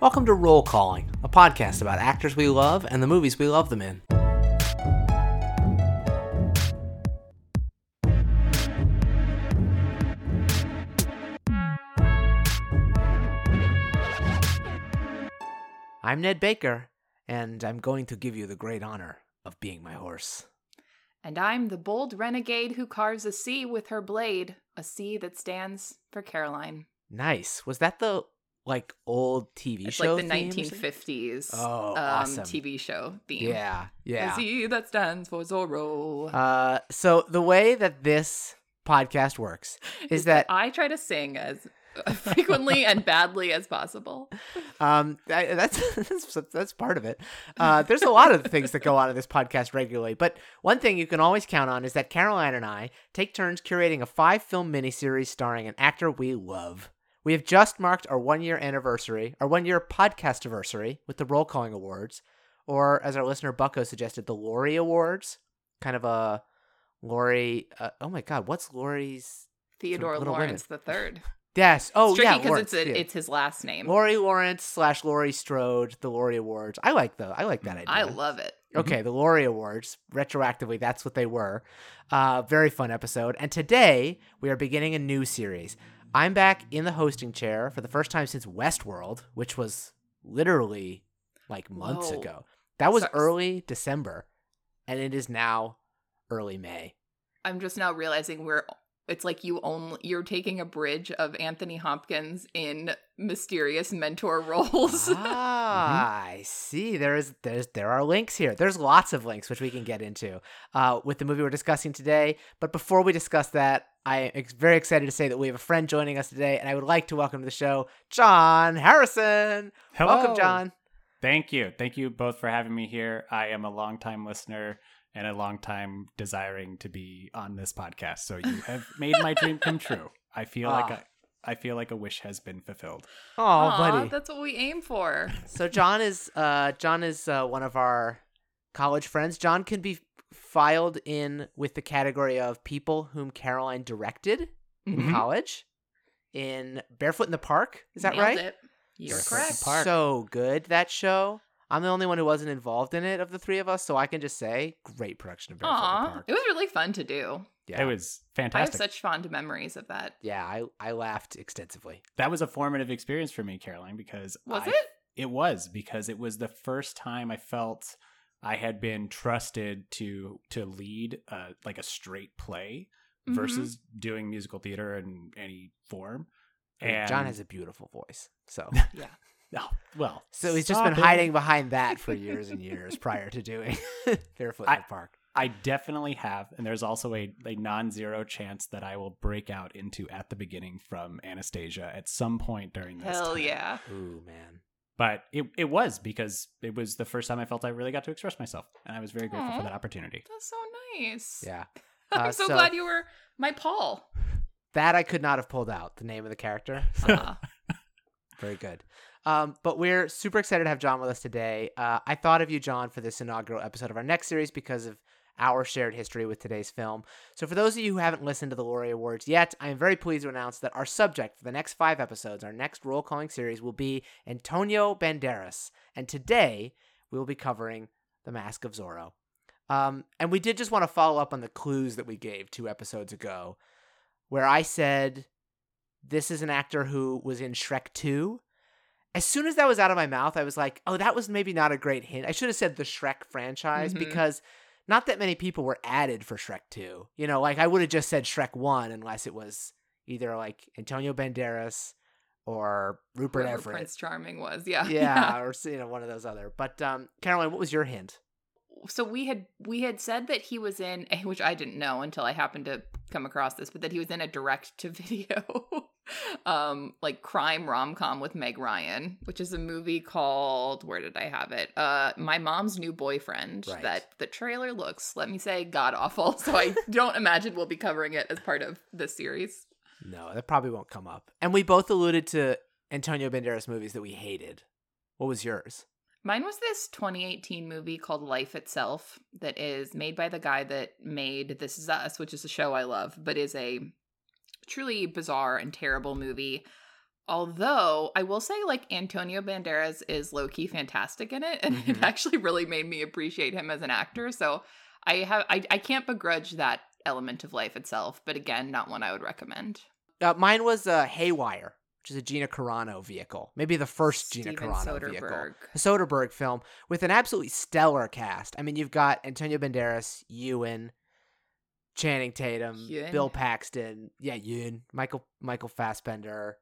Welcome to Roll Calling, a podcast about actors we love and the movies we love them in. I'm Ned Baker, and I'm going to give you the great honor of being my horse. And I'm the bold renegade who carves a sea with her blade, a sea that stands for Caroline. Nice. Was that the like old TV It's show? like the theme 1950s Oh, um, awesome. TV show theme. Yeah, yeah. A C that stands for Zorro. Uh, so the way that this podcast works is that I try to sing as frequently and badly as possible. um that- that's that's that's part of it. Uh, there's a lot of things that go on in this podcast regularly, but one thing you can always count on is that Caroline and I take turns curating a five film miniseries starring an actor we love. We have just marked our one year anniversary, our one year podcast anniversary with the Roll Calling Awards, or as our listener Bucko suggested, the Laurie Awards. Kind of a Laurie. Uh, oh my God, what's Laurie's? Theodore Laurence the third. Yes. Oh it's yeah, because it's, a- it's his last name. Laurie Laurence slash Laurie Strode, the Laurie Awards. I like the I like that idea. I love it. Okay, the Laurie Awards, retroactively, that's what they were. Uh, very fun episode. And today we are beginning a new series. I'm back in the hosting chair for the first time since Westworld, which was literally like months Whoa. ago. That was So- early December, and it is now early May. I'm just now realizing we're it's like you only you're taking a bridge of Anthony Hopkins in mysterious mentor roles. ah, I see. There is there's there are links here. There's lots of links which we can get into uh, with the movie we're discussing today. But before we discuss that, I am ex- very excited to say that we have a friend joining us today, and I would like to welcome to the show John Harrison. Hello. Welcome, John. Thank you. Thank you both for having me here. I am a longtime listener and a long time desiring to be on this podcast. So you have made my dream come true. I feel like Ah. I, I feel like a wish has been fulfilled. Oh, Aw, buddy. that's what we aim for. So John is uh, John is uh, one of our college friends. John can be filed in with the category of people whom Caroline directed. in Mhm. college in Barefoot in the Park. Is that Nailed right? It. You're Barefoot correct. So good that show. I'm the only one who wasn't involved in it of the three of us, so I can just say great production of Barefoot in the Park. it was really fun to do. Yeah, It was fantastic. I have such fond memories of that. yeah, I I laughed extensively. that was a formative experience for me, Caroline, because Was I- it? It was because it was the first time I felt I had been trusted to to lead uh, like a straight play Mhm. versus doing musical theater in any form. And John has a beautiful voice, so Yeah. Oh, well, so he's just been it. hiding behind that for years and years prior to doing Barefoot in the Park. I definitely have, and there's also a, a non-zero chance that I will break out into at the beginning from Anastasia at some point during this. Hell time. yeah. Ooh man, But it, it was because it was the first time I felt I really got to express myself, and I was very grateful Aw. for that opportunity. That's so nice. yeah. I'm Uh, so, so- glad you were my Paul. That I could not have pulled out the name of the character. Ah. Very good. Um, but we're super excited to have John with us today. Uh, I thought of you, John, for this inaugural episode of our next series because of our shared history with today's film. So, for those of you who haven't listened to the Laurie Awards yet, I am very pleased to announce that our subject for the next five episodes, our next roll calling series, will be Antonio Banderas. And today, we will be covering The Mask of Zorro. Um, and we did just want to follow up on the clues that we gave two episodes ago, where I said this is an actor who was in Shrek 2. As soon as that was out of my mouth, I was like, oh, that was maybe not a great hint. I should have said the Shrek franchise Mhm. because not that many people were added for Shrek 2. You know, like I would have just said Shrek 1 unless it was either like Antonio Banderas or Rupert Whoever Everett. Prince Charming was. Yeah. yeah, or you know, one of those other. But um, Caroline, what was your hint? so we had we had said that he was in which I didn't know until I happened to come across this, but that he was in a direct to video um like crime rom-com with Meg Ryan, which is a movie called where did I have it? Uh My Mom's New Boyfriend. Right. That the trailer looks, let me say, god awful. So I don't imagine we'll be covering it as part of this series. No, that probably won't come up. And we both alluded to Antonio Banderas movies that we hated. What was yours? Mine was this 2018 movie called Life Itself that is made by the guy that made This Is Us, which is a show I love, but is a truly bizarre and terrible movie Although I will say, like Antonio Banderas is low key fantastic in it, and Mhm. it actually really made me appreciate him as an actor. So I have I, I can't begrudge that element of life itself, but again, not one I would recommend. Uh, mine was uh, Haywire, which is a Gina Carano vehicle. Maybe the first Gina Steven Carano vehicle. A Soderbergh film with an absolutely stellar cast. I mean, you've got Antonio Banderas, Ewan, Channing Tatum. Bill Paxton, yeah, Ewan, Michael Michael Fassbender,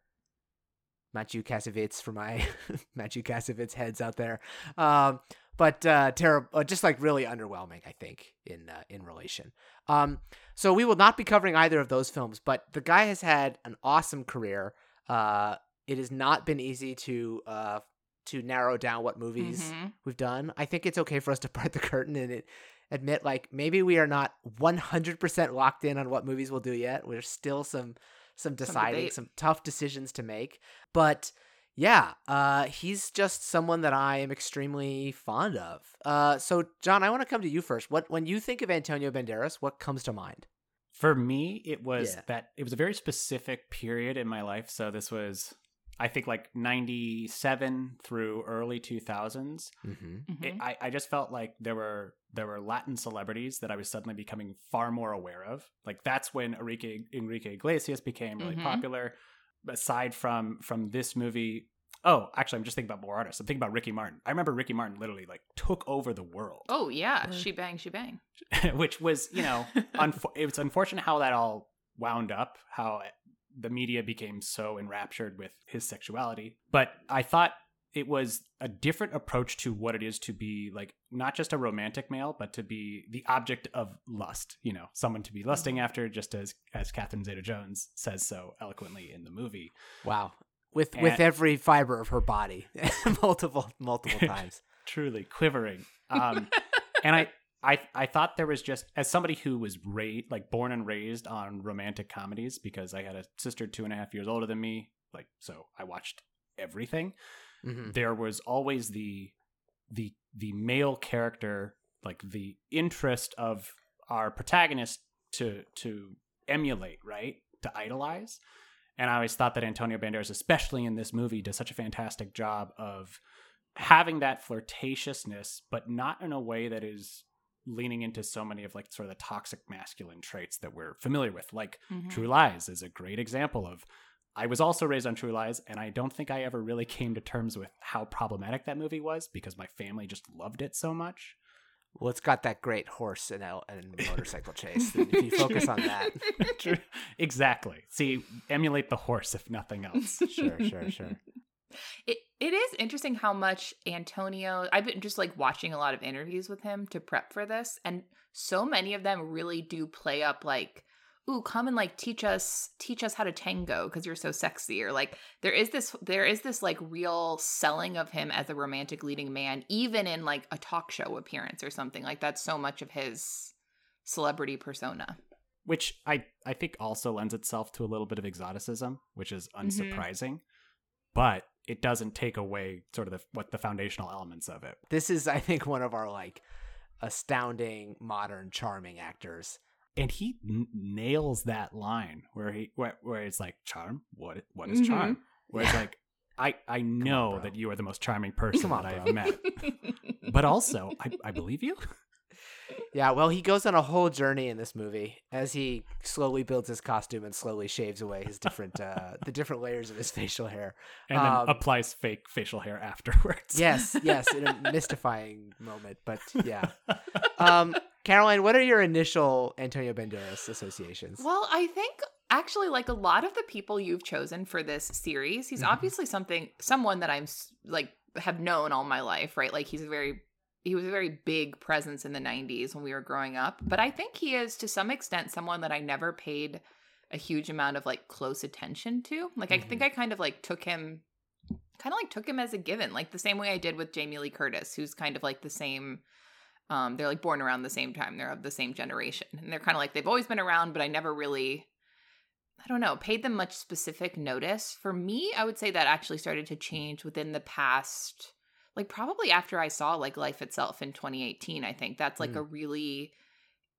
Matthew Kassovitz for my Matthew Kassovitz heads out there. Um, but uh, terrible, uh, just like really underwhelming, I think, in uh, in relation. Um, so we will not be covering either of those films, but the guy has had an awesome career. Uh, it has not been easy to uh, to narrow down what movies Mhm. we've done. I think it's okay for us to part the curtain and it, admit like maybe we are not 100% locked in on what movies we'll do yet. There's still some some deciding, debate. some tough decisions to make. But yeah, uh, he's just someone that I am extremely fond of. Uh, so John, I want to come to you first. What when you think of Antonio Banderas, what comes to mind? For me, it was Yeah. that it was a very specific period in my life. So this was, I think, like '97 through early 2000s. Mm-hmm. It, Mhm. I, I just felt like there were there were Latin celebrities that I was suddenly becoming far more aware of. Like that's when Enrique Enrique Iglesias became really Mhm. popular. Aside from from this movie, oh, actually, I'm just thinking about more artists. I'm thinking about Ricky Martin. I remember Ricky Martin literally like took over the world, Oh yeah, Word. she bang, she bang. which was you know unfo- it was unfortunate how that all wound up. How the media became so enraptured with his sexuality, but I thought it was a different approach to what it is to be like not just a romantic male, but to be the object of lust. You know, someone to be lusting after, just as as Catherine Zeta-Jones says so eloquently in the movie. Wow. With with every fiber of her body, multiple multiple times. truly quivering. Um, and I, I, I thought there was just as somebody who was raised, like born and raised on romantic comedies, because I had a sister two and a half years older than me. Like, so I watched everything. hmm There was always the, the, the male character, like the interest of our protagonist to to emulate, right, to idolize. And I always thought that Antonio Banderas, especially in this movie, does such a fantastic job of having that flirtatiousness, but not in a way that is leaning into so many of like sort of the toxic masculine traits that we're familiar with. Like Mhm. True Lies is a great example of. I was also raised on True Lies, and I don't think I ever really came to terms with how problematic that movie was because my family just loved it so much. Well, it's got that great horse and, el- and motorcycle chase. and if you focus on that, True. exactly. See, emulate the horse if nothing else. sure, sure, sure. It it is interesting how much Antonio I've been just like watching a lot of interviews with him to prep for this and so many of them really do play up like ooh come and like teach us teach us how to tango because you're so sexy or like there is this there is this like real selling of him as a romantic leading man even in like a talk show appearance or something like that's so much of his celebrity persona. Which I I think also lends itself to a little bit of exoticism, which is mm-hmm. unsurprising, but it doesn't take away sort of the, what the foundational elements of it. This is, I think, one of our like astounding, modern, charming actors. And he n- nails that line where he where, where it's like charm. What what is Mhm. charm? Where it's like I I know bro. that you are the most charming person on, that I have met, but also I I believe you. Yeah, well, he goes on a whole journey in this movie as he slowly builds his costume and slowly shaves away his different, uh, the different layers of his facial hair. and then Um, applies fake facial hair afterwards. Yes, yes, in a mystifying moment, but yeah. Um, Caroline, what are your initial Antonio Banderas associations? Well, I think actually like a lot of the people you've chosen for this series, he's Mhm. obviously something someone that I'm like have known all my life, right? Like he's a very he was a very big presence in the 90s when we were growing up, but I think he is to some extent someone that I never paid a huge amount of like close attention to. Like I think I kind of like took him kind of like took him as a given, like the same way I did with Jamie Lee Curtis, who's kind of like the same um, they're like born around the same time. They're of the same generation. And they're kind of like they've always been around, but I never really I don't know, paid them much specific notice. For me, I would say that actually started to change within the past like probably after I saw like Life Itself in 2018, I think. That's like Mm. a really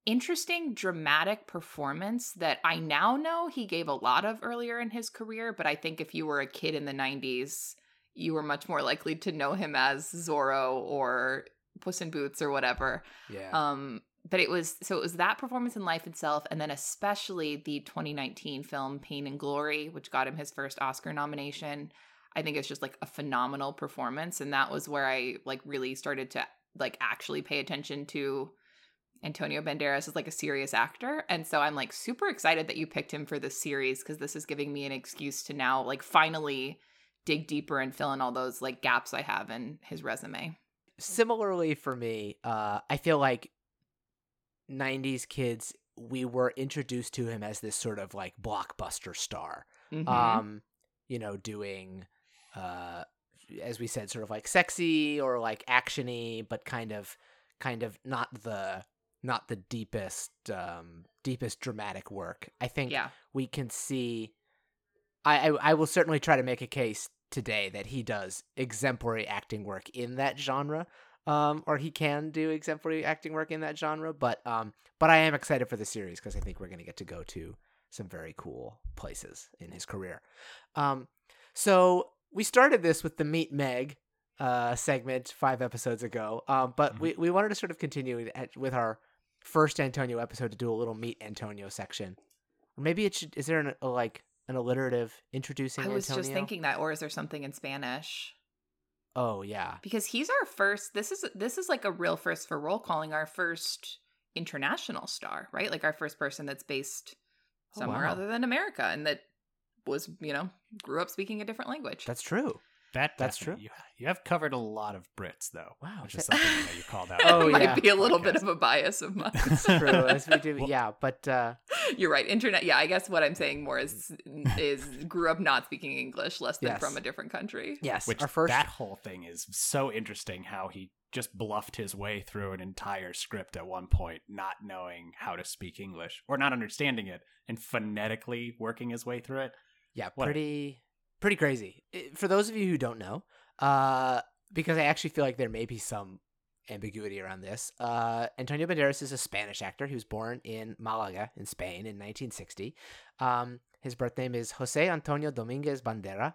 interesting dramatic performance that I now know he gave a lot of earlier in his career, but I think if you were a kid in the 90s, you were much more likely to know him as Zorro or Puss in Boots or whatever. Yeah. Um but it was so it was that performance in life itself and then especially the 2019 film Pain and Glory which got him his first Oscar nomination. I think it's just like a phenomenal performance and that was where I like really started to like actually pay attention to Antonio Banderas as like a serious actor. And so I'm like super excited that you picked him for this series because this is giving me an excuse to now like finally dig deeper and fill in all those like gaps I have in his resume. Similarly for me, uh, I feel like 90s kids, we were introduced to him as this sort of like blockbuster star. Mhm. Um, you know, doing uh as we said, sort of like sexy or like actiony, but kind of kind of not the not the deepest um deepest dramatic work. I think yeah. we can see I, I I will certainly try to make a case today that he does exemplary acting work in that genre um or he can do exemplary acting work in that genre but um but I am excited for the series because I think we're going to get to go to some very cool places in his career um so we started this with the meet Meg uh segment 5 episodes ago um but Mhm. we we wanted to sort of continue with our first Antonio episode to do a little meet Antonio section or maybe it should. Is there an, a like an alliterative introducing? I was Antonio? just thinking that or is there something in Spanish? Oh yeah, Because he's our first this is this is like a real first for roll calling our first international star, right? Like our first person that's based Oh, somewhere wow. other than America and that was, you know, grew up speaking a different language. that's true. That That's true. You, you have covered a lot of Brits, though. Wow, which is is that- something I know you called out. Oh, it might yeah. be a little bit of a bias of mine. That's true. As we do, Well- yeah. But uh, You're right. Internet. Yeah, I guess what I'm saying more is is grew up not speaking English, less than Yes. from a different country. yes, Which our first. that whole thing is so interesting. How he just bluffed his way through an entire script at one point, not knowing how to speak English or not understanding it, and phonetically working his way through it. Yeah, what- pretty pretty crazy. For those of you who don't know, uh, because I actually feel like there may be some ambiguity around this. Uh, Antonio Banderas is a Spanish actor. He was born in Malaga, in Spain, in 1960. Um, his birth name is Jose Antonio Dominguez Bandera,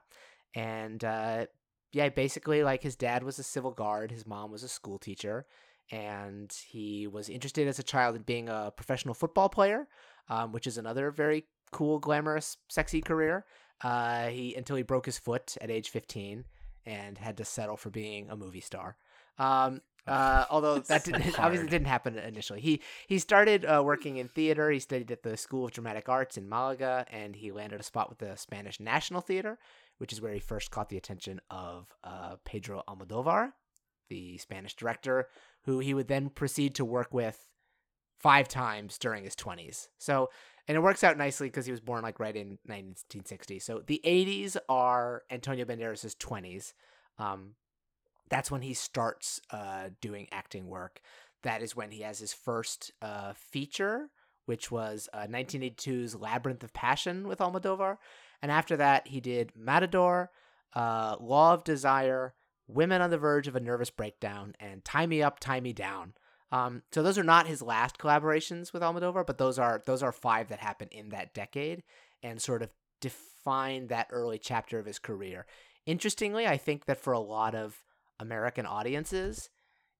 and uh, yeah, basically, like his dad was a civil guard, his mom was a school teacher, and he was interested as a child in being a professional football player, um, which is another very cool, glamorous, sexy career. Uh, he until he broke his foot at age 15 and had to settle for being a movie star. Um, uh, although that didn't, obviously didn't happen initially. He he started uh, working in theater. He studied at the School of Dramatic Arts in Malaga, and he landed a spot with the Spanish National Theater, which is where he first caught the attention of uh, Pedro Almodovar, the Spanish director, who he would then proceed to work with five times during his 20s. So, and it works out nicely because he was born like right in 1960. So the 80s are Antonio Banderas' 20s. Um, that's when he starts uh, doing acting work. That is when he has his first uh, feature, which was uh, 1982's Labyrinth of Passion with Almodovar. And after that, he did Matador, uh, Law of Desire, Women on the Verge of a Nervous Breakdown, and Tie Me Up, Tie Me Down. Um, so those are not his last collaborations with Almodovar, but those are those are five that happened in that decade and sort of define that early chapter of his career. Interestingly, I think that for a lot of American audiences,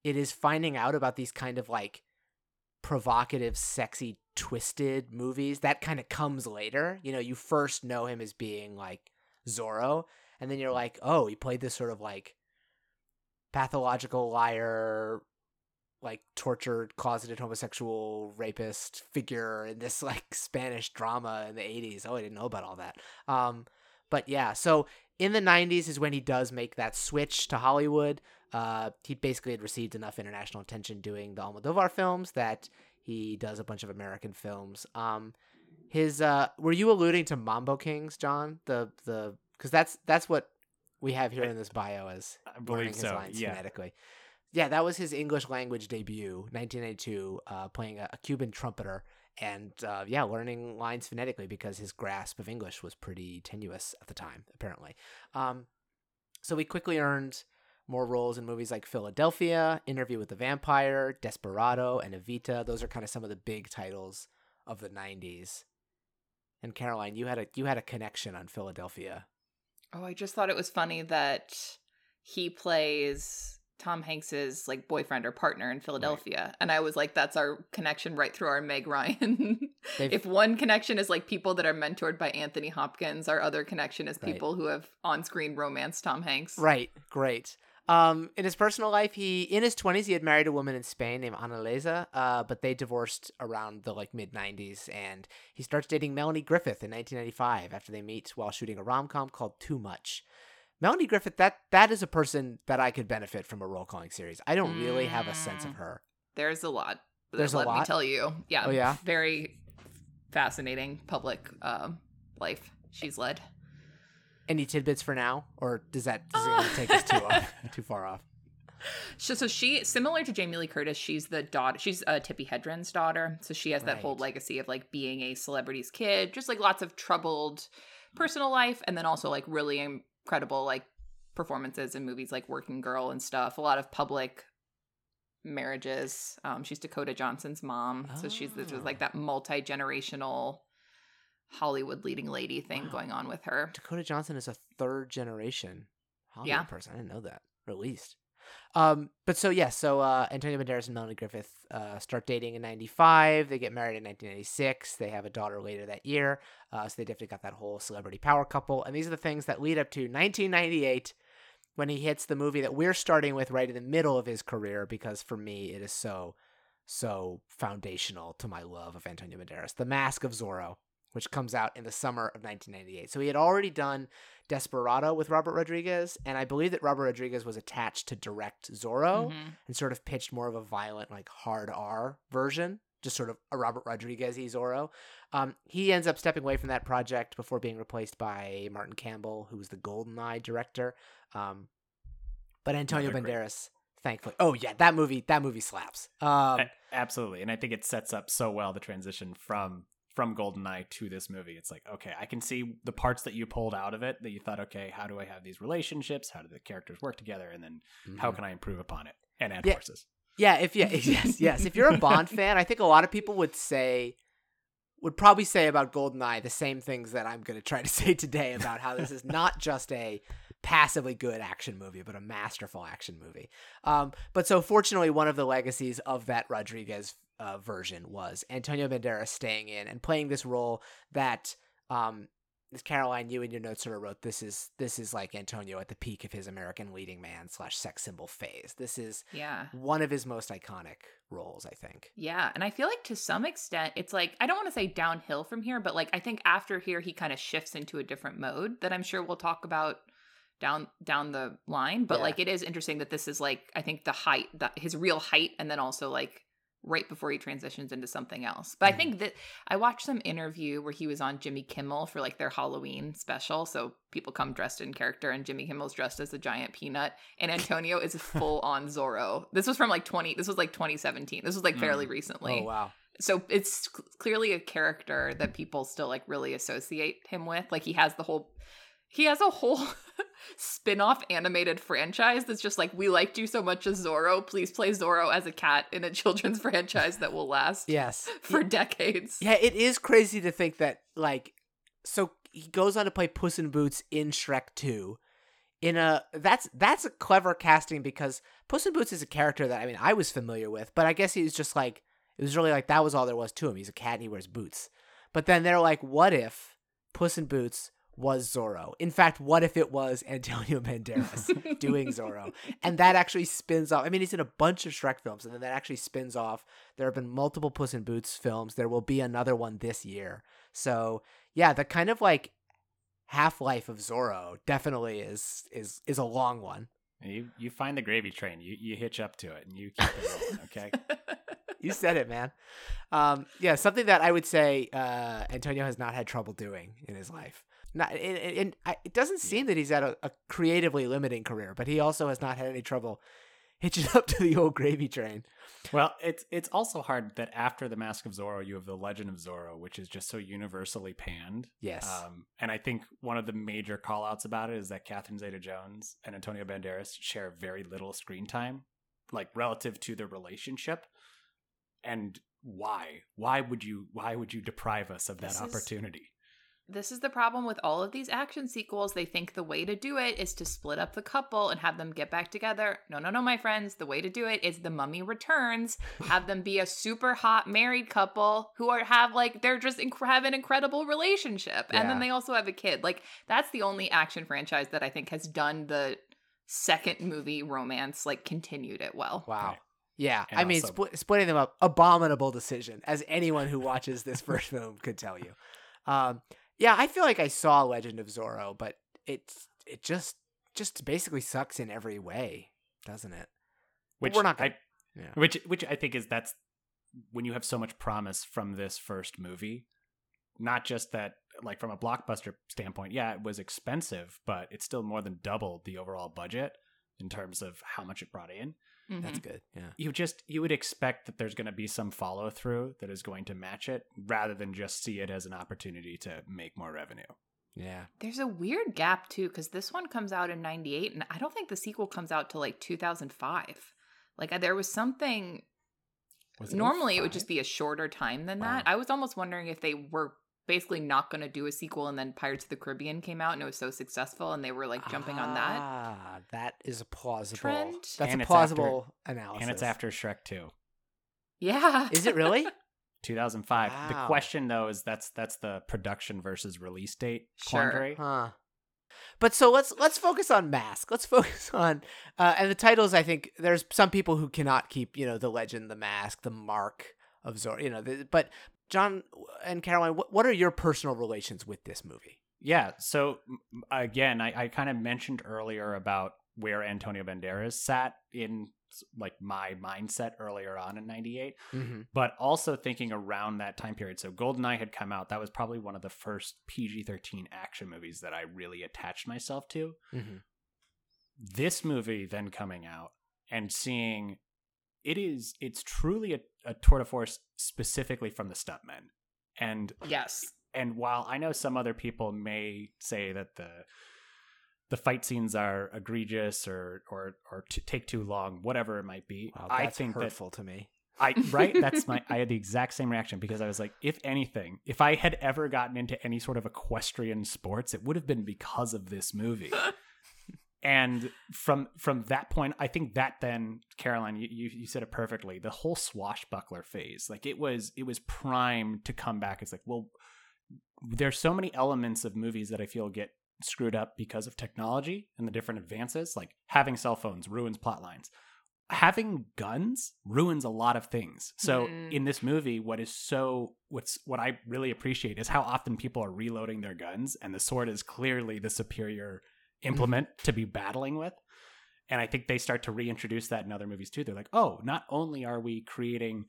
it is finding out about these kind of like provocative, sexy, twisted movies that kind of comes later. You know, you first know him as being like Zorro, and then you're like, oh, he played this sort of like pathological liar, like tortured, closeted homosexual rapist figure in this like Spanish drama in the 80s. Oh, I didn't know about all that. Um, but yeah, so in the 90s is when he does make that switch to Hollywood. Uh, he basically had received enough international attention doing the Almodovar films that he does a bunch of American films. Um, his uh, were you alluding to Mambo Kings, John? The the because that's that's what we have here in this bio as I believe his so. lines Yeah. phonetically. Yeah, that was his English language debut, 1982, uh, playing a, a Cuban trumpeter, and uh, yeah, learning lines phonetically because his grasp of English was pretty tenuous at the time, apparently. Um, so he quickly earned more roles in movies like Philadelphia, Interview with the Vampire, Desperado, and Evita. Those are kind of some of the big titles of the 90s. And Caroline, you had a you had a connection on Philadelphia. Oh, I just thought it was funny that he plays Tom Hanks's like boyfriend or partner in Philadelphia. And I was like, that's our connection right through our Meg Ryan. If one connection is like people that are mentored by Anthony Hopkins, our other connection is Right. people who have on screen romance Tom Hanks. Right, great. Um, in his personal life, he in his twenties he had married a woman in Spain named Ana Leza, uh, but they divorced around the like mid '90s, and he starts dating Melanie Griffith in 1995 after they meet while shooting a rom com called Too Much. Melanie Griffith, that that is a person that I could benefit from a roll calling series. I don't really have a sense of Mm. her. There's a lot. There's a let me lot? tell you. Yeah. Oh, yeah? Very fascinating public um, life she's led. Any tidbits for now, or does that does gonna take us too off, too far off? So, so she similar to Jamie Lee Curtis, she's the daughter. She's uh, Tippi Hedren's daughter. So she has that whole legacy of like being a celebrity's kid, just like lots of troubled personal life, and then also like really incredible like performances in movies like Working Girl and stuff. A lot of public marriages. Um, she's Dakota Johnson's mom, so she's this was like Oh. that multi generational Hollywood leading lady thing Wow. going on with her. Dakota Johnson is a third generation Hollywood Yeah. person. I didn't know that. Or at least. Um, but so yeah, so uh, Antonio Banderas and Melanie Griffith uh, start dating in '95. They get married in 1996. They have a daughter later that year. Uh, so they definitely got that whole celebrity power couple. And these are the things that lead up to 1998 when he hits the movie that we're starting with right in the middle of his career because for me it is so so foundational to my love of Antonio Banderas. The Mask of Zorro, which comes out in the summer of 1998. So he had already done Desperado with Robert Rodriguez, and I believe that Robert Rodriguez was attached to direct Zorro Mhm. and sort of pitched more of a violent, like hard R version, just sort of a Robert Rodriguez y Zorro. Um, he ends up stepping away from that project before being replaced by Martin Campbell, who was the GoldenEye director. Um, but Antonio Another great- Banderas, thankfully. Oh yeah, that movie, that movie slaps. Um, absolutely, and I think it sets up so well the transition from from Goldeneye to this movie. It's like, okay, I can see the parts that you pulled out of it that you thought, okay, how do I have these relationships? How do the characters work together? And then how mhm. can I improve upon it and add Yeah. horses? Yeah, if yeah, yes, yes. If you're a Bond fan, I think a lot of people would say would probably say about GoldenEye the same things that I'm going to try to say today about how this is not just a passively good action movie, but a masterful action movie. Um, but so fortunately, one of the legacies of that Rodriguez uh, version was Antonio Banderas staying in and playing this role that um, Caroline, you in your notes sort of wrote, this is this is like Antonio at the peak of his American leading man slash sex symbol phase. This is Yeah. one of his most iconic roles, I think. Yeah, and I feel like to some extent it's like I don't want to say downhill from here, but like I think after here he kind of shifts into a different mode that I'm sure we'll talk about down down the line, but Yeah. like it is interesting that this is like I think the height that his real height and then also like right before he transitions into something else. But Mhm. I think that I watched some interview where he was on Jimmy Kimmel for like their Halloween special. So people come dressed in character and Jimmy Kimmel's dressed as a giant peanut and Antonio is full on Zorro. This was from like 20 this was like 2017. This was like fairly recently. Oh wow. So it's clearly a character that people still like really associate him with. Like he has the whole he has a whole spin-off animated franchise that's just like we liked you so much as Zorro, please play Zorro as a cat in a children's franchise that will last Yes. for decades. Yeah, it is crazy to think that like so he goes on to play Puss in Boots in Shrek 2. In a that's that's a clever casting because Puss in Boots is a character that I mean I was familiar with, but I guess he was just like it was really like that was all there was to him. He's a cat and he wears boots. But then they're like, what if Puss in Boots was Zorro? In fact, what if it was Antonio Banderas doing Zorro? And that actually spins off. I mean, he's in a bunch of Shrek films, and then that actually spins off. There have been multiple Puss in Boots films. There will be another one this year. So yeah, the kind of like half life of Zorro definitely is is is a long one. You you find the gravy train, you you hitch up to it, and you keep it rolling. Okay. You said it, man. Um, yeah, something that I would say uh, Antonio has not had trouble doing in his life. Not, and, and, and I, it doesn't seem that he's had a, a creatively limiting career, but he also has not had any trouble hitching up to the old gravy train. Well, it's it's also hard that after the Mask of Zorro, you have the Legend of Zorro, which is just so universally panned. Yes. Um, and I think one of the major callouts about it is that Catherine Zeta-Jones and Antonio Banderas share very little screen time, like relative to their relationship. And why? Why would you? Why would you deprive us of that This is- opportunity? This is the problem with all of these action sequels. They think the way to do it is to split up the couple and have them get back together. No, no, no, my friends. The way to do it is the mummy returns, have them be a super hot married couple who are have like they're just inc- have an incredible relationship. And then they also have a kid. Like that's the only action franchise that I think has done the second movie romance like continued it well. Wow. Right. Yeah, And I mean, also- split, splitting them up, abominable decision, as anyone who watches this first film could tell you. Um, yeah, I feel like I saw Legend of Zorro, but it's it just just basically sucks in every way, doesn't it? But Which we're not I, gonna- yeah. which which I think is that's when you have so much promise from this first movie. Not just that, like from a blockbuster standpoint, yeah, it was expensive, but it's still more than doubled the overall budget in terms of how much it brought in. That's Mhm. good. Yeah. You just you would expect that there's going to be some follow through that is going to match it, rather than just see it as an opportunity to make more revenue. Yeah. There's a weird gap too, because this one comes out in '98, and I don't think the sequel comes out till like 2005. Like uh, there was something. Was it Normally, it would just be a shorter time than Wow. that. I was almost wondering if they were basically not going to do a sequel, and then Pirates of the Caribbean came out and it was so successful, and they were like jumping on that. Ah, that is a plausible. Trend. That's And a it's plausible analysis. and it's after Shrek 2. Yeah, Is it really? 2005. The question though is that's that's the production versus release date Sure. quandary. Huh. But so let's let's focus on Mask. Let's focus on uh, and the titles. I think there's some people who cannot keep you know the legend, the mask, the mark of Zorro. You know, the, but John and Caroline, what what are your personal relations with this movie? Yeah. So again, I, I kind of mentioned earlier about where Antonio Banderas sat in like my mindset earlier on in 98 Mm-hmm. but also thinking around that time period so goldeneye had come out that was probably one of the first pg-13 action movies that i really attached myself to Mm-hmm. this movie then coming out and seeing it is it's truly a, a tour de force specifically from the stuntmen and yes. and while i know some other people may say that the the fight scenes are egregious or or or t- take too long whatever it might be Wow, i that's think that hurtful to me. I right. That's my. I had the exact same reaction because I was like, if anything, if I had ever gotten into any sort of equestrian sports, it would have been because of this movie. and from from that point, I think that then, Caroline, you, you you said it perfectly. The whole swashbuckler phase, like it was it was primed to come back. It's like, well, there's so many elements of movies that I feel get screwed up because of technology and the different advances. Like having cell phones ruins plot lines having guns ruins a lot of things. So Mhm. in this movie, what is so what's what I really appreciate is how often people are reloading their guns, and the sword is clearly the superior implement to be battling with. And I think they start to reintroduce that in other movies too. They're like, oh, not only are we creating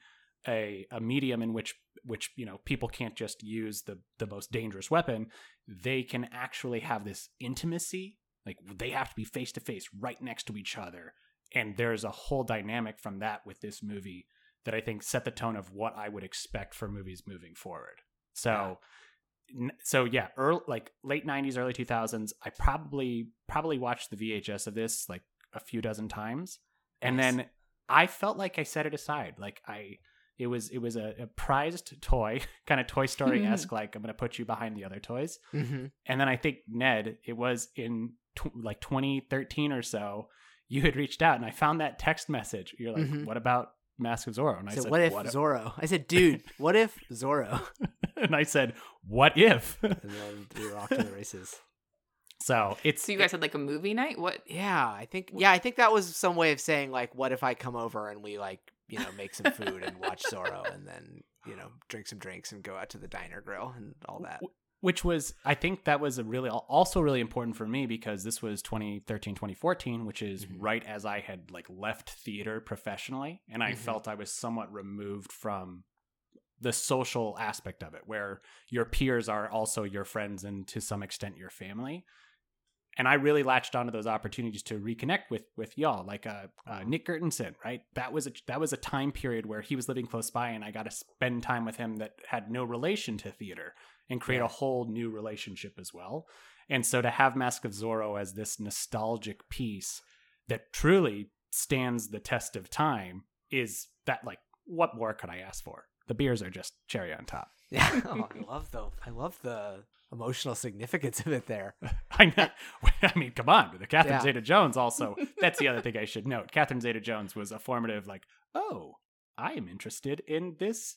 a a medium in which which you know people can't just use the the most dangerous weapon, they can actually have this intimacy. Like they have to be face to face, right next to each other and there's a whole dynamic from that with this movie that I think set the tone of what I would expect for movies moving forward. So, n so yeah, early, like late '90s, early 2000s. I probably probably watched the VHS of this like a few dozen times, and Nice. then I felt like I set it aside. Like I, it was it was a, a prized toy, kind of Toy Story esque. like I'm gonna put you behind the other toys. Mm-hmm. And then I think Ned, it was in tw- like 2013 or so, you had reached out and I found that text message. You're like, Mhm. what about Mask of Zorro? And I So said, what if what Zorro? I said, dude, what if Zorro? and I said, what if? And then we were off to the races. so it's So you guys had like a movie night? What? Yeah, I think yeah, I think that was some way of saying like, what if I come over and we like you know make some food and watch Zorro and then you know drink some drinks and go out to the diner grill and all that. Which was I think that was a really also really important for me because this was 2013 2014 which is Mhm. right as I had like left theater professionally and I Mhm. felt I was somewhat removed from the social aspect of it where your peers are also your friends and to some extent your family and I really latched onto those opportunities to reconnect with with y'all, like uh, uh, Nick Gertensen, right? That was a that was a time period where he was living close by, and I got to spend time with him that had no relation to theater, and create Yeah. a whole new relationship as well. And so to have Mask of Zorro as this nostalgic piece that truly stands the test of time is that like what more could I ask for? The beers are just cherry on top. Yeah, oh, I love the I love the emotional significance of it there. I know. I mean, come on. The Catherine Yeah. Zeta-Jones also. That's the other thing I should note. Catherine Zeta-Jones was a formative, like, oh, I am interested in this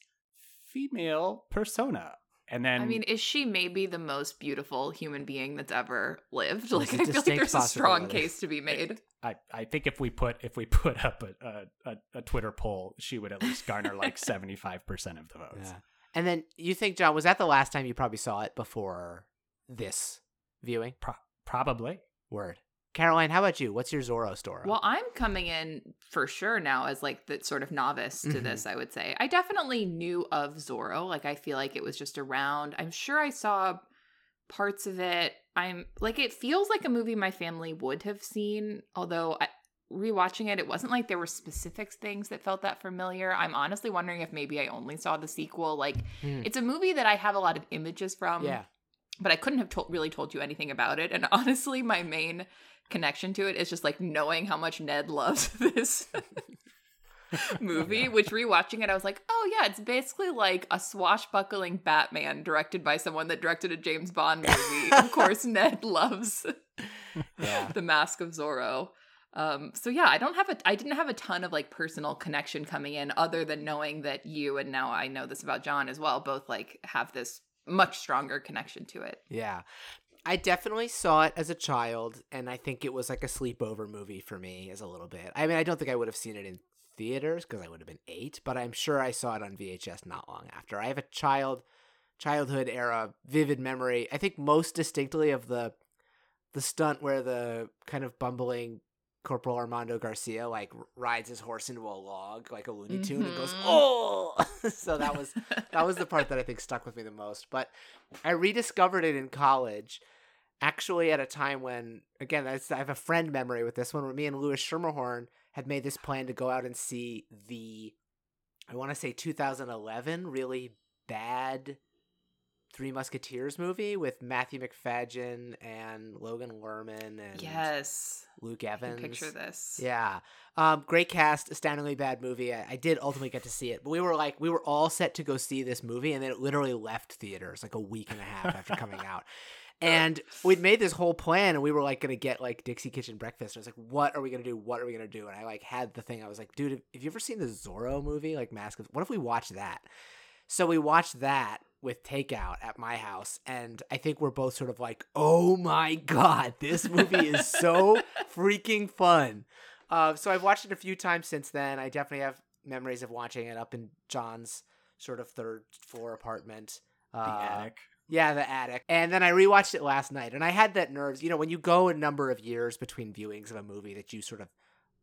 female persona, and then I mean, is she maybe the most beautiful human being that's ever lived? Like, I feel like there's a strong case to be made. I, I think if we put if we put up a, a, a, a Twitter poll, she would at least garner like seventy five percent of the votes. Yeah. And then you think, John, was that the last time you probably saw it before this viewing? Pro- probably. Word. Caroline, how about you? What's your Zorro story? Well, I'm coming in for sure now as like the sort of novice to Mhm. this, I would say. I definitely knew of Zorro. Like I feel like it was just around. I'm sure I saw parts of it. I'm like it feels like a movie my family would have seen, although I rewatching it it wasn't like there were specific things that felt that familiar. I'm honestly wondering if maybe I only saw the sequel. Like Hmm. it's a movie that I have a lot of images from yeah. But I couldn't have told, really told you anything about it. And honestly, my main connection to it is just like knowing how much Ned loves this movie. Which rewatching it, I was like, oh yeah, it's basically like a swashbuckling Batman directed by someone that directed a James Bond movie. of course, Ned loves Yeah. the Mask of Zorro. Um, so yeah, I don't have a, I didn't have a ton of like personal connection coming in, other than knowing that you and now I know this about John as well, both like have this much stronger connection to it. Yeah. I definitely saw it as a child, and I think it was like a sleepover movie for me as a little bit. I mean, I don't think I would have seen it in theaters because I would have been eight, but I'm sure I saw it on VHS not long after. I have a child childhood era vivid memory. I think most distinctly of the the stunt where the kind of bumbling Corporal Armando Garcia like rides his horse into a log like a Looney Tune and goes Mhm. oh. so that was that was the part that I think stuck with me the most. But I rediscovered it in college, actually at a time when, again, I have a friend memory with this one where me and Louis Schermerhorn had made this plan to go out and see the, I want to say 2011, really bad Three Musketeers movie with Matthew Macfadyen and Logan Lerman and yes. Luke Evans. picture this. Yeah. Um, great cast, astoundingly bad movie. I, I did ultimately get to see it, but we were like, we were all set to go see this movie, and then it literally left theaters like a week and a half after coming out. And we'd made this whole plan, and we were like gonna get like Dixie Kitchen breakfast. And I was like, "What are we gonna do? What are we gonna do?" And I like had the thing. I was like, "Dude, have you ever seen the Zorro movie, like Mask of? What if we watch that?" So we watched that with takeout at my house, and I think we're both sort of like, "Oh my god, this movie is so freaking fun." Uh, so I've watched it a few times since then. I definitely have memories of watching it up in John's sort of third floor apartment. The Uh, attic. Yeah, the attic. And then I rewatched it last night, and I had that nerves. You know, when you go a number of years between viewings of a movie that you sort of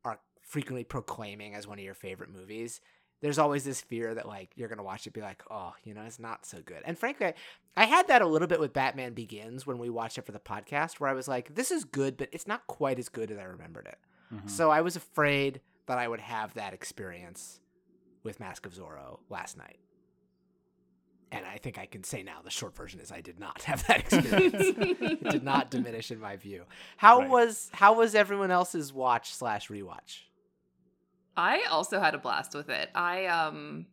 are frequently proclaiming as one of your favorite movies, there's always this fear that like you're gonna watch it, be like, oh, you know, it's not so good. And frankly, I had that a little bit with Batman Begins when we watched it for the podcast, where I was like, this is good, but it's not quite as good as I remembered it. Mhm. So I was afraid that I would have that experience with Mask of Zorro last night. And I think I can say now the short version is I did not have that experience. it did not diminish in my view. How Right. was how was everyone else's watch slash rewatch? I also had a blast with it. I um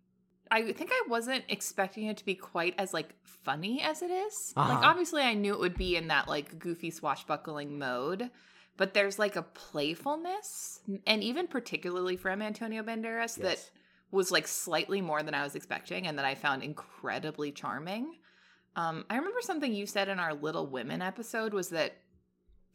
I think I wasn't expecting it to be quite as like funny as it is. Like Uh-huh. obviously I knew it would be in that like goofy swashbuckling mode, but there's like a playfulness and even particularly from Antonio Banderas that was like slightly more than I was expecting and that I found incredibly charming. Um, I remember something you said in our Little Women episode was that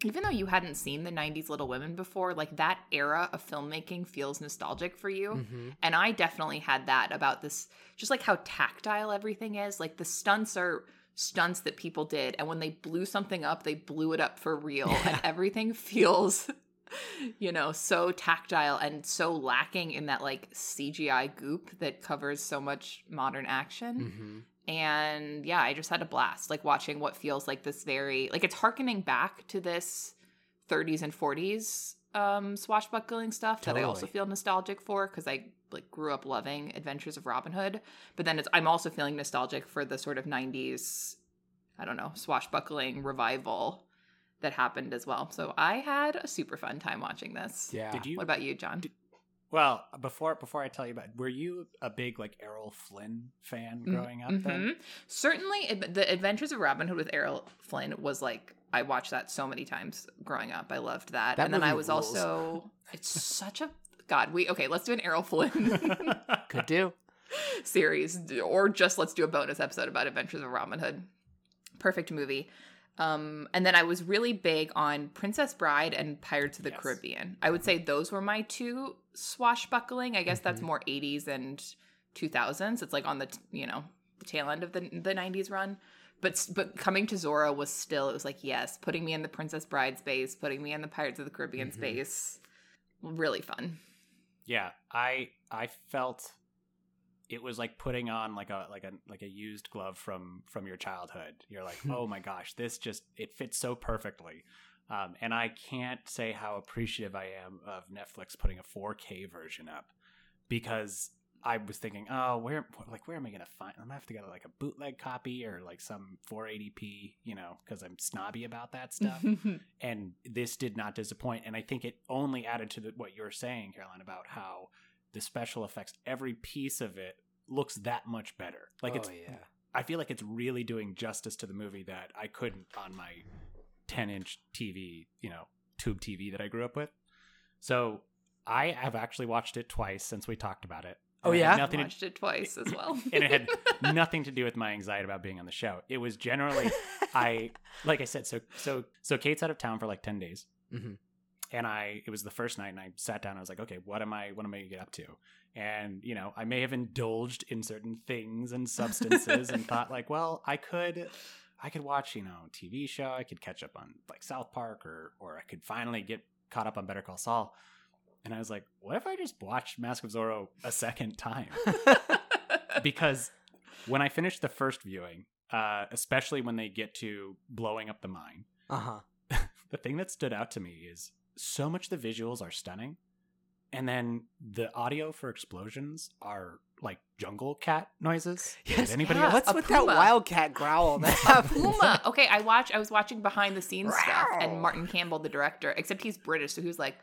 even though you hadn't seen the 90s Little Women before, like that era of filmmaking feels nostalgic for you. Mhm. And I definitely had that about this, just like how tactile everything is. Like the stunts are stunts that people did. And when they blew something up, they blew it up for real. Yeah. And everything feels, you know, so tactile and so lacking in that like CGI goop that covers so much modern action Mhm. And yeah i just had a blast like watching what feels like this very like it's harkening back to this 30s and 40s um swashbuckling stuff that I also feel nostalgic for because I like grew up loving Adventures of Robin Hood. But then it's I'm also feeling nostalgic for the sort of 90s, I don't know, swashbuckling revival that happened as well. So I had a super fun time watching this. Yeah. Did you? What about you, John? Did- Well, before before I tell you about, were you a big like Errol Flynn fan mm-hmm. growing up? Then. Certainly, the Adventures of Robin Hood with Errol Flynn was like I watched that so many times growing up. I loved that, That and then I was rules. also it's such a God. We okay. Let's do an Errol Flynn Could do. series, or just let's do a bonus episode about Adventures of Robin Hood. Perfect movie. Um, and then I was really big on Princess Bride and Pirates of the Yes. Caribbean. I would say those were my two swashbuckling. I guess that's Mhm. more 80s and 2000s. It's like on the t- you know the tail end of the the 90s run. But but coming to Zorro was still it was like yes, putting me in the Princess Bride space, putting me in the Pirates of the Caribbean Mhm. space. Really fun. yeah, I I felt it was like putting on like a like a like a used glove from from your childhood. You're like, oh my gosh, this just it fits so perfectly. Um, and I can't say how appreciative I am of Netflix putting a 4K version up because I was thinking, oh, where like where am I gonna find? I'm gonna have to get like a bootleg copy or like some 480p, you know, because I'm snobby about that stuff. and this did not disappoint. And I think it only added to the, what you were saying, Caroline, about how the special effects, every piece of it looks that much better. Like oh, it's, yeah. I feel like it's really doing justice to the movie that I couldn't on my 10 inch TV, you know, tube TV that I grew up with. So I have actually watched it twice since we talked about it. Oh, And it had yeah? nothing to, Watched it twice as well. and it had nothing to do with my anxiety about being on the show. It was generally I like I said, so so so Kate's out of town for like ten days, Mhm. And I it was the first night, and I sat down. I was like, okay, what am I what am I gonna get up to? And you know, I may have indulged in certain things and substances, and thought like, well, I could. I could watch, you know, a TV show. I could catch up on like South Park, or or I could finally get caught up on Better Call Saul. And I was like, what if I just watched Mask of Zorro a second time? because when I finished the first viewing, uh, especially when they get to blowing up the mine, Uh-huh. the thing that stood out to me is so much the visuals are stunning, and then the audio for explosions are like jungle cat noises. Did Yes. anybody yeah. else? What's A with that wildcat growl that puma. Okay, I watch. I was watching behind the scenes stuff, and Martin Campbell, the director, except he's British, so he was like.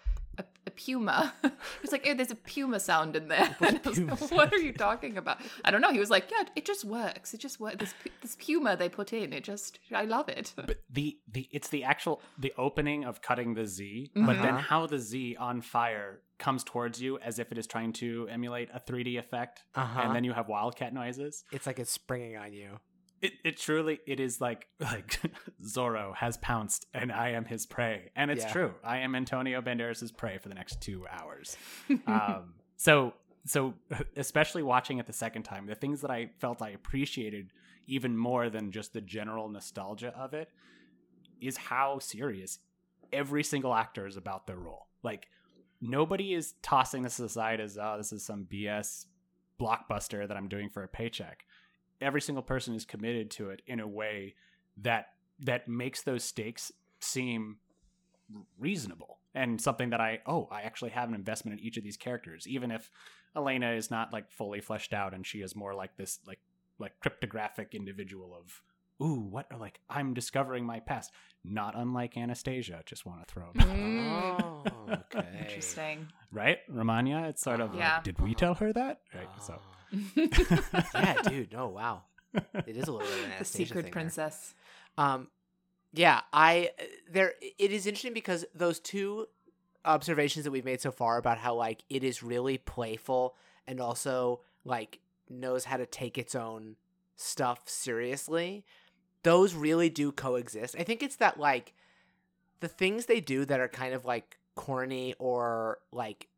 A, a puma. he was like, "Oh, there's a puma sound in there." And I was like, what are you talking about? I don't know. He was like, "Yeah, it just works. It just works. This this puma they put in, it just, I love it." But the the it's the actual the opening of cutting the Z, but then Mhm. how the Z on fire comes towards you as if it is trying to emulate a 3D effect, Uh-huh. and then you have wildcat noises. it's like it's springing on you. It, it truly it is like like Zorro has pounced and I am his prey. And it's Yeah. true. I am Antonio Banderas's prey for the next two hours. Um, so so especially watching it the second time the things that I felt I appreciated even more than just the general nostalgia of it is how serious every single actor is about their role. Like nobody is tossing this aside as oh this is some BS blockbuster that I'm doing for a paycheck every single person is committed to it in a way that that makes those stakes seem reasonable and something that I oh I actually have an investment in each of these characters even if Elena is not like fully fleshed out and she is more like this like like cryptographic individual of ooh what like I'm discovering my past not unlike Anastasia just want to throw it Mm. Oh, okay. Interesting. right Romania it's sort of like, Yeah. did we tell her that right so Oh. Yeah, dude. No, wow. It is a little bit of an the secret thing there. princess. Um, yeah, I there. It is interesting because those two observations that we've made so far about how like it is really playful and also like knows how to take its own stuff seriously. Those really do coexist. I think it's that like the things they do that are kind of like corny or like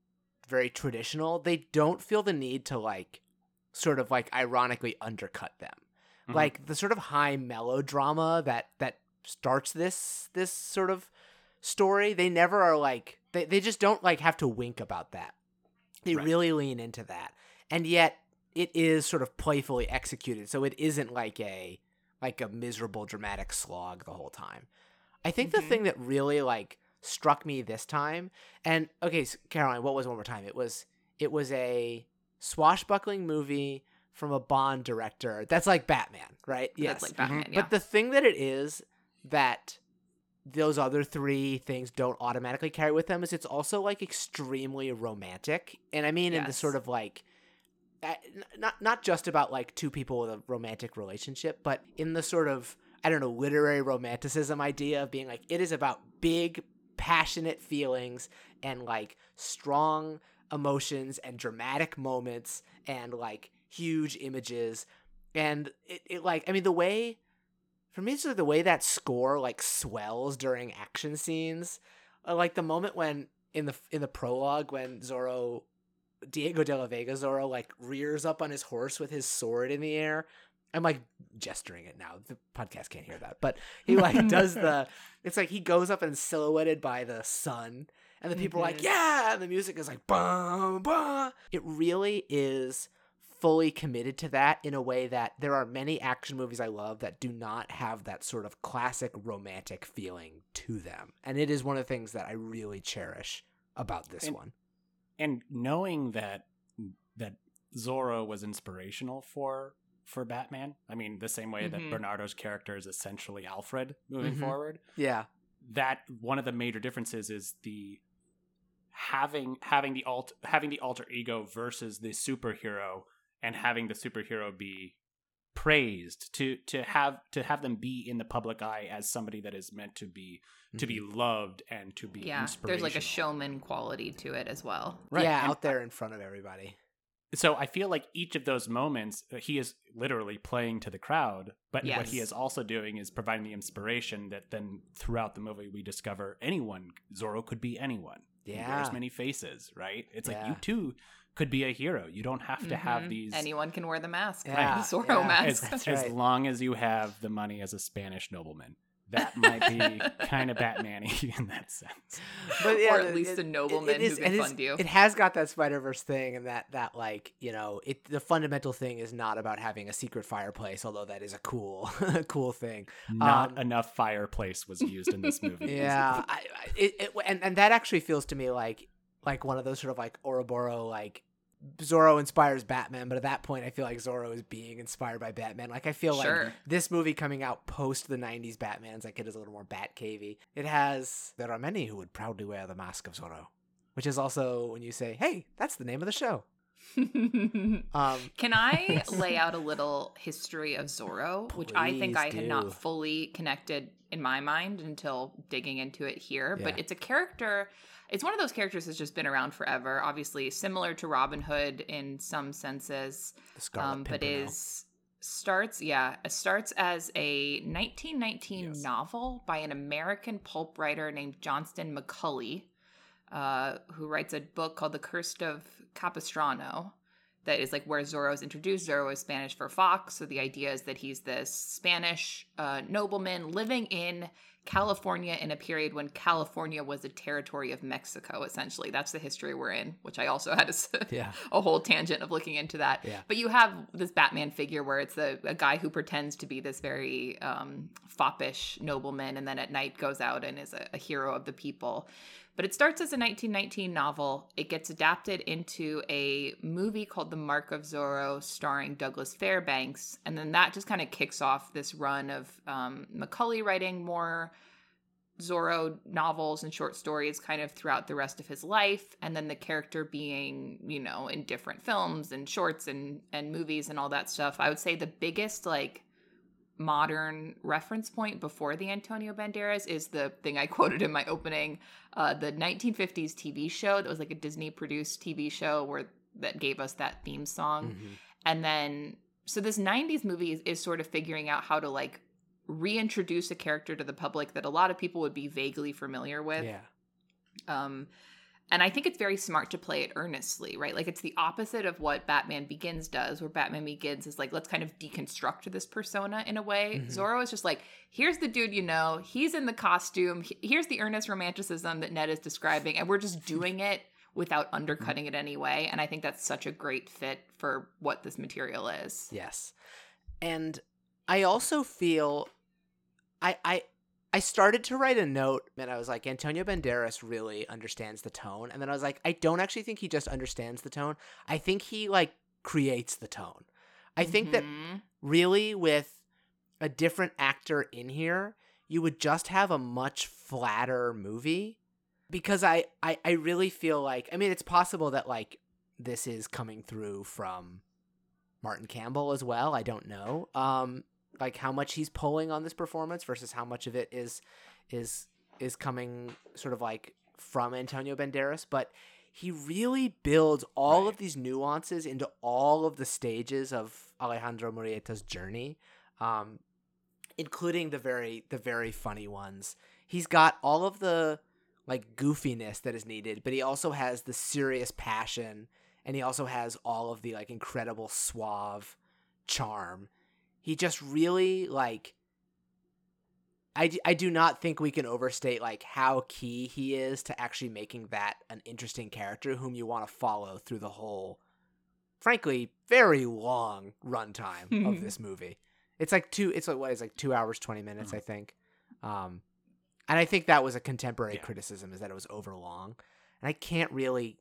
very traditional, they don't feel the need to like sort of like ironically undercut them Mhm. like the sort of high melodrama that that starts this this sort of story they never are like they, they just don't like have to wink about that they Right. really lean into that and yet it is sort of playfully executed so it isn't like a like a miserable dramatic slog the whole time i think Mhm. the thing that really like struck me this time. And okay, so Caroline, what was one more time? It was it was a swashbuckling movie from a Bond director. That's like Batman, right? That's like Batman, Mhm. yeah. But the thing that it is that those other three things don't automatically carry with them is it's also like extremely romantic. And I mean in the sort of like not not just about like two people with a romantic relationship, but in the sort of I don't know literary romanticism idea of being like it is about big passionate feelings and like strong emotions and dramatic moments and like huge images and it, it like I mean the way for me it's like the way that score like swells during action scenes uh, like the moment when in the in the prologue when Zorro Diego de la Vega Zorro like rears up on his horse with his sword in the air. I'm like gesturing it now. The podcast can't hear that, but he like does the. It's like he goes up and silhouetted by the sun, and the people are like, Mhm. "Yeah!" And the music is like, "Bum bum." It really is fully committed to that in a way that there are many action movies I love that do not have that sort of classic romantic feeling to them, and it is one of the things that I really cherish about this And- one. and knowing that that Zorro was inspirational for for Batman. I mean, the same way that Mhm. Bernardo's character is essentially Alfred moving Mhm. forward. Yeah. That one of the major differences is the having having the alt having the alter ego versus the superhero and having the superhero be praised to to have to have them be in the public eye as somebody that is meant to be to be loved and to be yeah, there's like a showman quality to it as well. Right, Yeah, and out there in front of everybody. so I feel like each of those moments, uh, he is literally playing to the crowd, but what he is also doing is providing the inspiration that then throughout the movie we discover anyone, Zorro could be anyone. He Yeah. wears many faces, right? It's like you too could be a hero. You don't have to have Mhm. these. Anyone can wear the mask. Yeah, the Zorro yeah. as, mask. That's as right. long as you have the money as a Spanish nobleman. That might be kind of Batman-y in that sense. But yeah, or at the- least it- a it- nobleman it is- who can it is- fund you. It has got that Spider Verse thing, and that that like you know, it the fundamental thing is not about having a secret fireplace, although that is a cool, cool thing. Not Um, enough fireplace was used in this movie. Yeah, I, I, it, it, and and that actually feels to me like like one of those sort of like Ouroboros like. Zorro inspires Batman, but at that point, I feel like Zorro is being inspired by Batman. Like I feel like this movie coming out post the '90s Batman's like it is a little more Batcavey. It has there are many who would proudly wear the mask of Zorro, which is also when you say, "Hey, that's the name of the show." Um, Can I lay out a little history of Zorro, which I think I had not fully connected in my mind until digging into it here? But it's a character. It's one of those characters that's just been around forever. Obviously, similar to Robin Hood in some senses, the um, but is starts yeah starts as a 1919 Yes. novel by an American pulp writer named Johnston McCulley, uh, who writes a book called The Curse of Capistrano. That is like where Zorro is introduced. Zorro is Spanish for fox, so the idea is that he's this Spanish uh, nobleman living in California in a period when California was a territory of Mexico. Essentially, that's the history we're in. Which I also had a, Yeah. a whole tangent of looking into that. Yeah. But you have this Batman figure where it's a, a guy who pretends to be this very um, foppish nobleman and then at night goes out and is a, a hero of the people. But it starts as a 1919 novel. It gets adapted into a movie called The Mark of Zorro, starring Douglas Fairbanks. And then that just kind of kicks off this run of um, McCulley writing more Zorro novels and short stories kind of throughout the rest of his life and then the character being, you know, in different films and shorts and and movies and all that stuff. I would say the biggest like modern reference point before the Antonio Banderas is the thing I quoted in my opening, uh the 1950s TV show that was like a Disney produced TV show where that gave us that theme song Mhm. and then so this 90s movie is, is sort of figuring out how to like reintroduce a character to the public that a lot of people would be vaguely familiar with Yeah. um and i think it's very smart to play it earnestly right like it's the opposite of what batman begins does where batman begins is like let's kind of deconstruct this persona in a way Mhm. zorro is just like here's the dude you know he's in the costume here's the earnest romanticism that ned is describing and we're just doing it without undercutting it anyway and i think that's such a great fit for what this material is Yes. And I also feel I I I started to write a note and I was like, Antonio Banderas really understands the tone. And then I was like, I don't actually think he just understands the tone. I think he like creates the tone. I think that Mhm. really with a different actor in here, you would just have a much flatter movie. Because I, I, I really feel like I mean it's possible that like this is coming through from Martin Campbell as well. I don't know. Um like how much he's pulling on this performance versus how much of it is is is coming sort of like from Antonio Banderas, but he really builds all Right. of these nuances into all of the stages of Alejandro Murrieta's journey, um, including the very the very funny ones. He's got all of the like goofiness that is needed, but he also has the serious passion, and he also has all of the like incredible suave charm. He just really like I, I do not think we can overstate like how key he is to actually making that an interesting character whom you want to follow through the whole frankly very long runtime of this movie. It's like two it's like what is like two hours 20 minutes i think? Um and i think that was a contemporary Yeah. criticism is that it was overlong and i can't really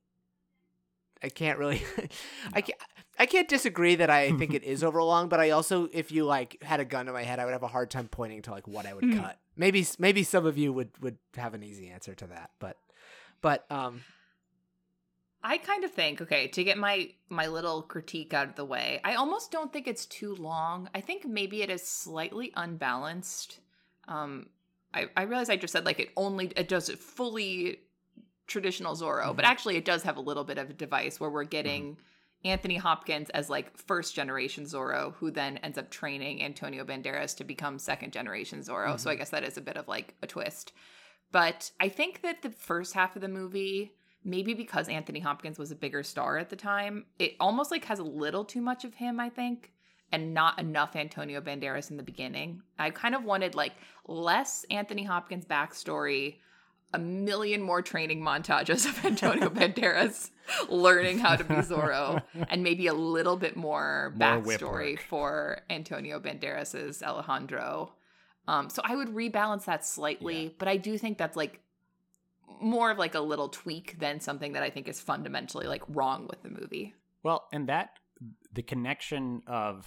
i can't really i can't I can't disagree that I think it is overlong, but I also, if you like had a gun to my head, I would have a hard time pointing to like what I would Hmm. cut. Maybe, maybe some of you would would have an easy answer to that, but, but um, I kind of think okay to get my my little critique out of the way. I almost don't think it's too long. I think maybe it is slightly unbalanced. Um, I I realize I just said like it only it does it fully traditional Zorro, but Mhm. actually it does have a little bit of a device where we're getting Anthony Hopkins as like first generation Zorro, who then ends up training Antonio Banderas to become second generation Zorro. So I guess that is a bit of like a twist. But I think that the first half of the movie, maybe because Anthony Hopkins was a bigger star at the time, it almost like has a little too much of him, I think, and not enough Antonio Banderas in the beginning. I kind of wanted like less Anthony Hopkins backstory, a million more training montages of Antonio Banderas learning how to be Zorro, and maybe a little bit more More backstory for Antonio Banderas's Alejandro. Um, so I would rebalance that slightly, Yeah. but I do think that's like more of like a little tweak than something that I think is fundamentally like wrong with the movie. Well, and that the connection of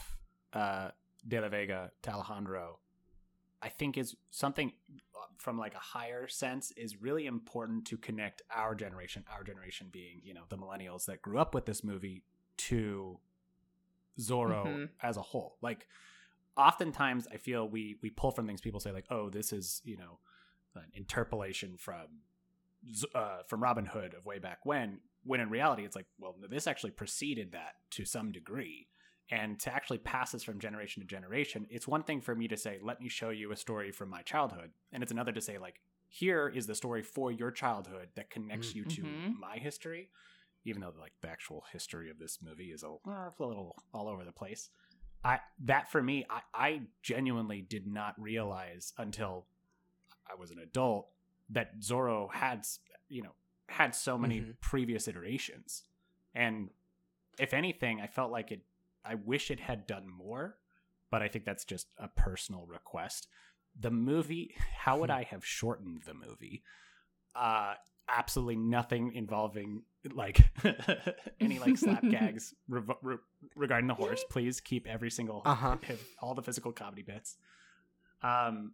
uh, De La Vega to Alejandro, I think is something uh, from like a higher sense is really important to connect our generation, our generation being you know the millennials that grew up with this movie to Zorro Mhm. as a whole. Like, oftentimes I feel we we pull from things people say like, oh, this is you know an interpolation from uh, from Robin Hood of way back when. When in reality, it's like, well, this actually preceded that to some degree. And to actually pass this from generation to generation, it's one thing for me to say, let me show you a story from my childhood. And it's another to say, like, here is the story for your childhood that connects you to Mhm. my history, even though like the actual history of this movie is a, uh, a little all over the place. I that for me, I, I genuinely did not realize until I was an adult that Zorro had you know had so many Mhm. previous iterations, and if anything, I felt like it. I wish it had done more, but I think that's just a personal request. The movie, how would I have shortened the movie? Uh, absolutely nothing involving like any like slap gags rev- re- regarding the horse. Please keep every single Uh-huh. all the physical comedy bits. Um,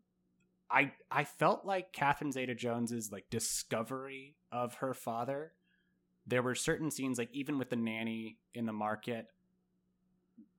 I I felt like Catherine Zeta Jones's like discovery of her father. There were certain scenes, like even with the nanny in the market.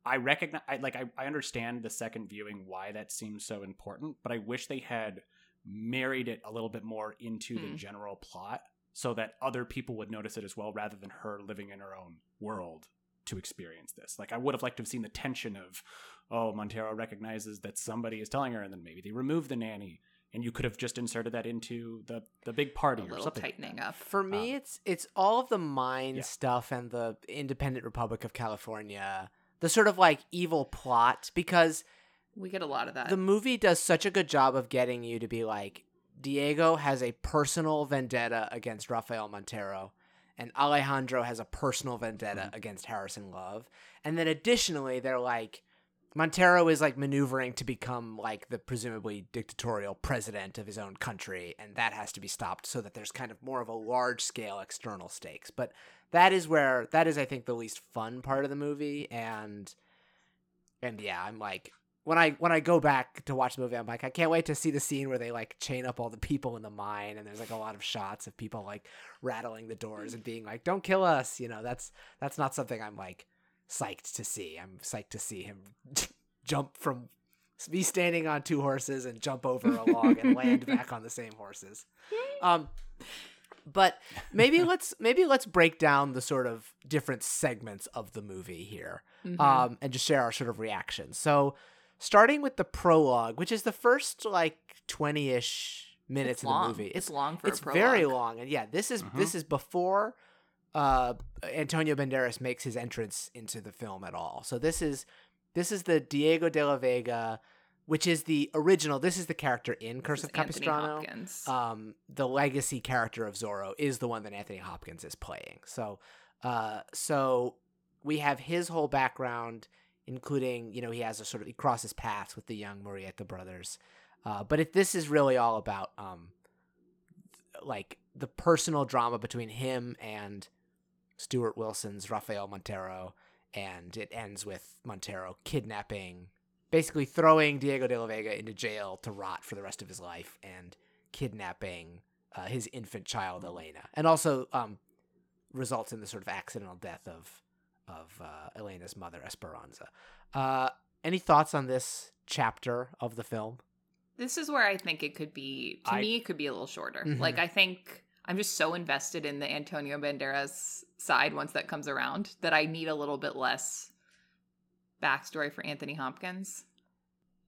I recognize, I, like, I, I understand the second viewing why that seems so important, but I wish they had married it a little bit more into the Hmm. general plot so that other people would notice it as well rather than her living in her own world to experience this. Like I would have liked to have seen the tension of, oh, Montero recognizes that somebody is telling her, and then maybe they remove the nanny, and you could have just inserted that into the the big party A or little something. tightening up. For me, Um, it's it's all of the mine yeah. stuff and the Independent Republic of California, the sort of like evil plot, because We get a lot of that. the movie does such a good job of getting you to be like Diego has a personal vendetta against Rafael Montero and Alejandro has a personal vendetta Mhm. against Harrison Love. And then additionally they're like Montero is like maneuvering to become like the presumably dictatorial president of his own country, and that has to be stopped so that there's kind of more of a large scale external stakes. But that is where that is, I think, the least fun part of the movie, and and yeah, I'm like when I when I go back to watch the movie, I'm like, I can't wait to see the scene where they like chain up all the people in the mine, and there's like a lot of shots of people like rattling the doors and being like, "Don't kill us," you know. That's that's not something I'm like psyched to see. I'm psyched to see him jump from be standing on two horses and jump over a log and land back on the same horses. Um, but maybe let's maybe let's break down the sort of different segments of the movie here, Mhm. um, and just share our sort of reactions. So, starting with the prologue, which is the first like twenty ish minutes it's of the movie. It's, long for it's a prologue. Mm-hmm. very long and yeah this is this is before uh antonio banderas makes his entrance into the film at all so this is this is the diego de la vega which is the original this is the character in curse of capistrano. Um the legacy character of zorro is the one that anthony hopkins is playing. So uh so we have his whole background including you know he has a sort of he crosses paths with the young murrieta brothers. Uh, but if this is really all about um, th- like the personal drama between him and Stuart Wilson's Rafael Montero, and it ends with Montero kidnapping, basically throwing Diego de la Vega into jail to rot for the rest of his life, and kidnapping uh, his infant child Elena, and also um, results in the sort of accidental death of of uh, Elena's mother Esperanza. Uh, any thoughts on this chapter of the film? This is where I think it could be. To I- me, it could be a little shorter. Mhm. Like I think I'm just so invested in the Antonio Banderas side once that comes around that I need a little bit less backstory for Anthony Hopkins.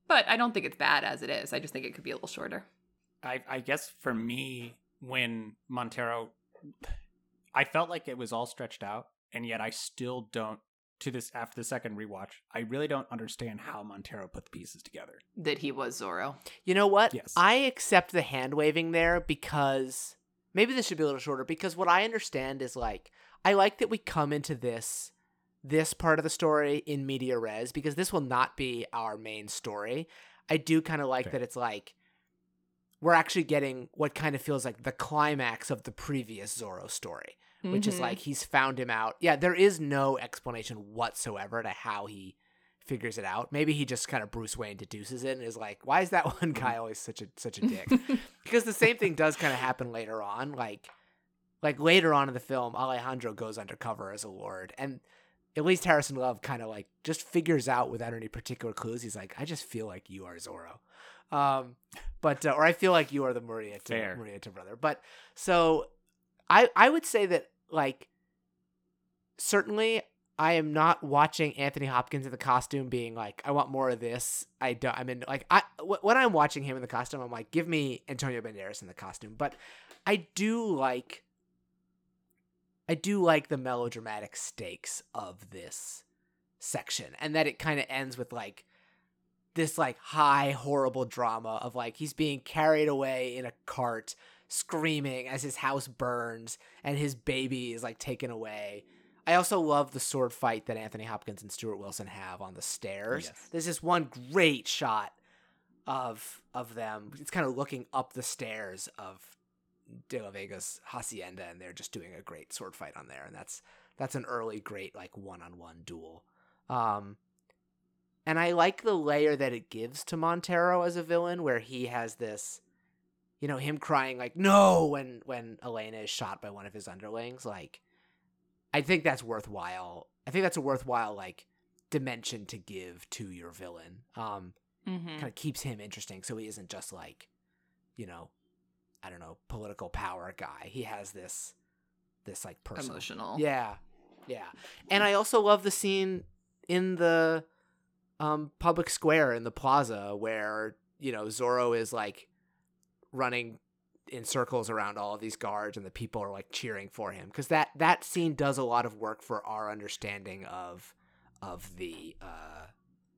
But I don't think it's bad as it is. I just think it could be a little shorter. I, I guess for me, when Montero, I felt like it was all stretched out, and yet I still don't. To this after the second rewatch, I really don't understand how Montero put the pieces together. That he was Zorro. You know what? Yes. I accept the hand waving there because maybe this should be a little shorter because what I understand is like I like that we come into this this part of the story in media res because this will not be our main story. I do kind of like Fair. that it's like we're actually getting what kind of feels like the climax of the previous Zorro story which is Mhm. like he's found him out. Yeah, there is no explanation whatsoever to how he figures it out. Maybe he just kind of Bruce Wayne deduces it and is like, "Why is that one guy always such a such a dick?" because the same thing does kind of happen later on. Like, like later on in the film, Alejandro goes undercover as a lord, and at least Harrison Love kind of like just figures out without any particular clues. He's like, "I just feel like you are Zorro." Um, but uh, or I feel like you are the Murrieta Fair. Murrieta brother. But so I I would say that like certainly I am not watching Anthony Hopkins in the costume being like I want more of this. I don't. I mean like I when I'm watching him in the costume, I'm like give me Antonio Banderas in the costume. But I do like I do like the melodramatic stakes of this section and that it kind of ends with like this like high horrible drama of like he's being carried away in a cart screaming as his house burns and his baby is like taken away. I also love the sword fight that Anthony Hopkins and Stuart Wilson have on the stairs. Yes. There's this one great shot of of them. It's kind of looking up the stairs of De La Vega's hacienda, and they're just doing a great sword fight on there. And that's that's an early great like one on one duel. Um, and I like the layer that it gives to Montero as a villain, where he has this, you know, him crying like no when when Elena is shot by one of his underlings. Like, I think that's worthwhile. I think that's a worthwhile like dimension to give to your villain. Um, Mhm. kind of keeps him interesting, so he isn't just like, you know, I don't know, political power guy. He has this, this like personal emotional. yeah. Yeah. And I also love the scene in the um public square in the plaza where, you know, Zorro is like running in circles around all of these guards and the people are like cheering for him cuz that that scene does a lot of work for our understanding of of the uh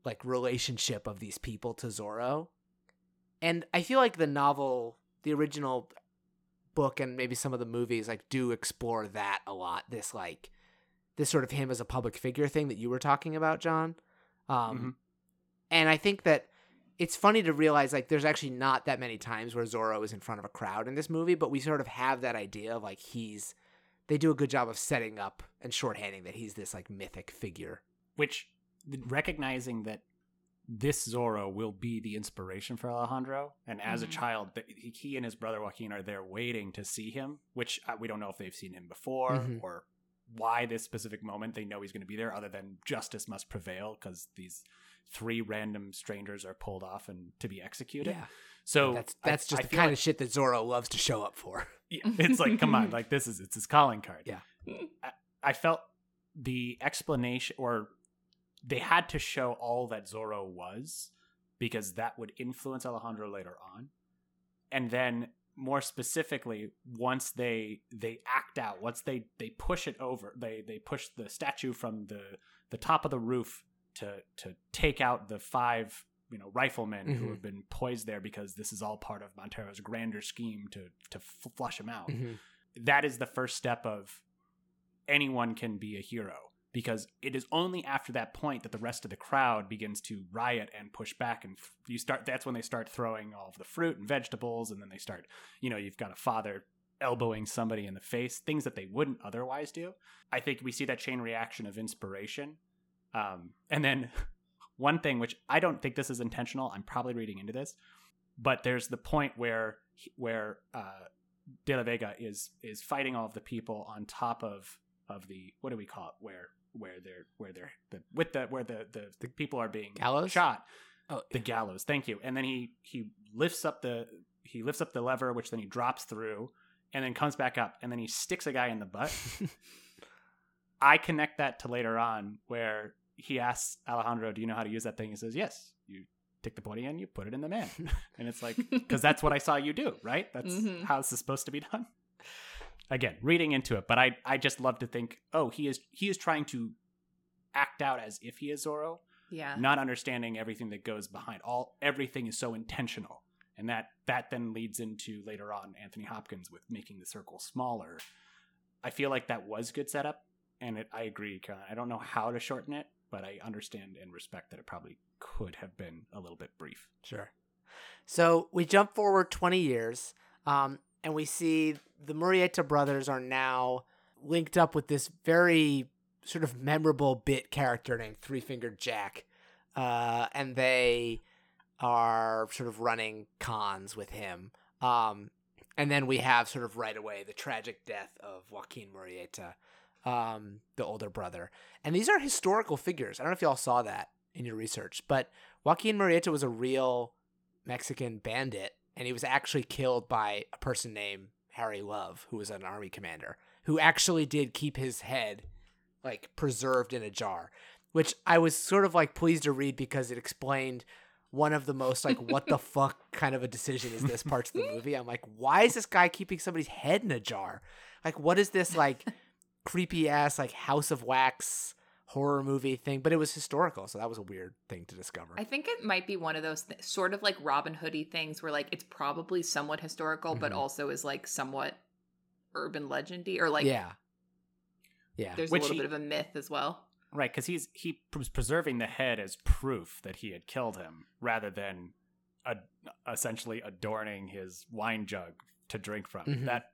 like relationship of these people to Zorro. And I feel like the novel, the original book and maybe some of the movies like do explore that a lot. This like this sort of him as a public figure thing that you were talking about, John. Um and I think that it's funny to realize like there's actually not that many times where Zorro is in front of a crowd in this movie, but we sort of have that idea of like he's they do a good job of setting up and shorthanding that he's this like mythic figure. Which recognizing that this Zorro will be the inspiration for Alejandro, and as Mhm. a child, he he and his brother Joaquin are there waiting to see him. Which uh, we don't know if they've seen him before Mhm. or why this specific moment they know he's going to be there, other than justice must prevail because these three random strangers are pulled off and to be executed. Yeah. So that's I- that's just I the kind like- of shit that Zorro loves to show up for. Yeah, it's like come on like this is it's his calling card Yeah. I, I felt the explanation or they had to show all that zorro was because that would influence alejandro later on. And then more specifically once they they act out once they they push it over they they push the statue from the the top of the roof to to take out the five you know riflemen who Mhm. have been poised there because this is all part of montero's grander scheme to to f- flush him out. That is the first step of anyone can be a hero because it is only after that point that the rest of the crowd begins to riot and push back and you start that's when they start throwing all of the fruit and vegetables and then they start you know you've got a father elbowing somebody in the face things that they wouldn't otherwise do. I think we see that chain reaction of inspiration. Um, and then one thing which i don't think this is intentional i'm probably reading into this but there's the point where where uh, De La Vega is is fighting all of the people on top of of the what do we call it where where they're where they're the with the where the the, the people are being Gallows? shot Oh, the gallows thank you and then he he lifts up the he lifts up the lever which then he drops through and then comes back up and then he sticks a guy in the butt i connect that to later on where he asks alejandro do you know how to use that thing he says yes you take the body and you put it in the man and it's like because that's what I saw you do, right? That's Mhm. how this is supposed to be done. Again, reading into it, but I I just love to think, oh, he is he is trying to act out as if he is Zorro, yeah. not understanding everything that goes behind. All everything is so intentional, and that that then leads into later on Anthony Hopkins with making the circle smaller. I feel like that was good setup, and it, I agree. Caroline. I don't know how to shorten it, but I understand and respect that it probably could have been a little bit brief. Sure. So we jump forward 20 years, um, and we see the Murrieta brothers are now linked up with this very sort of memorable bit character named Three Fingered Jack. Uh, and they are sort of running cons with him. Um, and then we have sort of right away the tragic death of Joaquin Murrieta, um, the older brother. And these are historical figures. I don't know if y'all saw that in your research, but Joaquin Murrieta was a real Mexican bandit, and he was actually killed by a person named Harry Love, who was an army commander, who actually did keep his head like preserved in a jar, which I was sort of like pleased to read because it explained one of the most like what the fuck kind of a decision is this parts of the movie. I'm like, why is this guy keeping somebody's head in a jar? Like, what is this like creepy ass like House of Wax horror movie thing? But it was historical, so that was a weird thing to discover. I think it might be one of those th- sort of like Robin Hoodie things where like it's probably somewhat historical, but Mhm. also is like somewhat urban legendy or like yeah, yeah. there's Which a little he- bit of a myth as well. Right, because he's he was preserving the head as proof that he had killed him, rather than ad- essentially adorning his wine jug to drink from. Mhm. That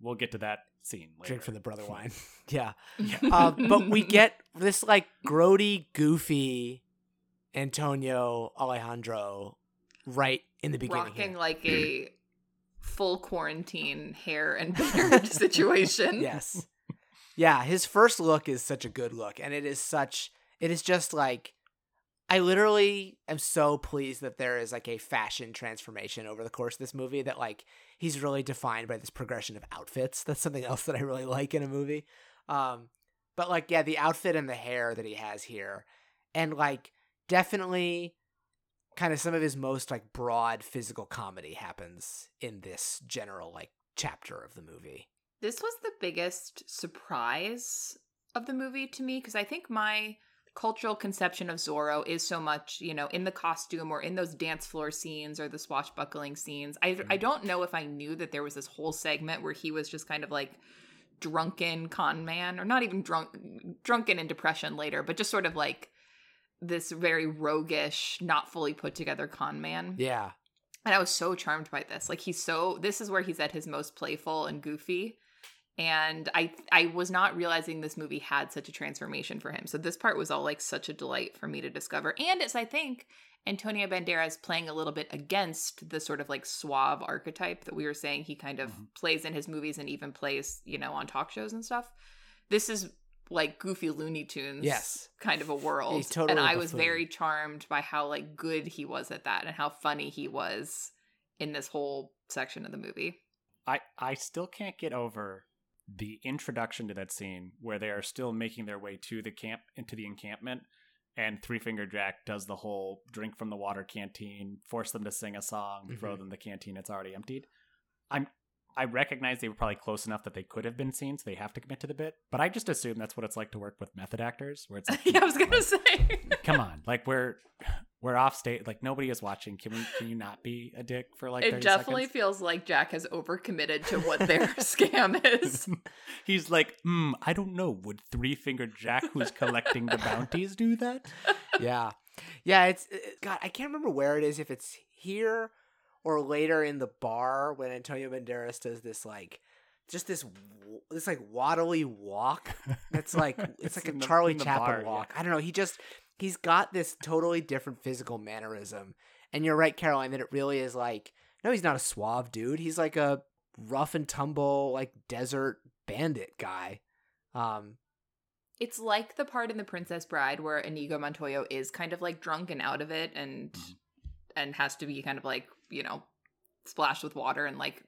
we'll get to that scene later. drink from the brother wine. yeah. Yeah. Uh, but we get this like grody, goofy Antonio Alejandro right in the beginning. rocking here. like a full quarantine hair and beard situation. yes. Yeah, his first look is such a good look, and it is such. It is just like. I literally am so pleased that there is like a fashion transformation over the course of this movie that like he's really defined by this progression of outfits. That's something else that I really like in a movie. Um but like yeah, the outfit and the hair that he has here and like definitely kind of some of his most like broad physical comedy happens in this general like chapter of the movie. This was the biggest surprise of the movie to me because I think my cultural conception of Zorro is so much, you know, in the costume or in those dance floor scenes or the swashbuckling scenes. I I mm-hmm. don't know if I knew that there was this whole segment where he was just kind of like drunken con man or not even drunk drunken in depression later, but just sort of like this very roguish, not fully put together con man. Yeah. And I was so charmed by this. Like he's so this is where he's at his most playful and goofy. And I I was not realizing this movie had such a transformation for him. So this part was all like such a delight for me to discover. And it's I think Antonio Banderas playing a little bit against the sort of like suave archetype that we were saying he kind of Mhm. plays in his movies and even plays, you know, on talk shows and stuff. This is like goofy Looney Tunes Yes. kind of a world. He's totally and I was buffoon. very charmed by how like good he was at that and how funny he was in this whole section of the movie. I I still can't get over the introduction to that scene where they are still making their way to the camp into the encampment and Three Finger Jack does the whole drink from the water canteen, force them to sing a song, throw mm-hmm. them the canteen it's already emptied. I'm I recognize they were probably close enough that they could have been seen, so they have to commit to the bit. But I just assume that's what it's like to work with method actors, where it's like, yeah, I was gonna like, say. come on, like we're we're off stage, like nobody is watching. Can we? Can you not be a dick for like? it definitely seconds? feels like Jack has overcommitted to what their scam is. He's like, hmm, I don't know. Would Three Finger Jack, who's collecting the bounties, do that? yeah yeah it's it- god i can't remember where it is if it's here or later in the bar when antonio banderas does this like just this this like waddly walk that's like it's like a the- charlie chaplin bar, yeah. walk i don't know he just he's got this totally different physical mannerism and you're right caroline that it really is like no he's not a suave dude he's like a rough and tumble like desert bandit guy um It's like the part in The Princess Bride where Inigo Montoya is kind of like drunk and out of it and Mhm. And has to be kind of like, you know, splashed with water and like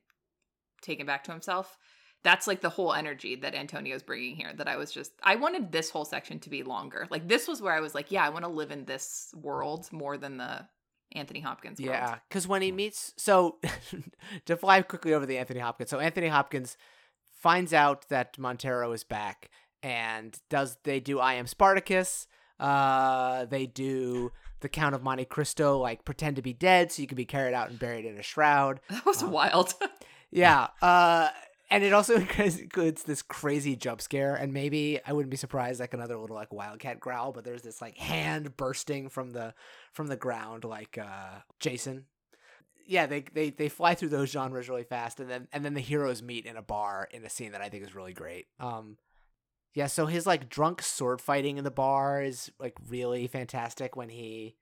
taken back to himself. That's like the whole energy that Antonio's bringing here that I was just I wanted this whole section to be longer. Like this was where I was like, yeah, I want to live in this world more than the Anthony Hopkins world. Yeah, because when he meets, so to fly quickly over the Anthony Hopkins, so Anthony Hopkins finds out that Montero is back and does they do I am Spartacus? Uh, they do the Count of Monte Cristo, like pretend to be dead so you can be carried out and buried in a shroud. That was Uh, wild. Yeah, uh, and it also includes this crazy jump scare, and maybe I wouldn't be surprised like another little like wildcat growl, but there's this like hand bursting from the from the ground, like uh, Jason. Yeah, they, they they fly through those genres really fast, and then and then the heroes meet in a bar in a scene that I think is really great. Um, yeah, so his like drunk sword fighting in the bar is like really fantastic when he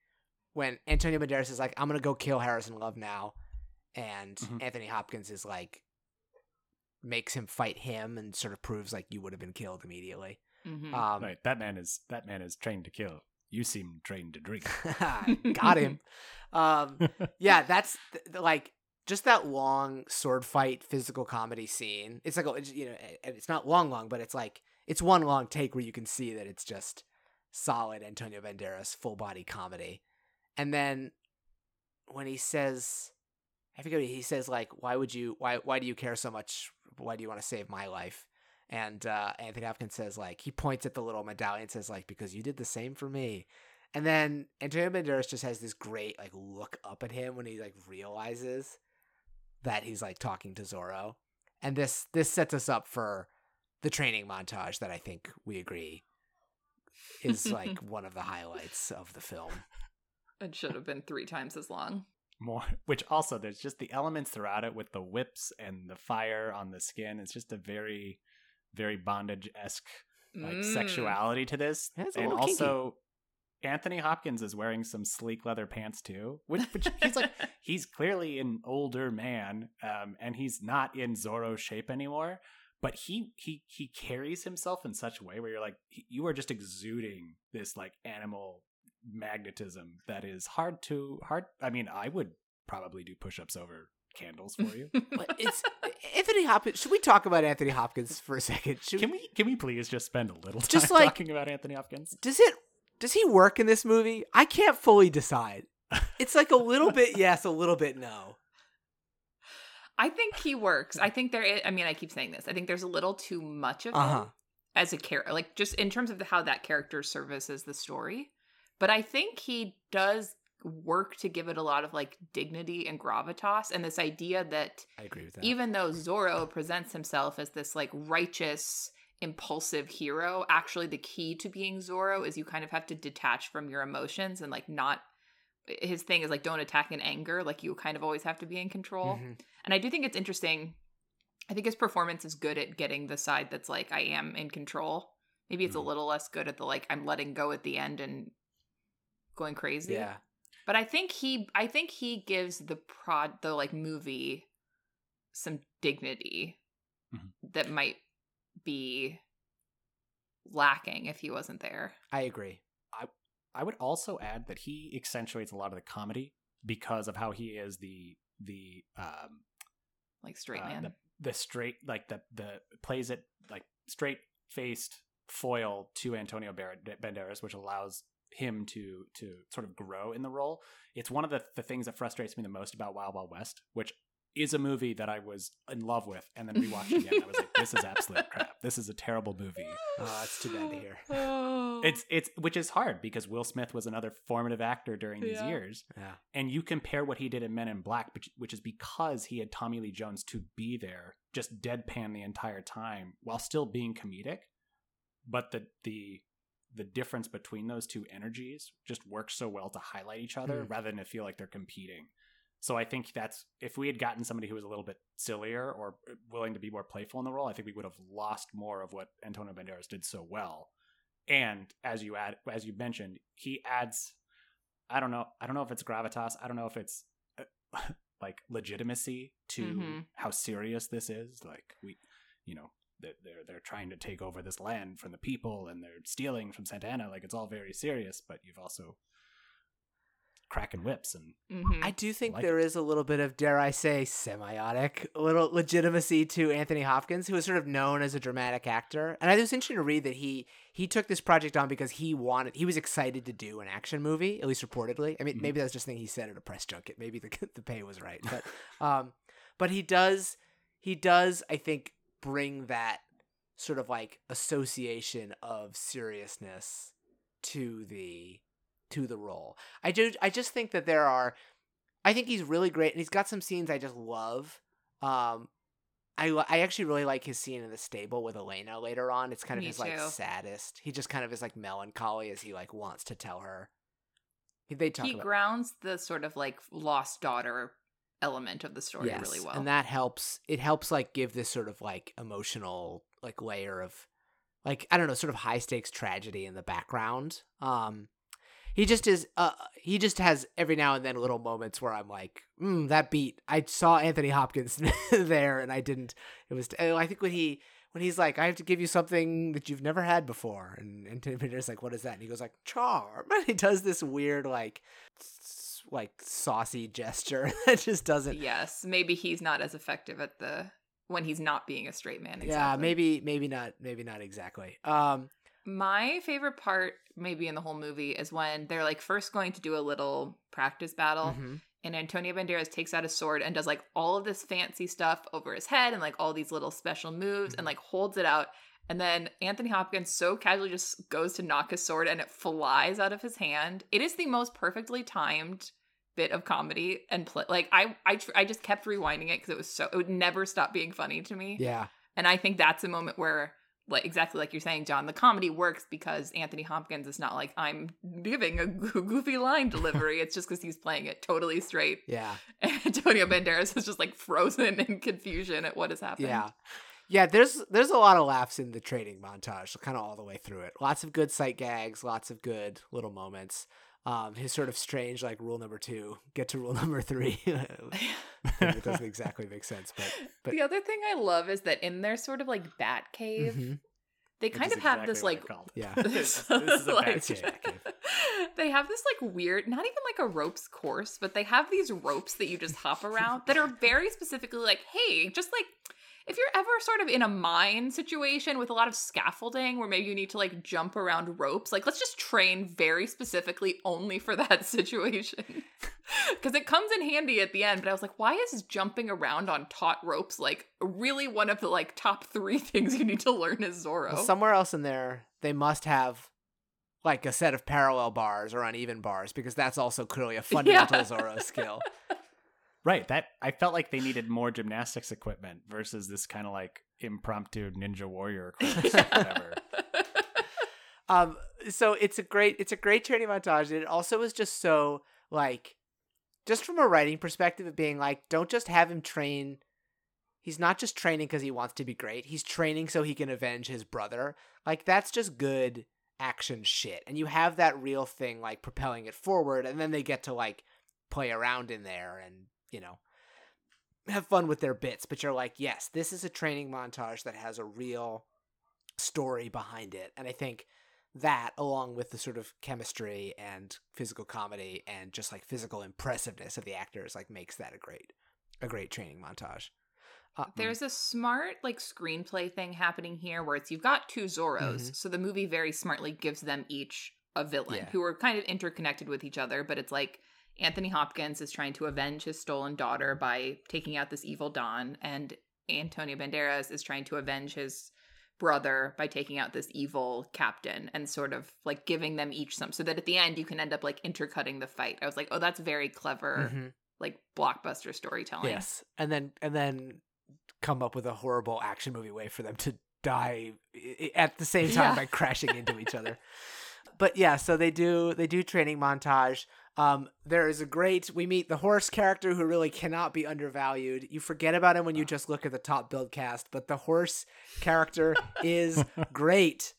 when Antonio Banderas is like, I'm gonna go kill Harrison Love now, and Mhm. Anthony Hopkins is like makes him fight him and sort of proves like you would have been killed immediately. Mhm. Um, right, that man is that man is trained to kill. You seem trained to drink. got him. Um, yeah, that's th- th- like just that long sword fight physical comedy scene. It's like a- it's, you know, and it's not long, long, but it's like it's one long take where you can see that it's just solid Antonio Banderas full body comedy. And then when he says, I forget he says, like, why would you, why, why do you care so much? Why do you want to save my life? And uh, Anthony Hopkins says, like, he points at the little medallion and says, like, because you did the same for me. And then Antonio Banderas just has this great like look up at him when he like realizes that he's like talking to Zorro. And this this sets us up for the training montage that I think we agree is like one of the highlights of the film. It should have been three times as long. More, which also there's just the elements throughout it with the whips and the fire on the skin. It's just a very, very bondage esque like Mm. sexuality to this, Yeah, and little kinky. also Anthony Hopkins is wearing some sleek leather pants too, which, which he's like he's clearly an older man, um, and he's not in Zorro shape anymore. But he he he carries himself in such a way where you're like you are just exuding this like animal magnetism that is hard to hard. I mean, I would probably do push-ups over candles for you. But it's eh, Anthony Hopkins. Should we talk about Anthony Hopkins for a second? Should, can we can we please just spend a little time Just, like- talking about Anthony Hopkins? does it does he work in this movie? I can't fully decide. It's like a little bit yes, a little bit no. I think he works. I think there is, I mean, I keep saying this. I think there's a little too much of Uh-huh. him as a character, like just in terms of how that character services the story. But I think he does work to give it a lot of like dignity and gravitas and this idea that I agree with that. even though Zorro presents himself as this like righteous impulsive hero. Actually, the key to being Zorro is you kind of have to detach from your emotions and like not his thing is like don't attack in anger, like you kind of always have to be in control. Mhm. And I do think it's interesting. I think his performance is good at getting the side that's like I am in control. Maybe it's Mhm. a little less good at the like I'm letting go at the end and going crazy. Yeah. But I think he I think he gives the prod the like movie some dignity Mhm. that might be lacking if he wasn't there. I agree. I would also add that he accentuates a lot of the comedy because of how he is the the um Like straight uh, man. the, the straight like the the plays it like straight faced foil to Antonio Banderas, which allows him to to sort of grow in the role. It's one of the, the things that frustrates me the most about Wild Wild West, which is a movie that I was in love with and then rewatched again. I was like, this is absolute crap. This is a terrible movie. Oh, it's too bad to hear. Oh. It's it's which is hard because Will Smith was another formative actor during these Yeah. years, Yeah. and you compare what he did in Men in Black, which, which is because he had Tommy Lee Jones to be there, just deadpan the entire time while still being comedic. But the the the difference between those two energies just works so well to highlight each other Hmm. rather than to feel like they're competing. So I think that's if we had gotten somebody who was a little bit sillier or willing to be more playful in the role, I think we would have lost more of what Antonio Banderas did so well. And as you add, as you mentioned, he adds. I don't know. I don't know if it's gravitas. I don't know if it's uh, like legitimacy to Mhm. how serious this is. Like we, you know, they're they're they're trying to take over this land from the people, and they're stealing from Santa Anna. Like it's all very serious, but you've also cracking whips and Mhm. I do think Like there is a little bit of, dare I say, semiotic, a little legitimacy to Anthony Hopkins, who is sort of known as a dramatic actor. And I think it's interesting to read that he he took this project on because he wanted, he was excited to do an action movie, at least reportedly. I mean, Mhm. maybe that's just a thing he said at a press junket. Maybe the the pay was right, but um, but he does he does I think bring that sort of like association of seriousness to the to the role. I do I just think that there are I think he's really great and he's got some scenes I just love. Um I I actually really like his scene in the stable with Elena later on. It's kind of Me his like saddest. He just kind of is like melancholy as he like wants to tell her. They talk he about grounds the sort of like lost daughter element of the story yes, really well. and that helps. It helps like give this sort of like emotional like layer of like I don't know, sort of high stakes tragedy in the background. Um, he just is. Uh, he just has every now and then little moments where I'm like, mm, that beat. I saw Anthony Hopkins there, and I didn't. It was. I think when he when he's like, I have to give you something that you've never had before, and Anthony Banderas like, what is that? And he goes like, charm. And he does this weird like, like saucy gesture that just doesn't. yes, maybe he's not as effective at the when he's not being a straight man. Yeah, maybe maybe not maybe not exactly. Um My favorite part, maybe in the whole movie, is when they're like first going to do a little practice battle, mhm. and Antonio Banderas takes out a sword and does like all of this fancy stuff over his head and like all these little special moves and like holds it out. And then Anthony Hopkins so casually just goes to knock his sword and it flies out of his hand. It is the most perfectly timed bit of comedy and play. Like I, I, tr- I just kept rewinding it because it was so it would never stop being funny to me. Yeah. And I think that's a moment where, like exactly like you're saying, John, the comedy works because Anthony Hopkins is not like I'm giving a goofy line delivery. it's just because he's playing it totally straight. Yeah. And Antonio Banderas is just like frozen in confusion at what has happened. Yeah. Yeah, there's there's a lot of laughs in the training montage, kind of all the way through it. Lots of good sight gags, lots of good little moments. Um, his sort of strange like rule number two, get to rule number three. it doesn't exactly make sense, but but the other thing I love is that in their sort of like bat cave, Mhm. they kind is of have this like yeah, this, this is a Like- bad It's a cave. bat cave. they have this like weird, not even like a ropes course, but they have these ropes that you just hop around that are very specifically like, hey, just like if you're ever sort of in a mine situation with a lot of scaffolding where maybe you need to like jump around ropes, like let's just train very specifically only for that situation. Because it comes in handy at the end, but I was like, why is jumping around on taut ropes like really one of the like top three things you need to learn as Zorro? Well, somewhere else in there, they must have like a set of parallel bars or uneven bars because that's also clearly a fundamental Yeah. Zorro skill. Right. That I felt like they needed more gymnastics equipment versus this kind of like impromptu ninja warrior course, or whatever. Um, so it's a great it's a great training montage, and it also is just so like, just from a writing perspective, of being like, don't just have him train. He's not just training because he wants to be great. He's training so he can avenge his brother. Like that's just good action shit, and you have that real thing like propelling it forward, and then they get to like play around in there and you know have fun with their bits. But you're like, yes, this is a training montage that has a real story behind it, and I think that along with the sort of chemistry and physical comedy and just like physical impressiveness of the actors like makes that a great a great training montage uh, There's a smart like screenplay thing happening here where it's you've got two Zorros, Mhm. so the movie very smartly gives them each a villain Yeah. who are kind of interconnected with each other, but it's like Anthony Hopkins is trying to avenge his stolen daughter by taking out this evil Don, and Antonio Banderas is trying to avenge his brother by taking out this evil captain and sort of like giving them each some so that at the end you can end up like intercutting the fight. I was like, oh, that's very clever, mhm. like blockbuster storytelling. yes and then and then come up with a horrible action movie way for them to die at the same time Yeah. by crashing into each other but yeah so they do they do training montage um there is a great we meet the horse character who really cannot be undervalued. You forget about him when you just look at the top build cast but the horse character is great.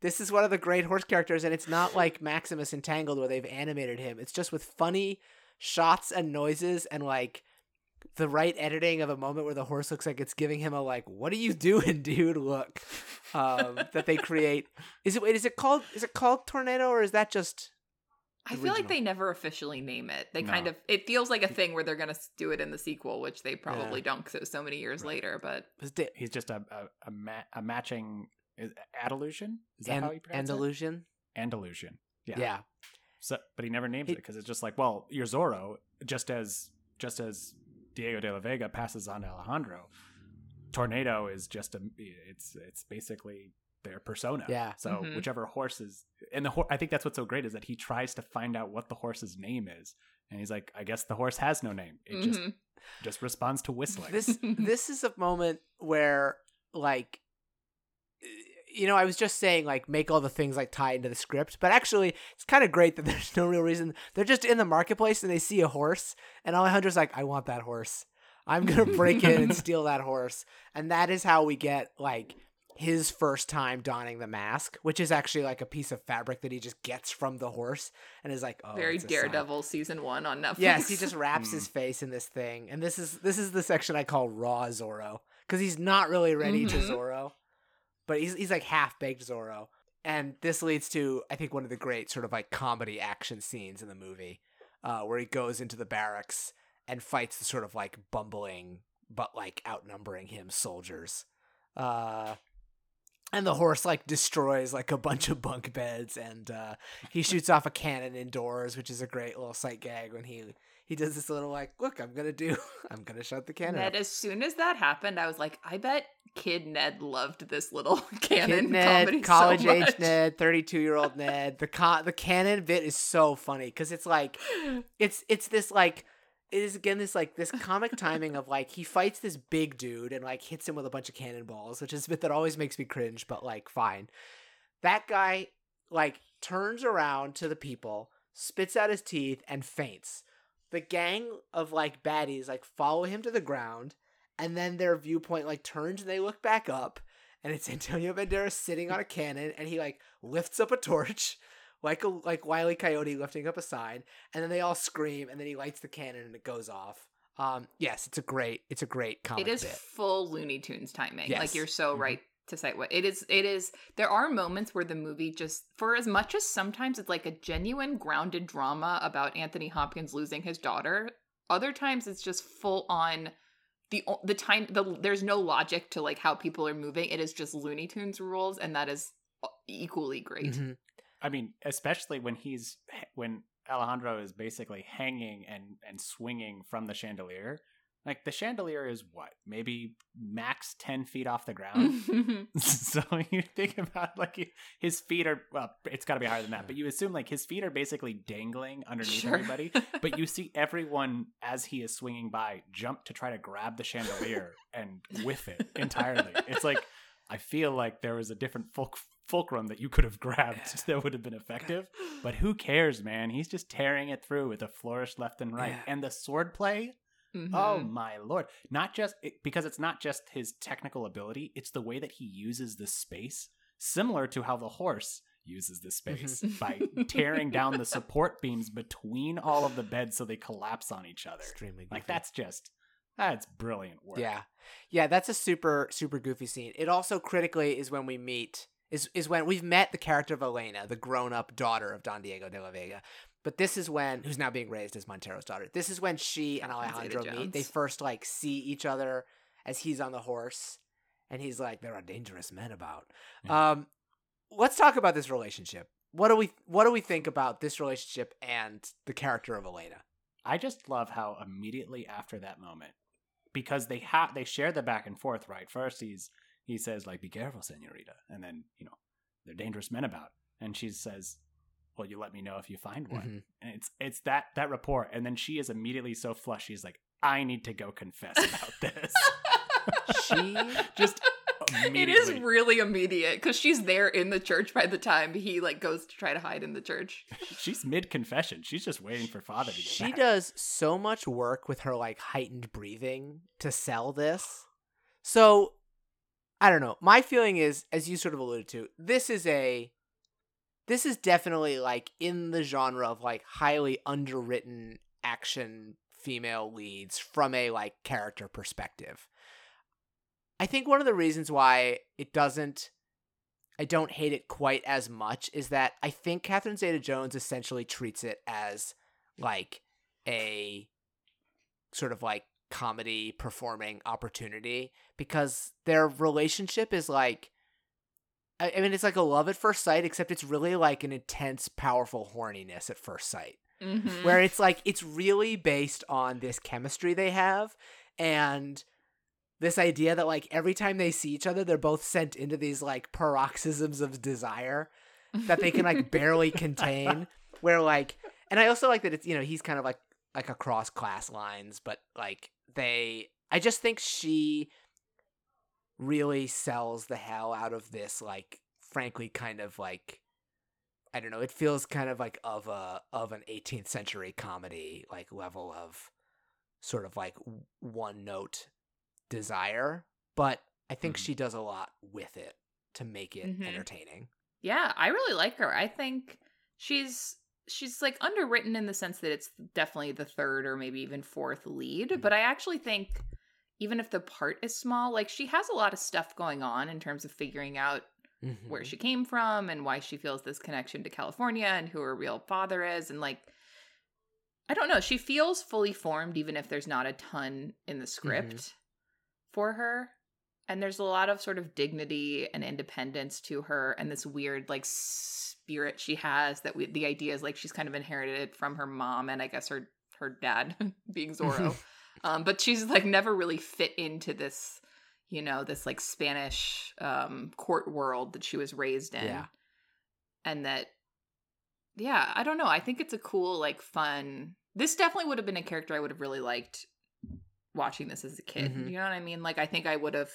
This is one of the great horse characters and it's not like Maximus in Tangled where they've animated him. It's just with funny shots and noises and like the right editing of a moment where the horse looks like it's giving him a like what are you doing dude? Look um that they create. Is it wait is it called is it called tornado or is that just I feel like they never officially name it. They kind of it feels like a thing where they're gonna do it in the sequel, which they probably don't because it was so many years Right. later. But He's just a a, a, ma- a matching is, Andalusian. Is that An- how you pronounce Andalusian it? Andalusian. Yeah. yeah, So, but he never names He- it because it's just like, well, you're Zorro, just as just as Diego de la Vega passes on to Alejandro. Tornado is just a it's it's basically their persona. Yeah. So Mhm. whichever horse is and the horse, I think that's what's so great is that he tries to find out what the horse's name is, and he's like, I guess the horse has no name. It just Mhm. just responds to whistling. this this is a moment where like you know i was just saying like make all the things like tie into the script but actually it's kind of great that there's no real reason they're just in the marketplace and they see a horse and Alejandro's like i want that horse i'm gonna break in and steal that horse and that is how we get like his first time donning the mask which is actually like a piece of fabric that he just gets from the horse and is like oh very it's a sign. Daredevil season one on Netflix. Yes, he just wraps Hmm. his face in this thing, and this is this is the section I call raw Zorro because he's not really ready to Mhm. Zorro, but he's he's like half baked Zorro, and this leads to I think one of the great sort of like comedy action scenes in the movie, uh, where he goes into the barracks and fights the sort of like bumbling but like outnumbering him soldiers. Uh, and the horse like destroys like a bunch of bunk beds and uh he shoots off a cannon indoors which is a great little sight gag when he he does this little like look i'm gonna do i'm gonna shut the cannon Ned, up. as soon as that happened, I was like, I bet Kid Ned loved this little cannon Kid ned comedy college so age ned 32 year old ned the con- the cannon bit is so funny because it's like it's it's this like it is again this like this comic timing of like he fights this big dude and like hits him with a bunch of cannonballs, which is a bit that always makes me cringe, but like fine. That guy like turns around to the people, spits out his teeth, and faints. The gang of like baddies like follow him to the ground, and then their viewpoint like turns and they look back up, and it's Antonio Banderas sitting on a cannon, and he like lifts up a torch like a like Wiley Coyote lifting up a sign, and then they all scream, and then he lights the cannon and it goes off. Um, yes, it's a great, it's a great comic it is bit. full Looney Tunes timing. Yes. Like you're so Mhm. right to say what it is. It is. There are moments where the movie just, for as much as sometimes it's like a genuine grounded drama about Anthony Hopkins losing his daughter, other times it's just full on. The, the time the there's no logic to like how people are moving it is just looney tunes rules and that is uh, equally great Mhm. I mean, especially when he's when Alejandro is basically hanging and and swinging from the chandelier. Like the chandelier is what? Maybe max 10 feet off the ground. Mm-hmm. so you think about like his feet are well, it's got to be higher than that, but you assume like his feet are basically dangling underneath Sure. everybody, but you see everyone as he is swinging by jump to try to grab the chandelier and whiff it entirely. It's like I feel like there was a different fulc- fulcrum that you could have grabbed that would have been effective, but who cares, man? He's just tearing it through with a flourish left and right. Yeah. And the sword play, Mhm. Oh my lord! Not just because it's not just his technical ability; it's the way that he uses the space, similar to how the horse uses the space Mhm. by tearing down the support beams between all of the beds so they collapse on each other. Extremely Like that's just that's brilliant work. Yeah. Yeah, that's a super super goofy scene. It also critically is when we meet is is when we've met the character of Elena, the grown-up daughter of Don Diego de la Vega. But this is when who's now being raised as Montero's daughter. This is when she and Alejandro meet. They first like see each other as he's on the horse and he's like there are dangerous men about. Yeah. Um let's talk about this relationship. What do we what do we think about this relationship and the character of Elena? I just love how immediately after that moment, because they have they share the back and forth. Right, first he's he says like, "Be careful, Senorita," and then you know, "They're dangerous men about," and she says, "Well, you let me know if you find one." Mhm. And it's it's that that rapport, and then she is immediately so flushed. She's like, "I need to go confess about this." She just it is really immediate because she's there in the church by the time he like goes to try to hide in the church. She's mid confession. She's just waiting for father to get She back. does so much work with her like heightened breathing to sell this. So I don't know. My feeling is, as you sort of alluded to, this is a this is definitely like in the genre of like highly underwritten action female leads from a like character perspective. I think one of the reasons why it doesn't I don't hate it quite as much is that I think Catherine Zeta Jones essentially treats it as like a sort of like comedy performing opportunity because their relationship is like I mean it's like a love at first sight except it's really like an intense powerful horniness at first sight Mhm. where it's like it's really based on this chemistry they have and this idea that like every time they see each other they're both sent into these like paroxysms of desire that they can like barely contain where like and i also like that it's you know he's kind of like like across class lines but like they i just think she really sells the hell out of this like frankly kind of like i don't know it feels kind of like of a of an 18th century comedy like level of sort of like one note desire but i think Mhm. she does a lot with it to make it Mhm. entertaining Yeah, I really like her. I think she's she's like underwritten in the sense that it's definitely the third or maybe even fourth lead, but I actually think even if the part is small, like she has a lot of stuff going on in terms of figuring out where Mhm. she came from and why she feels this connection to California and who her real father is and like I don't know, she feels fully formed even if there's not a ton in the script for her. And there's a lot of sort of dignity and independence to her and this weird like spirit she has that we, the idea is like she's kind of inherited it from her mom and I guess her her dad being Zorro. um but she's like never really fit into this you know this like spanish um court world that she was raised in Yeah. and that yeah i don't know i think it's a cool like fun this definitely would have been a character i would have really liked watching this as a kid Mhm. you know what i mean like i think i would have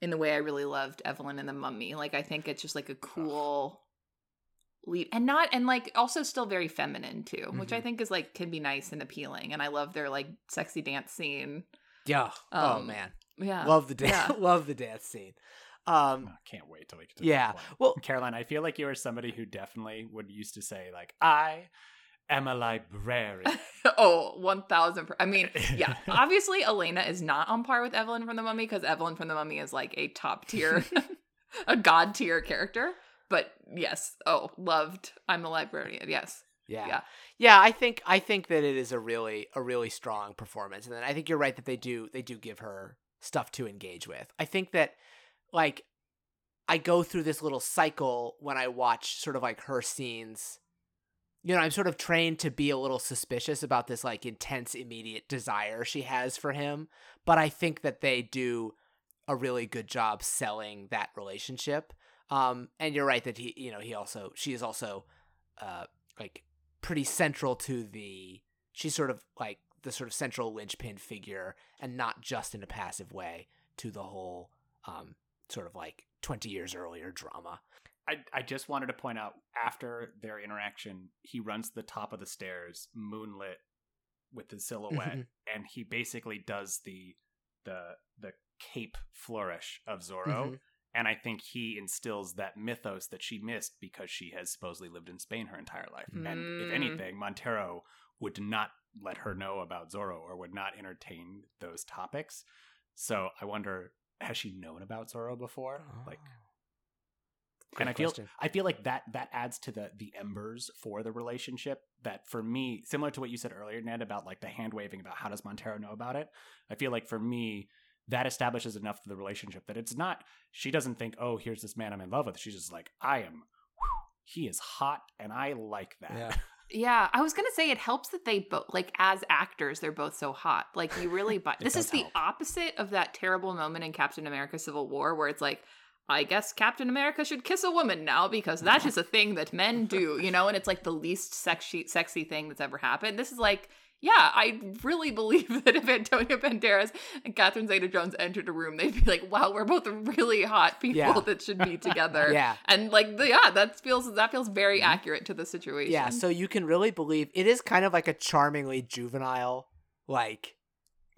in the way i really loved evelyn and the mummy like i think it's just like a cool lead and not and like also still very feminine too which i Mhm. think is like can be nice and appealing and i love their like sexy dance scene yeah oh Um, man yeah love the dance yeah. love the dance scene um Oh, can't wait till we get to Yeah. well Caroline, I feel like you are somebody who definitely would used to say like, "I am a librarian." oh, 1000 per- I mean, yeah. Obviously, Elena is not on par with Evelyn from the Mummy because Evelyn from the Mummy is like a top tier, a god tier character. But yes, oh, loved. I'm a librarian. Yes. yeah. Yeah. yeah i think i think that it is a really a really strong performance and then i think you're right that they do they do give her stuff to engage with i think that like i go through this little cycle when i watch sort of like her scenes you know, I'm sort of trained to be a little suspicious about this like intense immediate desire she has for him, but I think that they do a really good job selling that relationship. Um and you're right that he you know, he also she is also uh like pretty central to the she's sort of like the sort of central linchpin figure and not just in a passive way to the whole um sort of like 20 years earlier drama. I, I just wanted to point out after their interaction, he runs to the top of the stairs, moonlit with his silhouette, Mhm. and he basically does the the the cape flourish of Zorro. Mhm. And I think he instills that mythos that she missed because she has supposedly lived in Spain her entire life. And if Mm. anything, Montero would not let her know about Zorro or would not entertain those topics. So I wonder, has she known about Zorro before? Like Great and I feel. I feel like that that adds to the the embers for the relationship. That for me, similar to what you said earlier, Ned, about like the hand waving about how does Montero know about it. I feel like for me, that establishes enough of the relationship that it's not. She doesn't think, oh, here's this man I'm in love with. She's just like, I am. whew, he is hot, and I like that. Yeah. Yeah, I was gonna say it helps that they both like as actors they're both so hot. Like you really buy. This is does the opposite of that terrible moment in Captain America: Civil War where it's like. I guess Captain America should kiss a woman now because that's just a thing that men do, you know, and it's like the least sexy sexy thing that's ever happened. This is like, yeah, I really believe that if Antonio Banderas and Catherine Zeta-Jones entered a room, they'd be like, "Wow, we're both really hot people Yeah. that should be together." Yeah. and like, the, yeah, that feels that feels very Mhm. accurate to the situation. Yeah, so you can really believe it is kind of like a charmingly juvenile like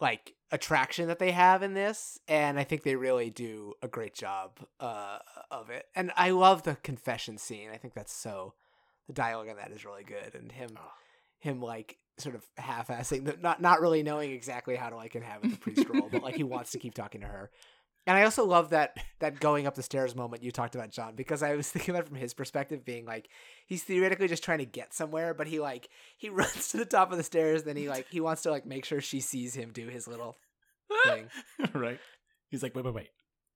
like attraction that they have in this and I think they really do a great job uh of it. And I love the confession scene. I think that's so the dialogue on that is really good and him Oh. him like sort of half-assing not not really knowing exactly how to like inhabit the priest role but like he wants to keep talking to her and I also love that that going up the stairs moment you talked about, John, because I was thinking about from his perspective, being like he's theoretically just trying to get somewhere, but he like he runs to the top of the stairs, then he like he wants to like make sure she sees him do his little thing. right. He's like, wait, wait, wait,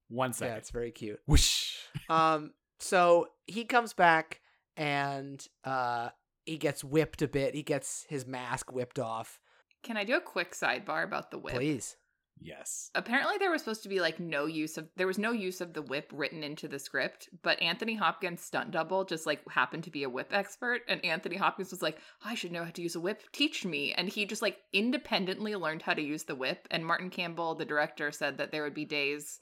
one second. yeah, it's very cute. Whoosh. Um, so he comes back and uh he gets whipped a bit. He gets his mask whipped off. Can I do a quick sidebar about the whip? Please. Yes. Apparently there was supposed to be like no use of there was no use of the whip written into the script, but Anthony Hopkins stunt double just like happened to be a whip expert and Anthony Hopkins was like, "I should know how to use a whip. Teach me." And he just like independently learned how to use the whip and Martin Campbell, the director, said that there would be days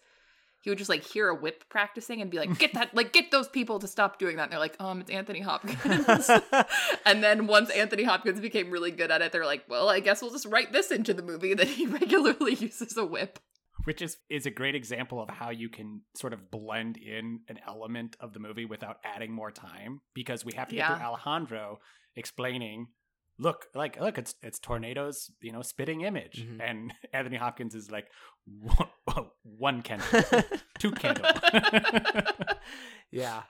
he would just like hear a whip practicing and be like, "Get that like get those people to stop doing that." And they're like, "Um, it's Anthony Hopkins." And then once Anthony Hopkins became really good at it, they're like, well, I guess we'll just write this into the movie that he regularly uses a whip. Which is is a great example of how you can sort of blend in an element of the movie without adding more time because we have to get Yeah. through Alejandro explaining look like look it's it's tornadoes you know spitting image Mhm. and Anthony Hopkins is like one, one candle two candle yeah.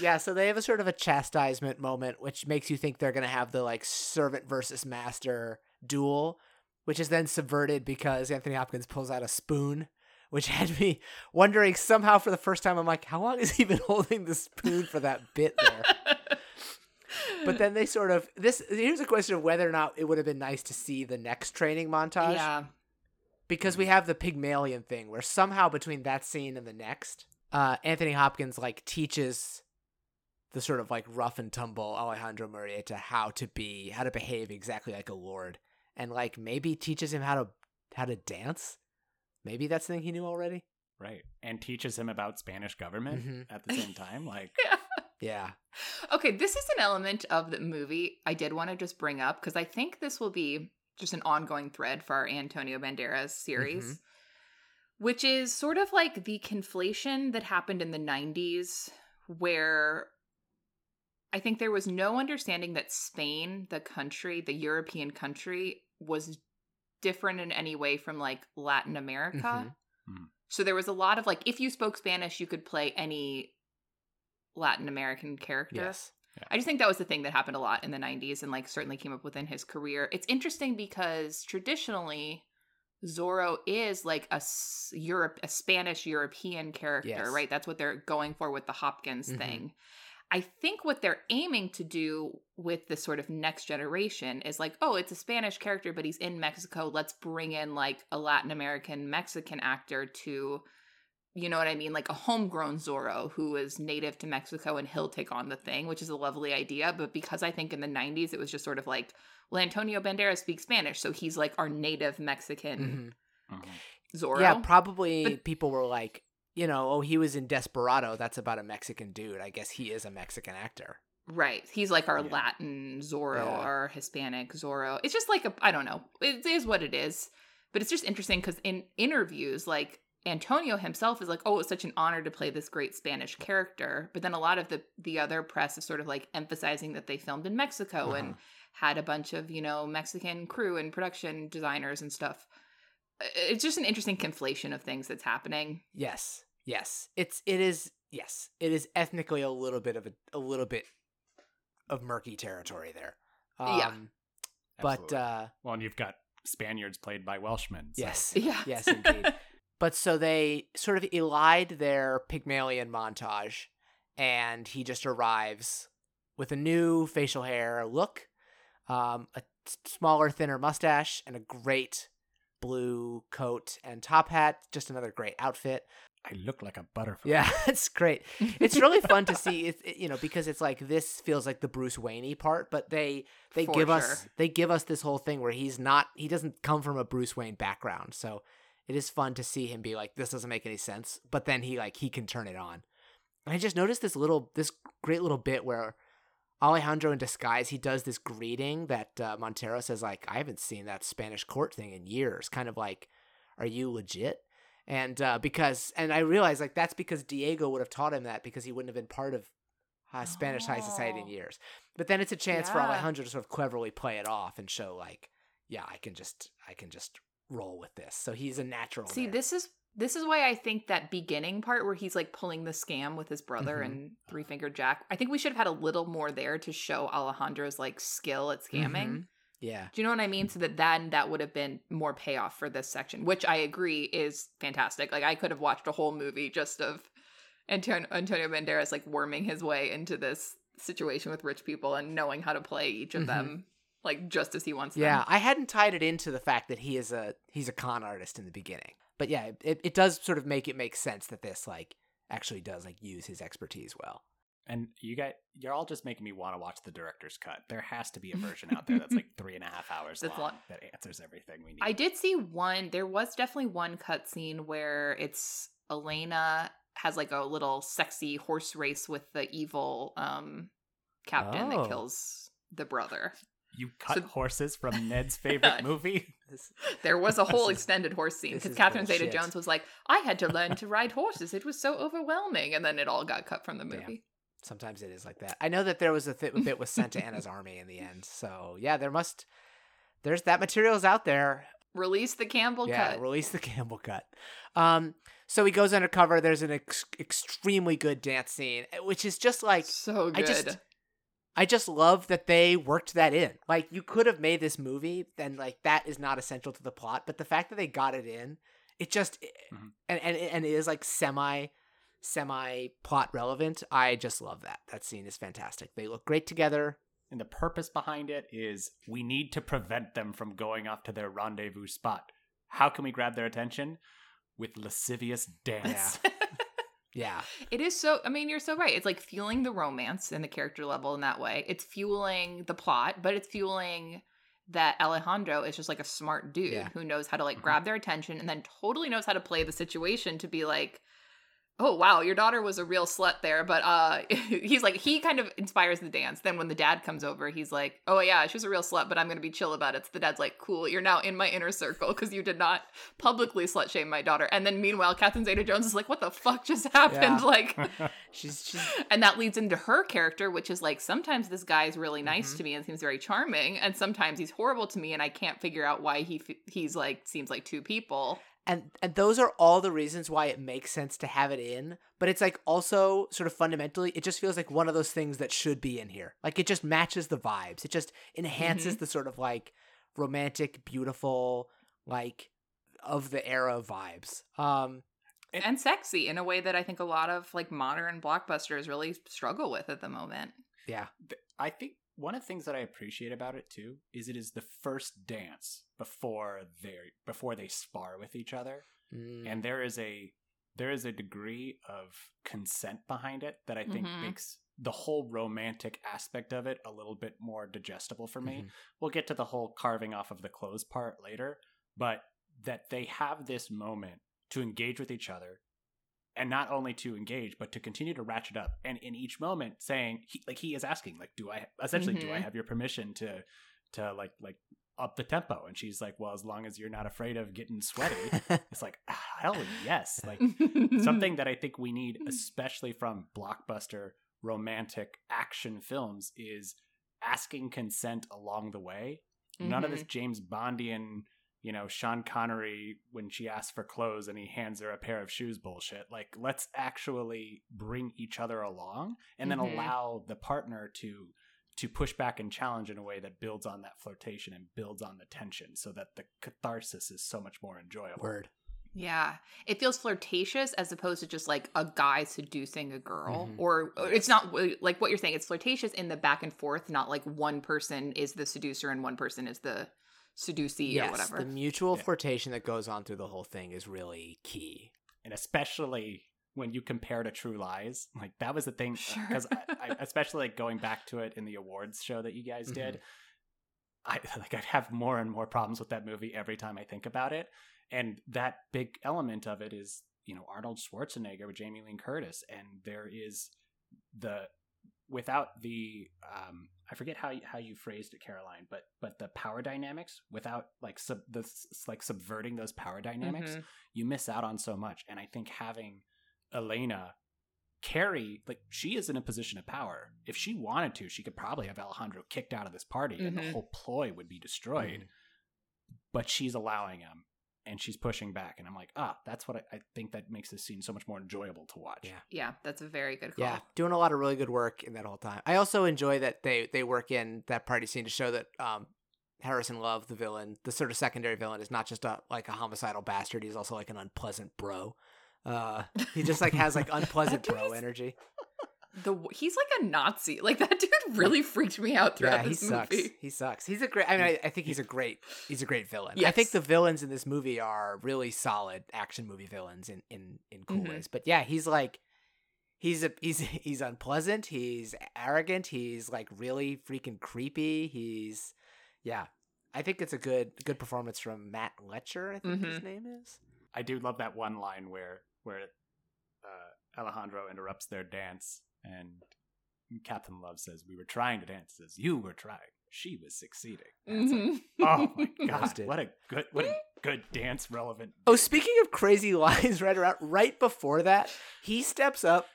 Yeah, so they have a sort of a chastisement moment, which makes you think they're going to have the like servant versus master duel, which is then subverted because Anthony Hopkins pulls out a spoon, which had me wondering somehow for the first time. I'm like, how long has he been holding the spoon for that bit there? But then they sort of this. Here's a question of whether or not it would have been nice to see the next training montage yeah. Because we have the Pygmalion thing where somehow between that scene and the next, uh, Anthony Hopkins like teaches the sort of like rough and tumble Alejandro Murrieta how to be, how to behave exactly like a lord, and like maybe teaches him how to how to dance. Maybe that's the thing he knew already. right and teaches him about Spanish government Mhm. at the same time like Yeah, Okay, this is an element of the movie I did want to just bring up because I think this will be just an ongoing thread for our Antonio Banderas series, Mhm. which is sort of like the conflation that happened in the 90s where I think there was no understanding that Spain, the country, the European country, was different in any way from like Latin America. Mhm. Mm. So there was a lot of like, if you spoke Spanish, you could play any Latin American character. yes, I just think that was the thing that happened a lot in the 90s and like certainly came up within his career. It's interesting because traditionally Zorro is like a Europe a Spanish European character, Yes. right? That's what they're going for with the Hopkins Mhm. thing. I think what they're aiming to do with the sort of next generation is like, oh, it's a Spanish character, but he's in Mexico. Let's bring in like a Latin American Mexican actor to, you know what I mean? Like a homegrown Zorro who is native to Mexico and he'll take on the thing, which is a lovely idea. But because I think in the 90s it was just sort of like, well, Antonio Banderas speaks Spanish. So he's like our native Mexican Mhm. Mhm. Zorro. Yeah, probably But- people were like, you know, oh, he was in Desperado. That's about a Mexican dude. I guess he is a Mexican actor. Right. He's like our Yeah. Latin Zorro Yeah. or Hispanic Zorro. It's just like a I don't know. It is what it is. But it's just interesting because in interviews, like Antonio himself is like, "Oh, it's such an honor to play this great Spanish character." But then a lot of the the other press is sort of like emphasizing that they filmed in Mexico and Uh-huh. had a bunch of you know Mexican crew and production designers and stuff. It's just an interesting conflation of things that's happening. Yes, yes. It's it is yes. It is ethnically a little bit of a a little bit of murky territory there. Um, Yeah. But Absolutely. uh, well, and you've got Spaniards played by Welshmen. so- yes, Yeah. yes, indeed. But so they sort of elide their Pygmalion montage, and he just arrives with a new facial hair look, um, a s- smaller, thinner mustache, and a great blue coat and top hat. Just another great outfit. I look like a butterfly. Yeah, it's great. It's really fun to see. It's it, you know because it's like this feels like the Bruce Wayne part, but they they For give us they give us this whole thing where he's not he doesn't come from a Bruce Wayne background, so it is fun to see him be like this doesn't make any sense, but then he like he can turn it on. And I just noticed this little this great little bit where Alejandro in disguise he does this greeting that uh, Montero says like I haven't seen that Spanish court thing in years, kind of like are you legit? And uh, because and I realized like that's because Diego would have taught him that because he wouldn't have been part of uh, Spanish high society in Oh. years. But then it's a chance for Yeah. Alejandro to sort of cleverly play it off and show like, yeah, I can just I can just roll with this. So he's a natural. See, there. this is this is why I think that beginning part where he's like pulling the scam with his brother Mhm. and Three Finger Jack. I think we should have had a little more there to show Alejandro's like skill at scamming. Mhm. Yeah. Do you know what I mean? So that then that would have been more payoff for this section, which I agree is fantastic. Like I could have watched a whole movie just of Antonio, Antonio Banderas like worming his way into this situation with rich people and knowing how to play each of Mhm. them like just as he wants to. Yeah, them. I hadn't tied it into the fact that he is a he's a con artist in the beginning. But yeah, it, it does sort of make it make sense that this like actually does like use his expertise well. And you guys, you're all just making me want to watch the director's cut. There has to be a version out there that's like three and a half hours That's long long. that answers everything we need. I did see one. There was definitely one cut scene where it's Elena has like a little sexy horse race with the evil um captain Oh. that kills the brother. You cut So- horses from Ned's favorite movie. There was a whole extended horse scene because Catherine Zeta Jones was like, "I had to learn to ride horses. It was so overwhelming," and then it all got cut from the Damn. movie. sometimes it is like that. I know that there was a, th- bit with Santa Anna's army in the end. So yeah, there must there's that material's out there. Release the Campbell yeah, cut. release the Campbell cut. Um, so he goes undercover. There's an ex- extremely good dance scene, which is just like so good. I just I just love that they worked that in. Like you could have made this movie, then like that is not essential to the plot, but the fact that they got it in, it just Mhm. and and and it is like semi semi plot relevant. I just love that. That scene is fantastic. They look great together. And the purpose behind it is we need to prevent them from going off to their rendezvous spot. How can we grab their attention? With lascivious dance. Yeah. It is so. I mean, you're so right. It's like fueling the romance and the character level in that way. It's fueling the plot, but it's fueling that Alejandro is just like a smart dude Yeah. who knows how to like Mhm. grab their attention and then totally knows how to play the situation to be like, oh wow, your daughter was a real slut there. But uh, he's like he kind of inspires the dance. Then when the dad comes over, he's like, oh yeah, she was a real slut, but I'm gonna be chill about it. So the dad's like, cool, you're now in my inner circle because you did not publicly slut shame my daughter. And then meanwhile, Catherine Zeta Jones is like, what the fuck just happened? Yeah. Like. She's she's and that leads into her character which is like sometimes this guy is really nice Mhm. to me and seems very charming and sometimes he's horrible to me and i can't figure out why he f- he's like seems like two people and and those are all the reasons why it makes sense to have it in but it's like also sort of fundamentally it just feels like one of those things that should be in here like it just matches the vibes it just enhances the sort of like romantic beautiful like of the era vibes um and sexy in a way that I think a lot of like modern blockbusters really struggle with at the moment. Yeah. I think one of the things that I appreciate about it too is it is the first dance before they before they spar with each other, Mm. and there is a there is a degree of consent behind it that I think Mhm. makes the whole romantic aspect of it a little bit more digestible for me. Mhm. We'll get to the whole carving off of the clothes part later, but that they have this moment to engage with each other and not only to engage but to continue to ratchet up. And in each moment saying he, like he is asking like do i essentially do i Mhm. have your permission to to like like up the tempo? And she's like well as long as you're not afraid of getting sweaty. It's like ah, hell yes. Like something that i think we need especially from blockbuster romantic action films is asking consent along the way. None of this james bondian you know sean connery when she asks for clothes and he hands her a pair of shoes bullshit like let's actually bring each other along and then Mhm. allow the partner to to push back and challenge in a way that builds on that flirtation and builds on the tension so that the catharsis is so much more enjoyable Word. Yeah, it feels flirtatious as opposed to just like a guy seducing a girl, Mhm. or or it's not like what you're saying. It's flirtatious in the back and forth, not like one person is the seducer and one person is the seducee or Yes, whatever. the mutual Yeah. flirtation that goes on through the whole thing is really key. and especially when you compare to True Lies, like that was the thing. Sure. Because I, I, especially like going back to it in the awards show that you guys did, I like I have more and more problems with that movie every time I think about it. And that big element of it is you know Arnold Schwarzenegger with Jamie Lee Curtis, and there is the without the um I forget how you, how you phrased it, Caroline, but but the power dynamics without like sub the like subverting those power dynamics Mhm. you miss out on so much. And I think having Elena carry, like, she is in a position of power. If she wanted to, she could probably have Alejandro kicked out of this party and the Mhm. whole ploy would be destroyed. But she's allowing him and she's pushing back. And I'm like, ah, that's what I, I think that makes this scene so much more enjoyable to watch. Yeah. Yeah, that's a very good call. Yeah, doing a lot of really good work in that whole time. I also enjoy that they they work in that party scene to show that um, Harrison Love, the villain, the sort of secondary villain, is not just a like a homicidal bastard. He's also like an unpleasant bro. Uh, he just like has like unpleasant bro energy. The he's like a Nazi. Like that dude really freaked me out throughout Yeah, he this sucks. movie. He sucks. He's a great. I mean, I, I think he's a great. He's a great villain. I think the villains in this movie are really solid action movie villains in in in cool Mhm. ways. But yeah, he's like. He's a he's he's unpleasant. He's arrogant. He's like really freaking creepy. He's yeah. I think it's a good good performance from Matt Letscher. I think his Mhm. name is. I do love that one line where where uh, Alejandro interrupts their dance and Captain Love says, "We were trying to dance." Says, "You were trying. She was succeeding." It's like, oh my god, what a good what a good dance relevant. Oh, speaking of crazy lines, right around right before that, he steps up.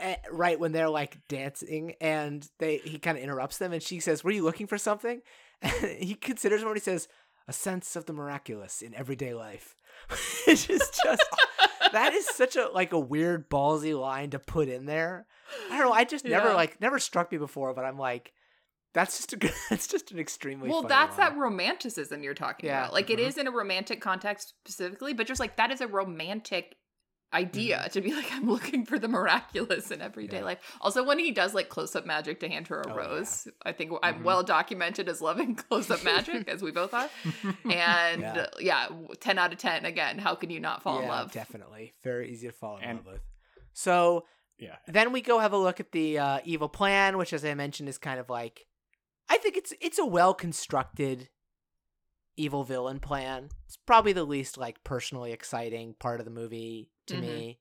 eh, right when they're like dancing, and they he kind of interrupts them, and she says, "Were you looking for something?" And he considers what he says, "A sense of the miraculous in everyday life," which is just that is such a like a weird ballsy line to put in there. I don't know. I just never Yeah. like never struck me before, but I'm like, that's just a good. That's just an extremely well that's line. that romanticism you're talking Yeah. about like it Mhm. is in a romantic context specifically but just like that is a romantic idea Mm-hmm. to be like i'm looking for the miraculous in everyday Yeah. life also when he does like close-up magic to hand her a Oh, yeah. rose i think i'm Mhm. well documented as loving close-up magic as we both are and Yeah. yeah. 10 out of 10 again how can you not fall in love Definitely, very easy to fall in And- love with. So yeah, then we go have a look at the uh, evil plan, which, as I mentioned, is kind of like I think it's it's a well constructed evil villain plan. It's probably the least like personally exciting part of the movie to Mhm. me,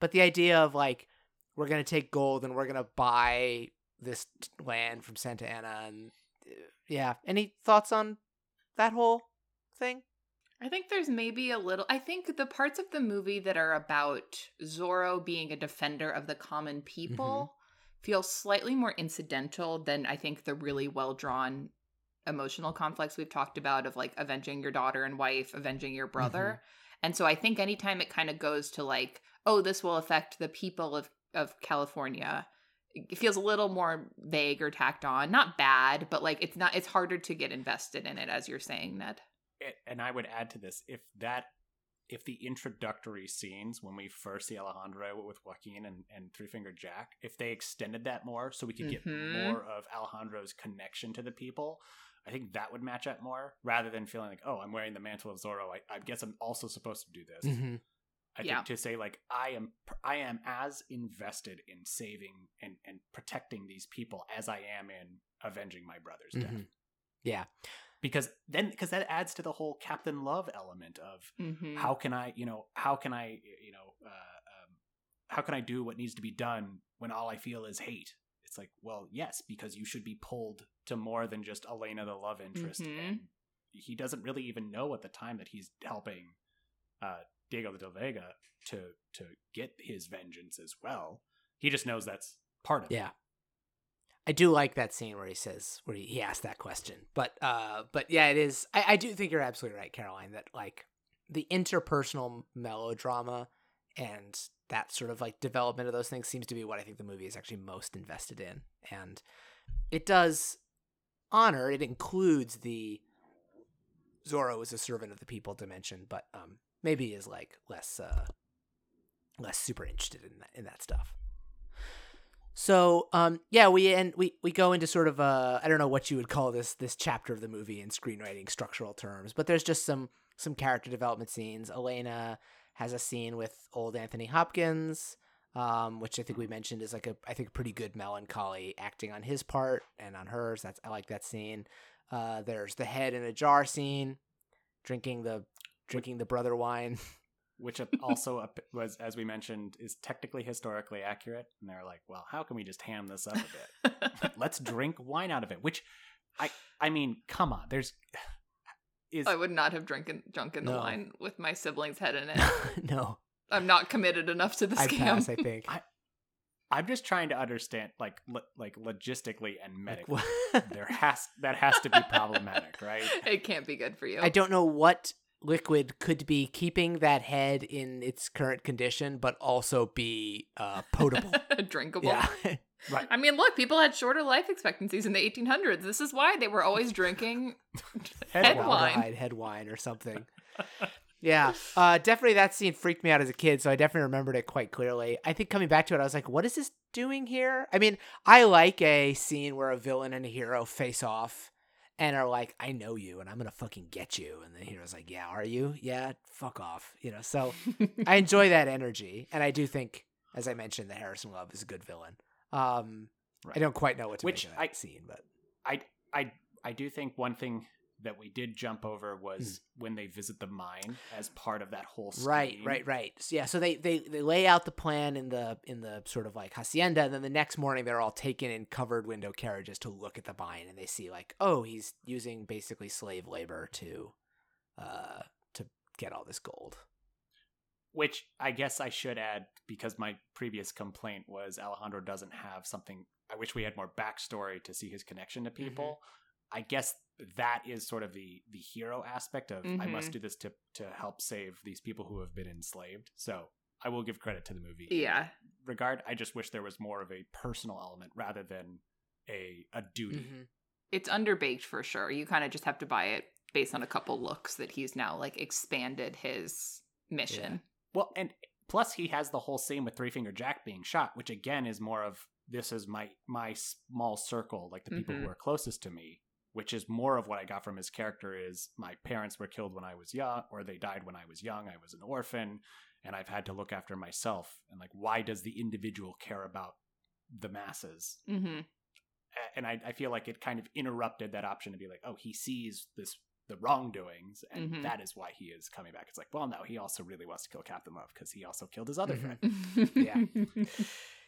but the idea of like we're gonna take gold and we're gonna buy this land from Santa Anna, and uh, yeah, any thoughts on that whole thing? I think there's maybe a little. I think the parts of the movie that are about Zorro being a defender of the common people feel slightly more incidental than I think the really well drawn emotional conflicts we've talked about of like avenging your daughter and wife, avenging your brother. And so I think anytime it kind of goes to like, oh, this will affect the people of, of California, it feels a little more vague or tacked on. Not bad, but like it's not, it's harder to get invested in it, as you're saying, Ned. And I would add to this if that if the introductory scenes when we first see Alejandro with Joaquin and, and Three Finger Jack, if they extended that more so we could get Mhm. more of Alejandro's connection to the people, I think that would match up more rather than feeling like, oh, I'm wearing the mantle of Zorro. I, I guess I'm also supposed to do this. Mhm. I Yeah. think to say like I am I am as invested in saving and and protecting these people as I am in avenging my brother's death. Mhm. Yeah. Because then because that adds to the whole Captain Love element of Mhm. how can I, you know, how can I, you know, uh, um, how can I do what needs to be done when all I feel is hate? It's like, well, yes, because you should be pulled to more than just Elena, the love interest, Mhm. and he doesn't really even know at the time that he's helping uh, Diego de Vega to to get his vengeance as well. He just knows that's part of it. Yeah. I do like that scene where he says where he, he asked that question. But uh but yeah, it is I, I do think you're absolutely right, Caroline, that like the interpersonal melodrama and that sort of like development of those things seems to be what I think the movie is actually most invested in. And it does honor, it includes the Zorro is a servant of the people dimension, but um maybe is like less uh less super interested in that in that stuff. So, um, yeah, we and we we go into sort of uh, I don't know what you would call this this chapter of the movie in screenwriting structural terms, but there's just some some character development scenes. Elena has a scene with old Anthony Hopkins, um, which I think we mentioned is like a I think pretty good melancholy acting on his part and on hers. That's I like that scene. Uh, there's the head in a jar scene, drinking the drinking the brother wine. which also was, as we mentioned, is technically historically accurate. And they're like, well, how can we just ham this up a bit? Let's drink wine out of it. Which, I, I mean, come on. There's is I would not have drinking drunken the No. wine with my sibling's head in it. no, I'm not committed enough to the I scam. pass. I think. I- I'm just trying to understand, like, lo- like logistically and medically. what- there has that has to be problematic, right? it can't be good for you. I don't know what liquid could be keeping that head in its current condition, but also be uh, potable. Drinkable. yeah, Right. I mean, look, people had shorter life expectancies in the 1800s. This is why they were always drinking Head head wine. wine. Head wine, or something. yeah, uh, definitely that scene freaked me out as a kid, so I definitely remembered it quite clearly. I think coming back to it, I was like, "What is this doing here?" I mean, I like a scene where a villain and a hero face off and are like, "I know you, and I'm gonna fucking get you," and the hero's like, "Yeah, are you? Yeah, fuck off," you know. So I enjoy that energy, and I do think, as I mentioned, that Harrison Love is a good villain. Um, I don't quite know what to Which make of that I- scene, but I I I do think one thing that we did jump over was Hmm. when they visit the mine as part of that whole scheme. Right, right, right. So, yeah, so they, they they lay out the plan in the in the sort of like hacienda, and then the next morning they're all taken in covered window carriages to look at the mine, and they see like, oh, he's using basically slave labor to, uh, to get all this gold. Which I guess I should add because my previous complaint was Alejandro doesn't have something. I wish we had more backstory to see his connection to Mm-hmm. people. I guess that is sort of the the hero aspect of I Mhm. must do this to to help save these people who have been enslaved. So I will give credit to the movie. Yeah. regard. I just wish there was more of a personal element rather than a a duty. Mhm. It's underbaked for sure. You kind of just have to buy it based on a couple looks that he's now like expanded his mission. Well, and plus he has the whole scene with Three Finger Jack being shot, which again is more of this is my my small circle, like the people Mhm. who are closest to me, which is more of what I got from his character is my parents were killed when I was young or they died when I was young, I was an orphan, and I've had to look after myself. And like why does the individual care about the masses? Mm-hmm. And I, I feel like it kind of interrupted that option to be like, oh, he sees this the wrongdoings, and Mhm. that is why he is coming back. It's like, well, no, he also really wants to kill Captain Love because he also killed his other friend. yeah.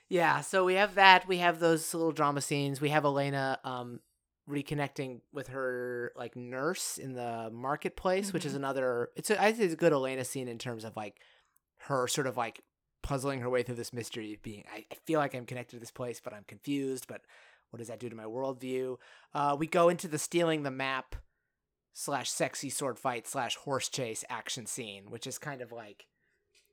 Yeah, so we have that. We have those little drama scenes. We have Elena um reconnecting with her like nurse in the marketplace, which is Mhm. another it's a, I think it's a good Elena scene in terms of like her sort of like puzzling her way through this mystery of being I, I feel like I'm connected to this place, but I'm confused, but what does that do to my worldview? Uh we go into the stealing the map slash sexy sword fight slash horse chase action scene, which is kind of like,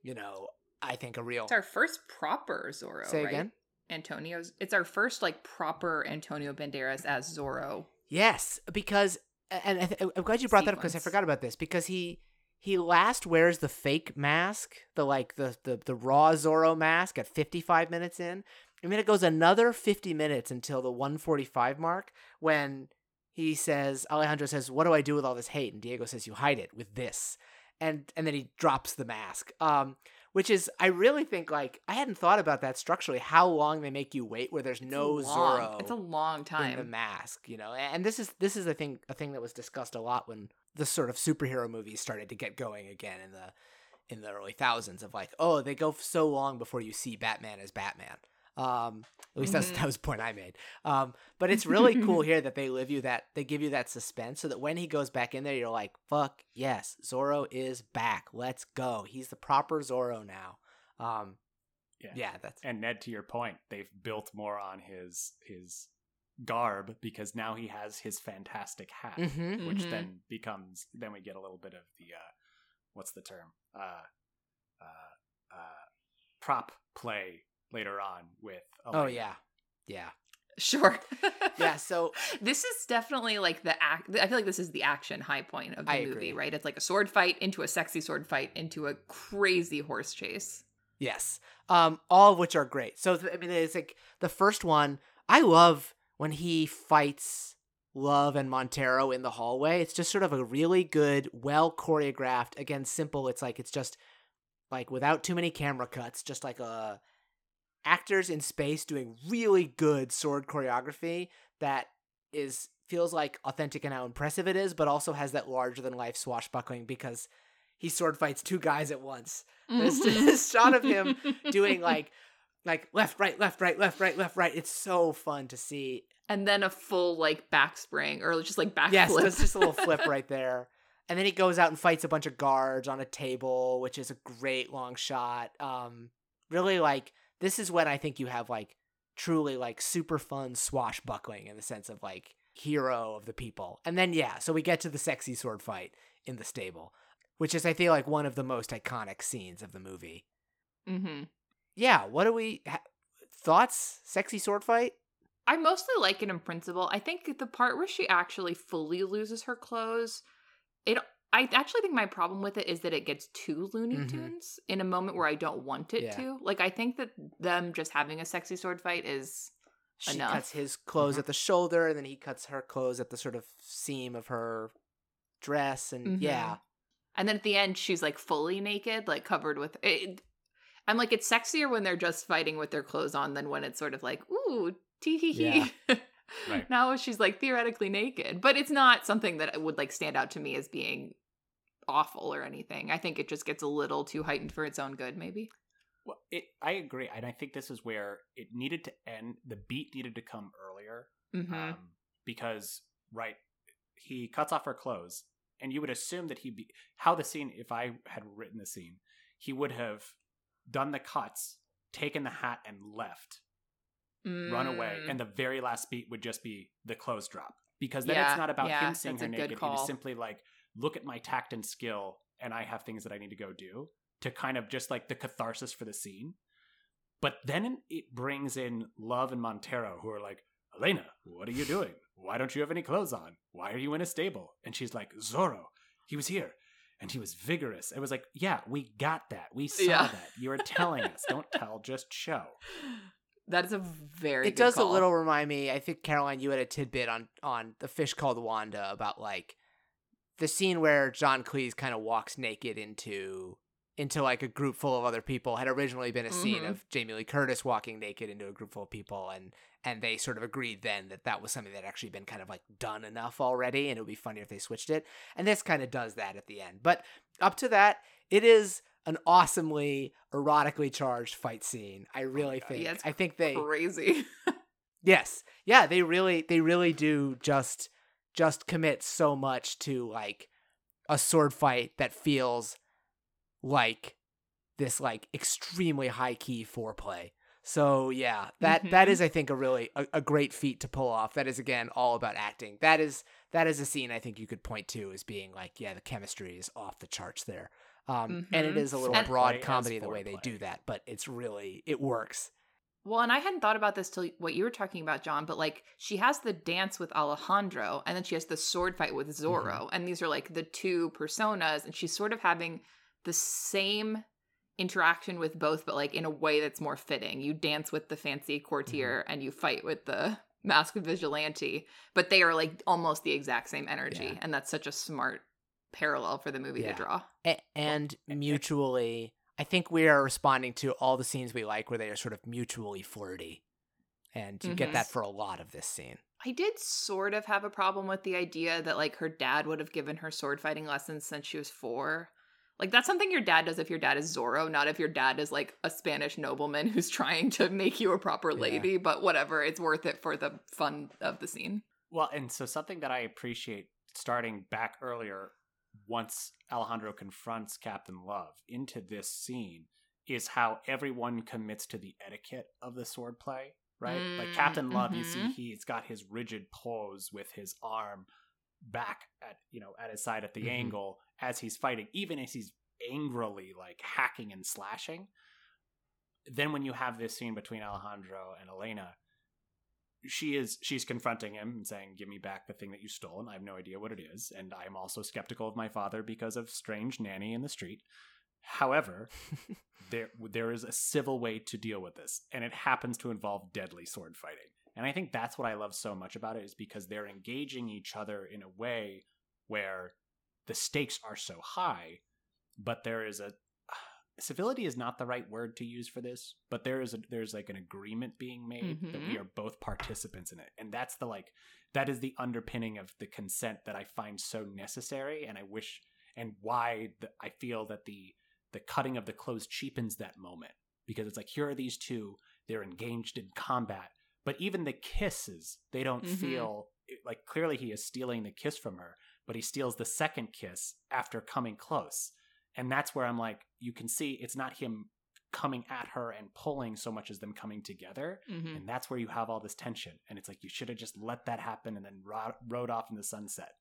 you know, I think a real It's our first proper Zorro. say right? again. Antonio's. It's our first like proper Antonio Banderas as Zorro. Yes, because and I th- I'm glad you brought that up because I forgot about this because he he last wears the fake mask, the like the the the raw Zorro mask at 55 minutes in. I mean, it goes another 50 minutes until the 145 mark when he says Alejandro says, "What do I do with all this hate?" And Diego says, "You hide it with this." And and then he drops the mask. Um which is I really think like I hadn't thought about that structurally how long they make you wait where there's It's no long. Zorro It's a long time. in the mask, you know. And this is this is a thing a thing that was discussed a lot when the sort of superhero movies started to get going again in the in the early thousands of like, oh, they go so long before you see Batman as Batman. Um, at least that's Mhm. that was the point I made. Um, but it's really cool here that they live you that they give you that suspense so that when he goes back in there, you're like, fuck yes, Zorro is back. Let's go. He's the proper Zorro now. Um, Yeah. yeah, that's And Ned, to your point, they've built more on his his garb because now he has his fantastic hat, Mhm. which Mhm. then becomes then we get a little bit of the uh, what's the term uh, uh, uh, prop play later on with. oh yeah, yeah, Sure. yeah. So this is definitely like the act. I feel like this is the action high point of the I movie, agree. right? It's like a sword fight into a sexy sword fight into a crazy horse chase. Yes. Um, all of which are great. So I mean, it's like the first one. I love when he fights Love and Montero in the hallway. It's just sort of a really good, well choreographed. Again, simple. It's like it's just like without too many camera cuts. Just like a actors in space doing really good sword choreography that is feels like authentic and how impressive it is, but also has that larger than life swashbuckling because he sword fights two guys at once. There's this shot of him doing like like left right left right left right left right. It's so fun to see. And then a full like back spring or just like back yes flip. there's just a little flip right there. And then he goes out and fights a bunch of guards on a table which is a great long shot. Um really like this is when i think you have like truly like super fun swashbuckling in the sense of like hero of the people and then yeah so we get to the sexy sword fight in the stable which is i feel like one of the most iconic scenes of the movie hmm yeah what do we ha- thoughts sexy sword fight I mostly like it in principle. I think the part where she actually fully loses her clothes, it. I actually think my problem with it is that it gets too Looney Mhm. Tunes in a moment where I don't want it Yeah. to. Like I think that them just having a sexy sword fight is she Enough. cuts his clothes at the shoulder and then he cuts her clothes at the sort of seam of her dress and Mhm. yeah And then at the end, she's like fully naked, like covered with. It, I'm like, it's sexier when they're just fighting with their clothes on than when it's sort of like, ooh, tee hee hee. Right. Now she's like theoretically naked, but it's not something that would like stand out to me as being awful or anything. I think it just gets a little too heightened for its own good, maybe. Well, it, I agree, and I think this is where it needed to end. The beat needed to come earlier, hmm um, because right, he cuts off her clothes, and you would assume that he'd be how the scene. If I had written the scene, he would have done the cuts, taken the hat, and left, run away, Mm. and the very last beat would just be the clothes drop. Because then Yeah, it's not about yeah, him seeing her naked. It is simply like, look at my tact and skill, and I have things that I need to go do to kind of just like the catharsis for the scene. But then it brings in Love and Montero, who are like, Elena, what are you doing? Why don't you have any clothes on? Why are you in a stable? And she's like, Zorro, he was here. And he was vigorous. It was like, yeah, we got that. We saw Yeah. that. You are telling us. Don't tell, just show. That is a very. it good does a little remind me i think caroline you had a tidbit on on the fish called wanda about like the scene where john cleese kind of walks naked into into like a group full of other people had originally been a scene Mhm. of jamie lee curtis walking naked into a group full of people and and they sort of agreed then that that was something that had actually been kind of like done enough already and it would be funnier if they switched it and this kind of does that at the end but up to that it is an awesomely erotically charged fight scene i really God. think Yeah, i think they crazy. Yes. Yeah, they really they really do just just commit so much to like a sword fight that feels like this like extremely high key foreplay. So yeah, that that Mhm. is I think a really a, a great feat to pull off. That is again all about acting. That is that is a scene I think you could point to as being like yeah, the chemistry is off the charts there. Um and it Mhm. is a little And- broad comedy the way they do that, but it's really it works. Well, and I hadn't thought about this till what you were talking about, John, but like she has the dance with Alejandro and then she has the sword fight with Zorro. Mm-hmm. And these are like the two personas. And she's sort of having the same interaction with both, but like in a way that's more fitting. You dance with the fancy courtier Mm-hmm. and you fight with the masked vigilante, but they are like almost the exact same energy. Yeah. And that's such a smart parallel for the movie Yeah. to draw. A- and mutually, I think we are responding to all the scenes we like where they are sort of mutually flirty. And you get Mhm. that for a lot of this scene. I did sort of have a problem with the idea that like her dad would have given her sword fighting lessons since she was four. Like that's something your dad does if your dad is Zorro, not if your dad is like a Spanish nobleman who's trying to make you a proper Yeah. lady. But whatever, it's worth it for the fun of the scene. Well, and so something that I appreciate starting back earlier, once Alejandro confronts Captain Love into this scene, is how everyone commits to the etiquette of the swordplay, right? like Mm, Captain Love, you see mhm. he's got his rigid pose with his arm back at you know at his side at the Mhm. angle as he's fighting, even as he's angrily like hacking and slashing. Then when you have this scene between Alejandro and Elena, she is she's confronting him and saying, "Give me back the thing that you stole." And I have no idea what it is, and I am also skeptical of my father because of strange nanny in the street. However, there there is a civil way to deal with this, and it happens to involve deadly sword fighting. And I think that's what I love so much about it is because they're engaging each other in a way where the stakes are so high, but there is a civility is not the right word to use for this, but there is a there's like an agreement being made that we Mhm. are both participants in it. And that's the like that is the underpinning of the consent that I find so necessary and I wish and why the, I feel that the the cutting of the clothes cheapens that moment because it's like here are these two they're engaged in combat but even the kisses they don't Mhm. feel like clearly he is stealing the kiss from her but he steals the second kiss after coming close and that's where i'm like you can see it's not him coming at her and pulling so much as them coming together Mm-hmm. and that's where you have all this tension and it's like you should have just let that happen and then ro- rode off in the sunset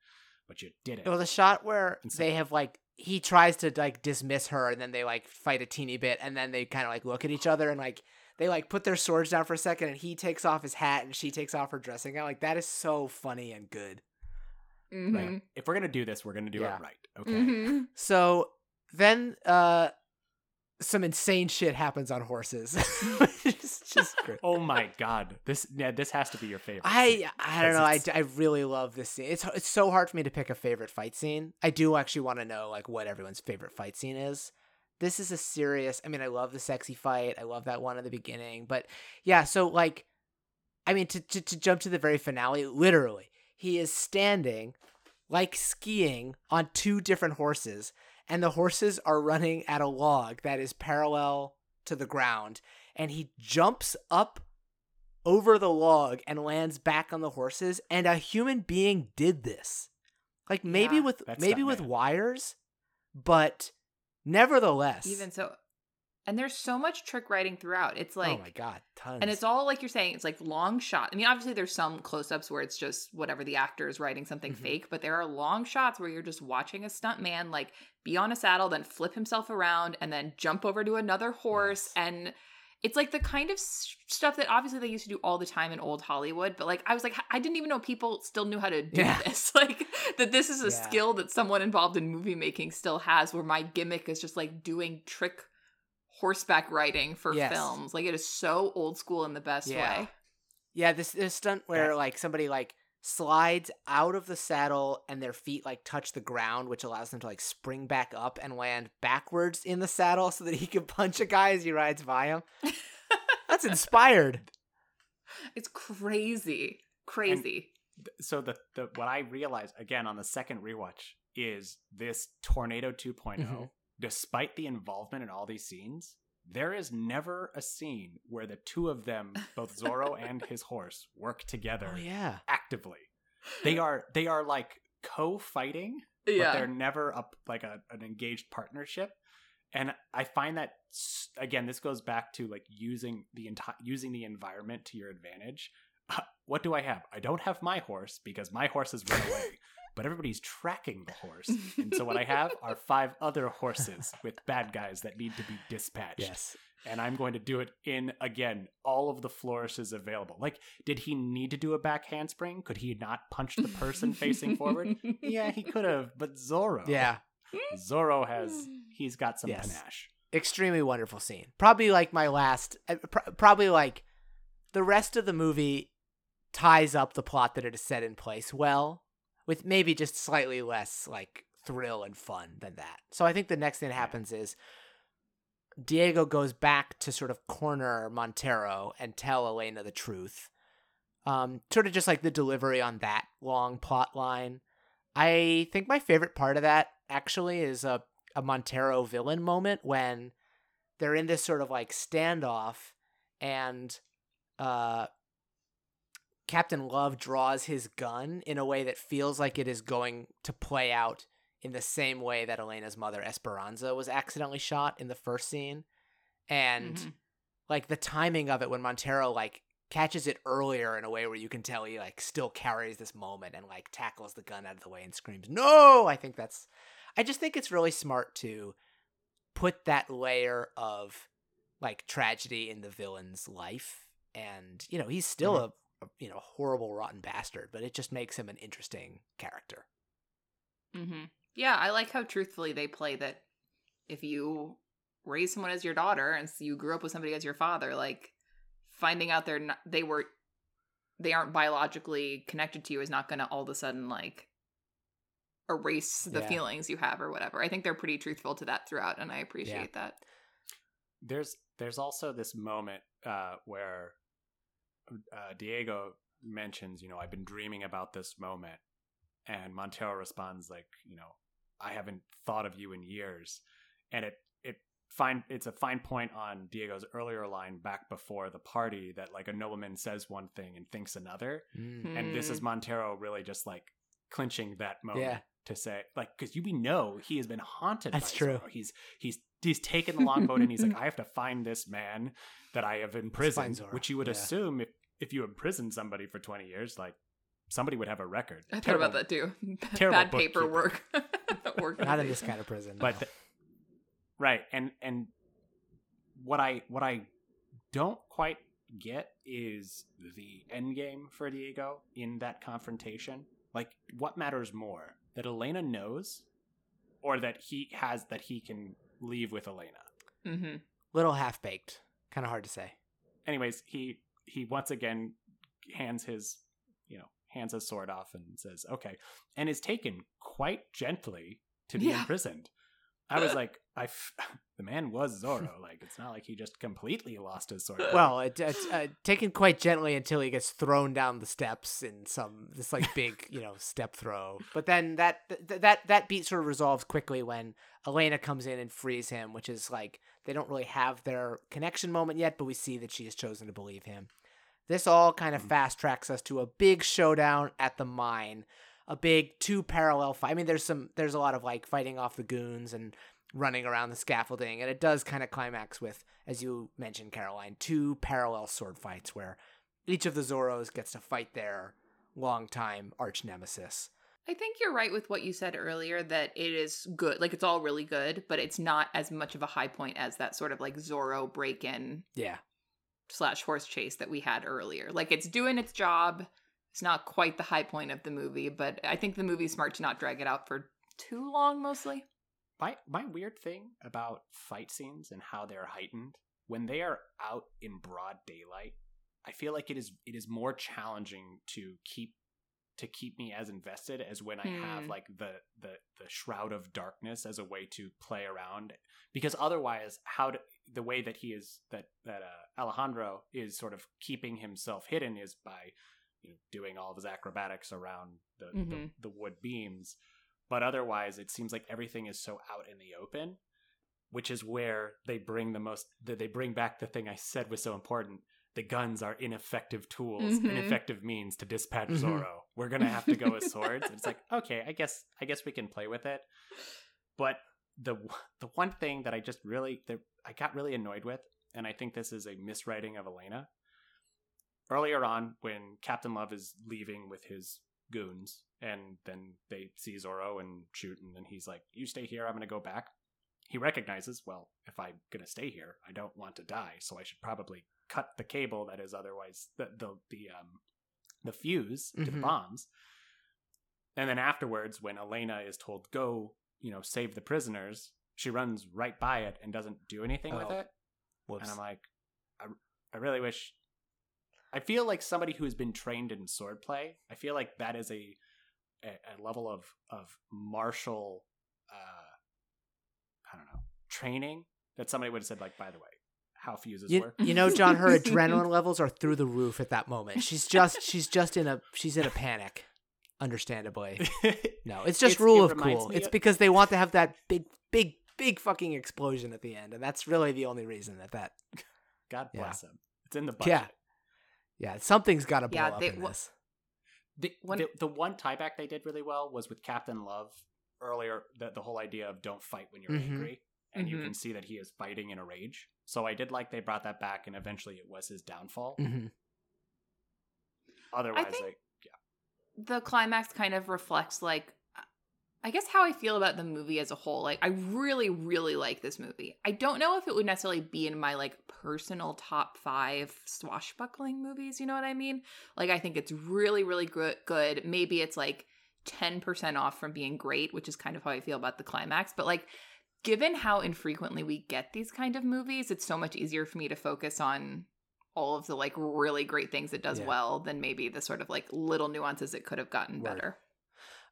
but you didn't Well, the shot where so- they have like he tries to like dismiss her, and then they like fight a teeny bit, and then they kind of like look at each other and like they like put their swords down for a second, and he takes off his hat and she takes off her dressing gown. Like that is so funny and good. Mm-hmm. Right. If we're gonna do this, we're gonna do Yeah. it right. Okay. Mm-hmm. So then, uh, some insane shit happens on horses. it's just. Oh my god, this Ned, this has to be your favorite. I I don't know. I, I really love this scene. It's it's so hard for me to pick a favorite fight scene. I do actually want to know like what everyone's favorite fight scene is. This is a serious. I mean, I love the sexy fight. I love that one at the beginning. But yeah, so like, I mean, to to, to jump to the very finale, literally, he is standing like skiing on two different horses, and the horses are running at a log that is parallel to the ground, and he jumps up over the log and lands back on the horses and a human being did this like maybe Yeah. with maybe with bad. wires but nevertheless Even so, and there's so much trick writing throughout. It's like, oh my god tons and it's all like you're saying, it's like long shot. I mean, obviously there's some close-ups where it's just whatever the actor is writing something Mhm. fake, but there are long shots where you're just watching a stunt man like be on a saddle, then flip himself around, and then jump over to another horse, Yes. and it's like the kind of stuff that obviously they used to do all the time in old Hollywood, but like I was like I didn't even know people still knew how to do Yeah. this. Like that this is a Yeah. skill that someone involved in movie making still has where my gimmick is just like doing trick horseback riding for Yes. films. Like it is so old school in the best Yeah. way. yeah this this stunt where That- like somebody like slides out of the saddle and their feet like touch the ground which allows them to like spring back up and land backwards in the saddle so that he can punch a guy as he rides by him that's inspired It's crazy. Crazy. so the the what I realized again on the second rewatch is this Tornado 2 Mhm. Despite the involvement in all these scenes, there is never a scene where the two of them, both Zorro and his horse, work together oh yeah actively. They are they are like co-fighting, but yeah. they're never up like a, an engaged partnership. And I find that again, this goes back to like using the entire using the environment to your advantage. Uh, what do I have? I don't have my horse because my horse has run away, but everybody's tracking the horse, and so what I have are five other horses with bad guys that need to be dispatched. yes and I'm going to do it in again all of the flourishes available. Like, did he need to do a back handspring? Could he not punch the person facing forward? Yeah, he could have, but Zorro. Yeah, Zorro has he's got some Yes. panache. extremely wonderful scene. Probably like my last. uh, Probably like the rest of the movie ties up the plot that it is set in place well, with maybe just slightly less like thrill and fun than that. So I think the next thing that happens is Diego goes back to sort of corner Montero and tell Elena the truth. Um, sort of just like the delivery on that long plot line. I think my favorite part of that actually is a, a Montero villain moment when they're in this sort of like standoff and uh Captain Love draws his gun in a way that feels like it is going to play out in the same way that Elena's mother Esperanza was accidentally shot in the first scene. And Mhm. like the timing of it when Montero like catches it earlier in a way where you can tell he like still carries this moment and like tackles the gun out of the way and screams no i think that's i just think it's really smart to put that layer of like tragedy in the villain's life and you know he's still a, a you know horrible rotten bastard but it just makes him an interesting character hmm Yeah, I like how truthfully they play that. If you raise someone as your daughter and you grew up with somebody as your father, like finding out they're not, they were, they aren't biologically connected to you is not going to all of a sudden like erase the Yeah. feelings you have or whatever. I think they're pretty truthful to that throughout, and I appreciate that. There's there's also this moment uh, where uh, Diego mentions, you know, I've been dreaming about this moment, and Montero responds like, you know, I haven't thought of you in years, and it it fine it's a fine point on Diego's earlier line back before the party that like a nobleman says one thing and thinks another, Mm. and this is Montero really just like clinching that moment Yeah. to say like because you we know he has been haunted. That's by true. Zorro. He's he's he's taken the longboat and he's like I have to find this man that I have imprisoned, which you would Yeah. assume if if you imprison somebody for twenty years, like somebody would have a record. I thought about that too. terrible Bad paperwork. not in this kind of prison but no. th- right and and what i what i don't quite get is the end game for diego in that confrontation like what matters more that elena knows or that he has that he can leave with elena hmm little half-baked kind of hard to say anyways he he once again hands his you know hands his sword off and says okay and is taken quite gently to be Yeah. imprisoned. I was like i f- the man was zorro. Like it's not like he just completely lost his sword. Well it, it's uh, taken quite gently until he gets thrown down the steps in some this like big you know step throw. But then that th- that that beat sort of resolves quickly when elena comes in and frees him which is like they don't really have their connection moment yet but we see that she has chosen to believe him this all kind of Mhm. fast tracks us to a big showdown at the mine a big two parallel fight i mean there's some there's a lot of like fighting off the goons and running around the scaffolding and it does kind of climax with as you mentioned caroline two parallel sword fights where each of the zorros gets to fight their longtime arch nemesis I think you're right with what you said earlier that it is good. Like it's all really good, but it's not as much of a high point as that sort of like Zorro break in yeah slash horse chase that we had earlier. Like it's doing its job. It's not quite the high point of the movie, but I think the movie's smart to not drag it out for too long mostly. my my weird thing about fight scenes and how they're heightened when they are out in broad daylight i feel like it is it is more challenging to keep to keep me as invested as when i have Hmm. like the the the shroud of darkness as a way to play around because otherwise how to, the way that he is that that uh, alejandro is sort of keeping himself hidden is by you know doing all of his acrobatics around the, the Mhm. the wood beams but otherwise it seems like everything is so out in the open which is where they bring the most that they bring back the thing i said was so important the guns are ineffective tools Mhm. ineffective means to dispatch Mhm. zorro we're gonna have to go with swords and it's like okay i guess i guess we can play with it but the the one thing that i just really that i got really annoyed with and i think this is a miswriting of elena earlier on when captain love is leaving with his goons and then they see Zorro and shoot and then he's like you stay here I'm going to go back he recognizes, well, if I'm gonna stay here, I don't want to die, so I should probably cut the cable that is otherwise the the the um the fuse to the bombs. And then afterwards, when Elena is told go, you know, save the prisoners, she runs right by it and doesn't do anything with Oh. it. Whoops. And I'm like, I, I really wish. I feel like somebody who has been trained in swordplay. I feel like that is a a, a level of of martial, uh, I don't know, training that somebody would have said like, by the way, how fuses you, work. you know, John, her adrenaline levels are through the roof at that moment. She's just she's just in a she's in a panic. Understandably. No, it's just It's- rule it of cool. It's of- because they want to have that big, big, big fucking explosion at the end, and that's really the only reason that that. God Yeah. bless him. It's in the budget. Yeah. Yeah, something's got to blow Yeah, up in wha- this. The, One- the the one tieback they did really well was with Captain Love earlier. The the whole idea of don't fight when you're Mhm. angry, and you Mhm. can see that he is fighting in a rage. So I did like they brought that back, and eventually it was his downfall. hmm Otherwise, think- like the climax kind of reflects like I guess how I feel about the movie as a whole. Like I really really like this movie. I don't know if it would necessarily be in my like personal top 5 swashbuckling movies, you know what I mean? Like I think it's really really good. Maybe it's like 10% off from being great, which is kind of how I feel about the climax, but like given how infrequently we get these kind of movies, it's so much easier for me to focus on all of the like really great things it does Yeah. well than maybe the sort of like little nuances it could have gotten Word. better.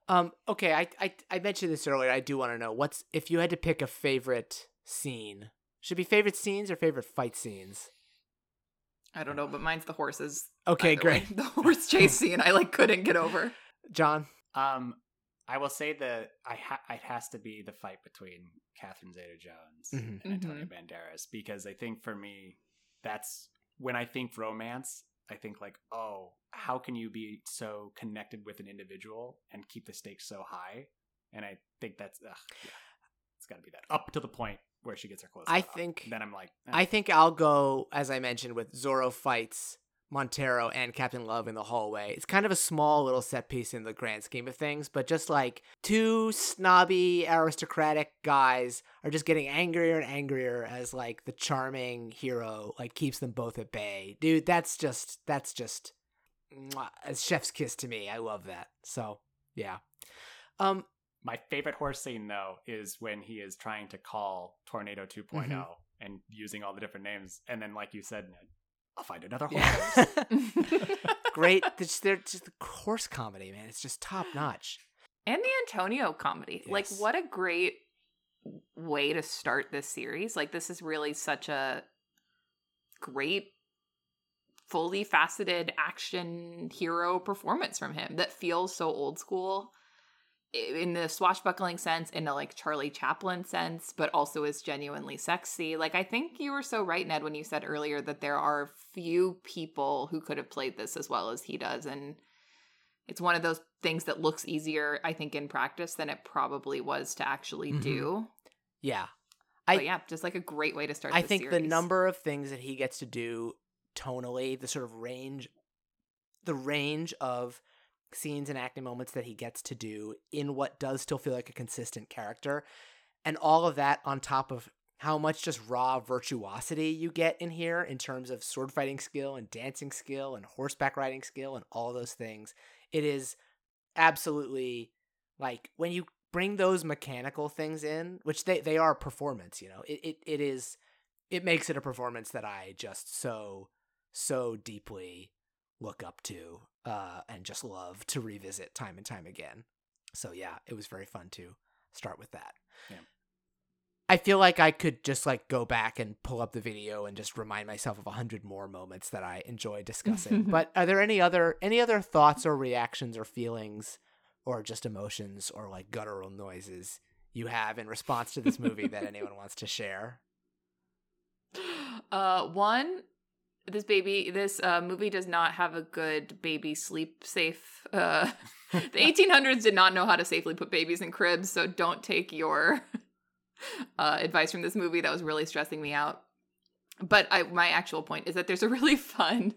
Um. Okay. I, I I mentioned this earlier. I do want to know what's if you had to pick a favorite scene. Should it be favorite scenes or favorite fight scenes. I don't know, but mine's the horses. Okay, either way. great. The horse chase scene I like couldn't get over. John. um, I will say that I ha- it has to be the fight between Catherine Zeta-Jones Mhm. and Antonio Banderas because I think for me that's when I think romance. I think like, oh, how can you be so connected with an individual and keep the stakes so high? And I think that's ugh, yeah, it's got to be that up to the point where she gets her clothes. I off. think- then I'm like, eh. I think I'll go as I mentioned with Zorro fights Montero and Captain Love in the hallway. It's kind of a small little set piece in the grand scheme of things, but just like two snobby aristocratic guys are just getting angrier and angrier as like the charming hero like keeps them both at bay. Dude, that's just that's just a chef's kiss to me. I love that. So, yeah. Um My favorite horse scene though is when he is trying to call Tornado 2 Mhm. and using all the different names, and then like you said, I'll find another horse. yeah. great. It's, they're just the horse comedy, man. It's just top notch. and the Antonio comedy. Like what a great way to start this series. Like this is really such a great fully faceted action hero performance from him that feels so old school in the swashbuckling sense in a like Charlie Chaplin sense but also is genuinely sexy. Like I think you were so right Ned when you said earlier that there are few people who could have played this as well as he does and it's one of those things that looks easier I think in practice than it probably was to actually Mhm. do. Yeah. I- but yeah, just like a great way to start I think the number of things that he gets to do tonally, the sort of range, the range of scenes and acting moments that he gets to do in what does still feel like a consistent character, and all of that on top of how much just raw virtuosity you get in here in terms of sword fighting skill and dancing skill and horseback riding skill and all those things. It is absolutely like when you bring those mechanical things in, which they, they are performance, you know, it, it, it is it makes it a performance that I just so so deeply look up to uh and just love to revisit time and time again. So yeah, it was very fun to start with that. Yeah. I feel like I could just like go back and pull up the video and just remind myself of a hundred more moments that I enjoy discussing. but are there any other any other thoughts or reactions or feelings or just emotions or like guttural noises you have in response to this movie that anyone wants to share? Uh, one, this baby, this uh, movie does not have a good baby sleep safe. Uh, the 1800s did not know how to safely put babies in cribs, so don't take your uh, advice from this movie. That was really stressing me out. But I, my actual point is that there's a really fun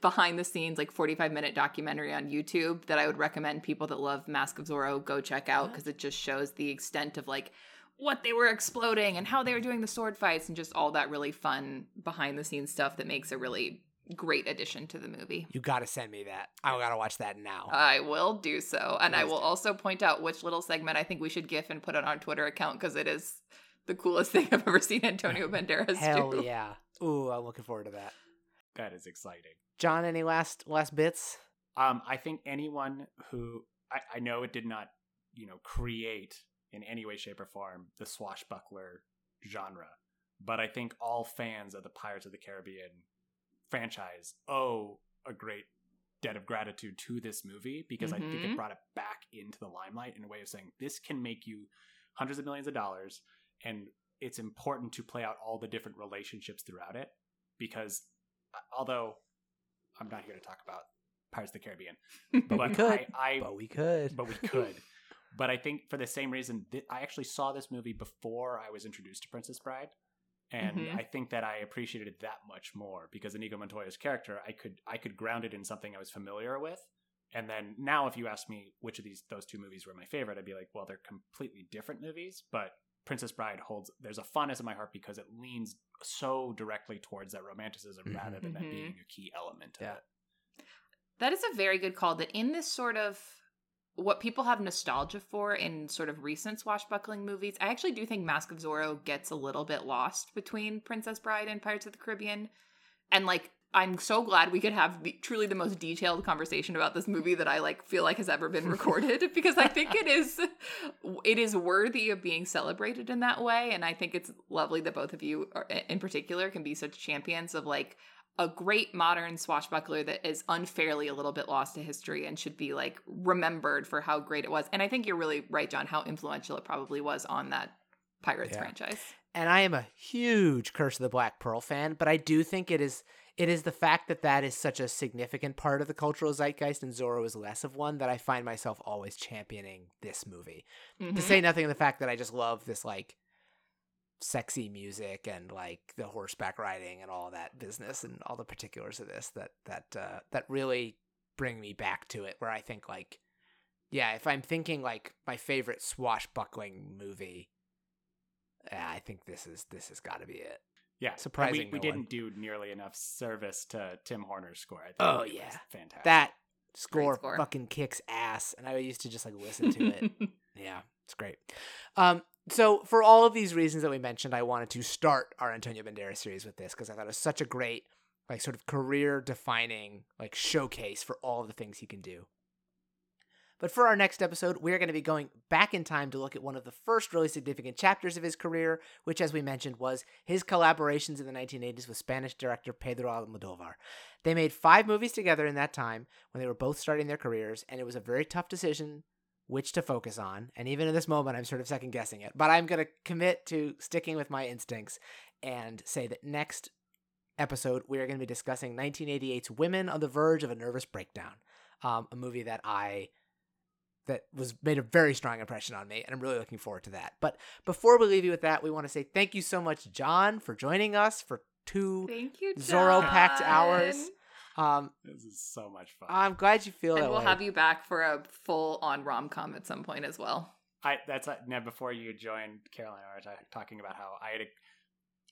behind the scenes, like 45 minute documentary on YouTube that I would recommend people that love Mask of Zorro go check out because it just shows the extent of like what they were exploding and how they were doing the sword fights and just all that really fun behind the scenes stuff that makes a really great addition to the movie. You got to send me that. I got to watch that now. I will do so. And I will also point out which little segment I think we should gif and put on our Twitter account because it is the coolest thing I've ever seen Antonio Banderas Hell do. yeah. Ooh, I'm looking forward to that. That is exciting. John, any last last bits? Um, I think anyone who I, I know it did not, you know, create in any way, shape, or form the swashbuckler genre, but I think all fans of the Pirates of the Caribbean franchise owe a great debt of gratitude to this movie because I think it brought it back into the limelight in a way of saying this can make you hundreds of millions of dollars, and it's important to play out all the different relationships throughout it because uh, although I'm not here to talk about Pirates of the Caribbean, but we could, I, I but we could. but we could. But I think for the same reason, th- I actually saw this movie before I was introduced to Princess Bride, and Mhm. I think that I appreciated it that much more because Inigo Montoya's character, I could I could ground it in something I was familiar with. And then now, if you ask me which of these those two movies were my favorite, I'd be like, well, they're completely different movies, but Princess Bride holds there's a fondness in my heart because it leans so directly towards that romanticism rather than that Mhm. being a key element of Yeah. it. That is a very good call. That in this sort of what people have nostalgia for in sort of recent swashbuckling movies, I actually do think Mask of Zorro gets a little bit lost between Princess Bride and Pirates of the Caribbean. And like, I'm so glad we could have the, truly the most detailed conversation about this movie that I like feel like has ever been recorded because I think it is it is worthy of being celebrated in that way and I think it's lovely that both of you are, in particular can be such champions of like a great modern swashbuckler that is unfairly a little bit lost to history and should be like remembered for how great it was. And I think you're really right, John, how influential it probably was on that Pirates Yeah. franchise. and I am a huge Curse of the Black Pearl fan, but I do think it is it is the fact that that is such a significant part of the cultural zeitgeist and Zorro is less of one that I find myself always championing this movie. To Mhm. say nothing of the fact that I just love this like sexy music and like the horseback riding and all that business and all the particulars of this that that uh, that really bring me back to it where I think like yeah, if I'm thinking like my favorite swashbuckling movie, yeah, I think this is this has got to be it. Yeah, and Surprising We, we no didn't do nearly enough service to Tim Horner's score. I think Oh, yeah. fantastic. That score, score. fucking kicks ass, and I used to just like listen to it. Yeah, it's great. Um, so for all of these reasons that we mentioned, I wanted to start our Antonio Banderas series with this because I thought it was such a great, like, sort of career-defining, like, showcase for all of the things he can do. But for our next episode, we're going to be going back in time to look at one of the first really significant chapters of his career, which, as we mentioned, was his collaborations in the 1980s with Spanish director Pedro Almodovar. They made five movies together in that time when they were both starting their careers, and it was a very tough decision which to focus on. And even in this moment, I'm sort of second guessing it. But I'm going to commit to sticking with my instincts and say that next episode, we are going to be discussing 1988's Women on the Verge of a Nervous Breakdown, um, a movie that I that was made a very strong impression on me and I'm really looking forward to that. But before we leave you with that, we want to say thank you so much John for joining us for two you, Zorro packed hours. Um this is so much fun. I'm glad you feel And that we'll way. have you back for a full on rom com at some point as well. I that's uh, now before you joined Caroline, I was talking about how I had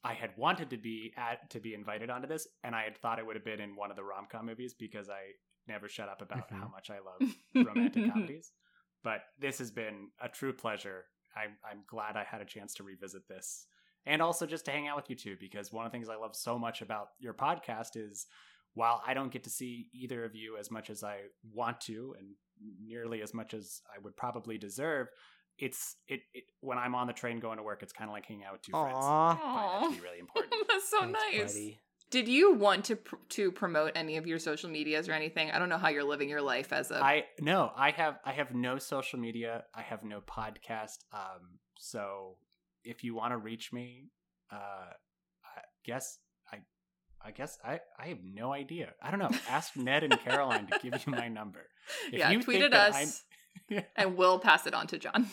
I had wanted to be at to be invited onto this, and I had thought it would have been in one of the rom com movies because I never shut up about how much I love romantic comedies. But this has been a true pleasure. I'm I'm glad I had a chance to revisit this, and also just to hang out with you two because one of the things I love so much about your podcast is while I don't get to see either of you as much as I want to, and nearly as much as I would probably deserve, it's it, it when I'm on the train going to work, it's kind of like hanging out with two friends. Aw. I that to be really important. That's so Thanks, nice. buddy. Did you want to pr- to promote any of your social medias or anything? I don't know how you're living your life as a. I no, I have I have no social media. I have no podcast. Um, so if you want to reach me, uh, I guess I, I guess I I have no idea. I don't know. Ask Ned and Caroline to give you my number. If yeah, you tweet at us, I'm- and we'll pass it on to John.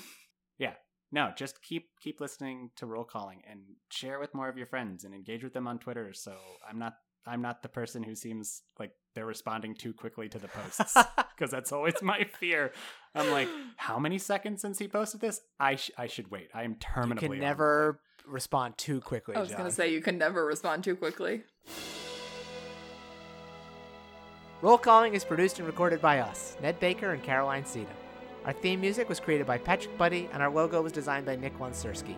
Yeah. No, just keep keep listening to roll calling and share with more of your friends and engage with them on Twitter. So I'm not I'm not the person who seems like they're responding too quickly to the posts because that's always my fear. I'm like, how many seconds since he posted this? I sh- I should wait. I am You terminally can on never respond too quickly. I was gonna say you can never respond too quickly. Roll Calling is produced and recorded by us, Ned Baker and Caroline Sita. Our theme music was created by Patrick Buddy, and our logo was designed by Nick Wonsersky.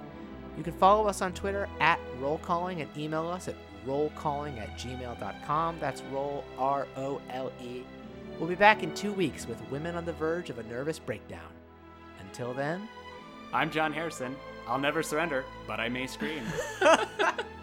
You can follow us on Twitter at Roll Calling and email us at rollcalling at gmail.com. That's roll R O L E. We'll be back in two weeks with Women on the Verge of a Nervous Breakdown. Until then. I'm John Harrison. I'll never surrender, but I may scream.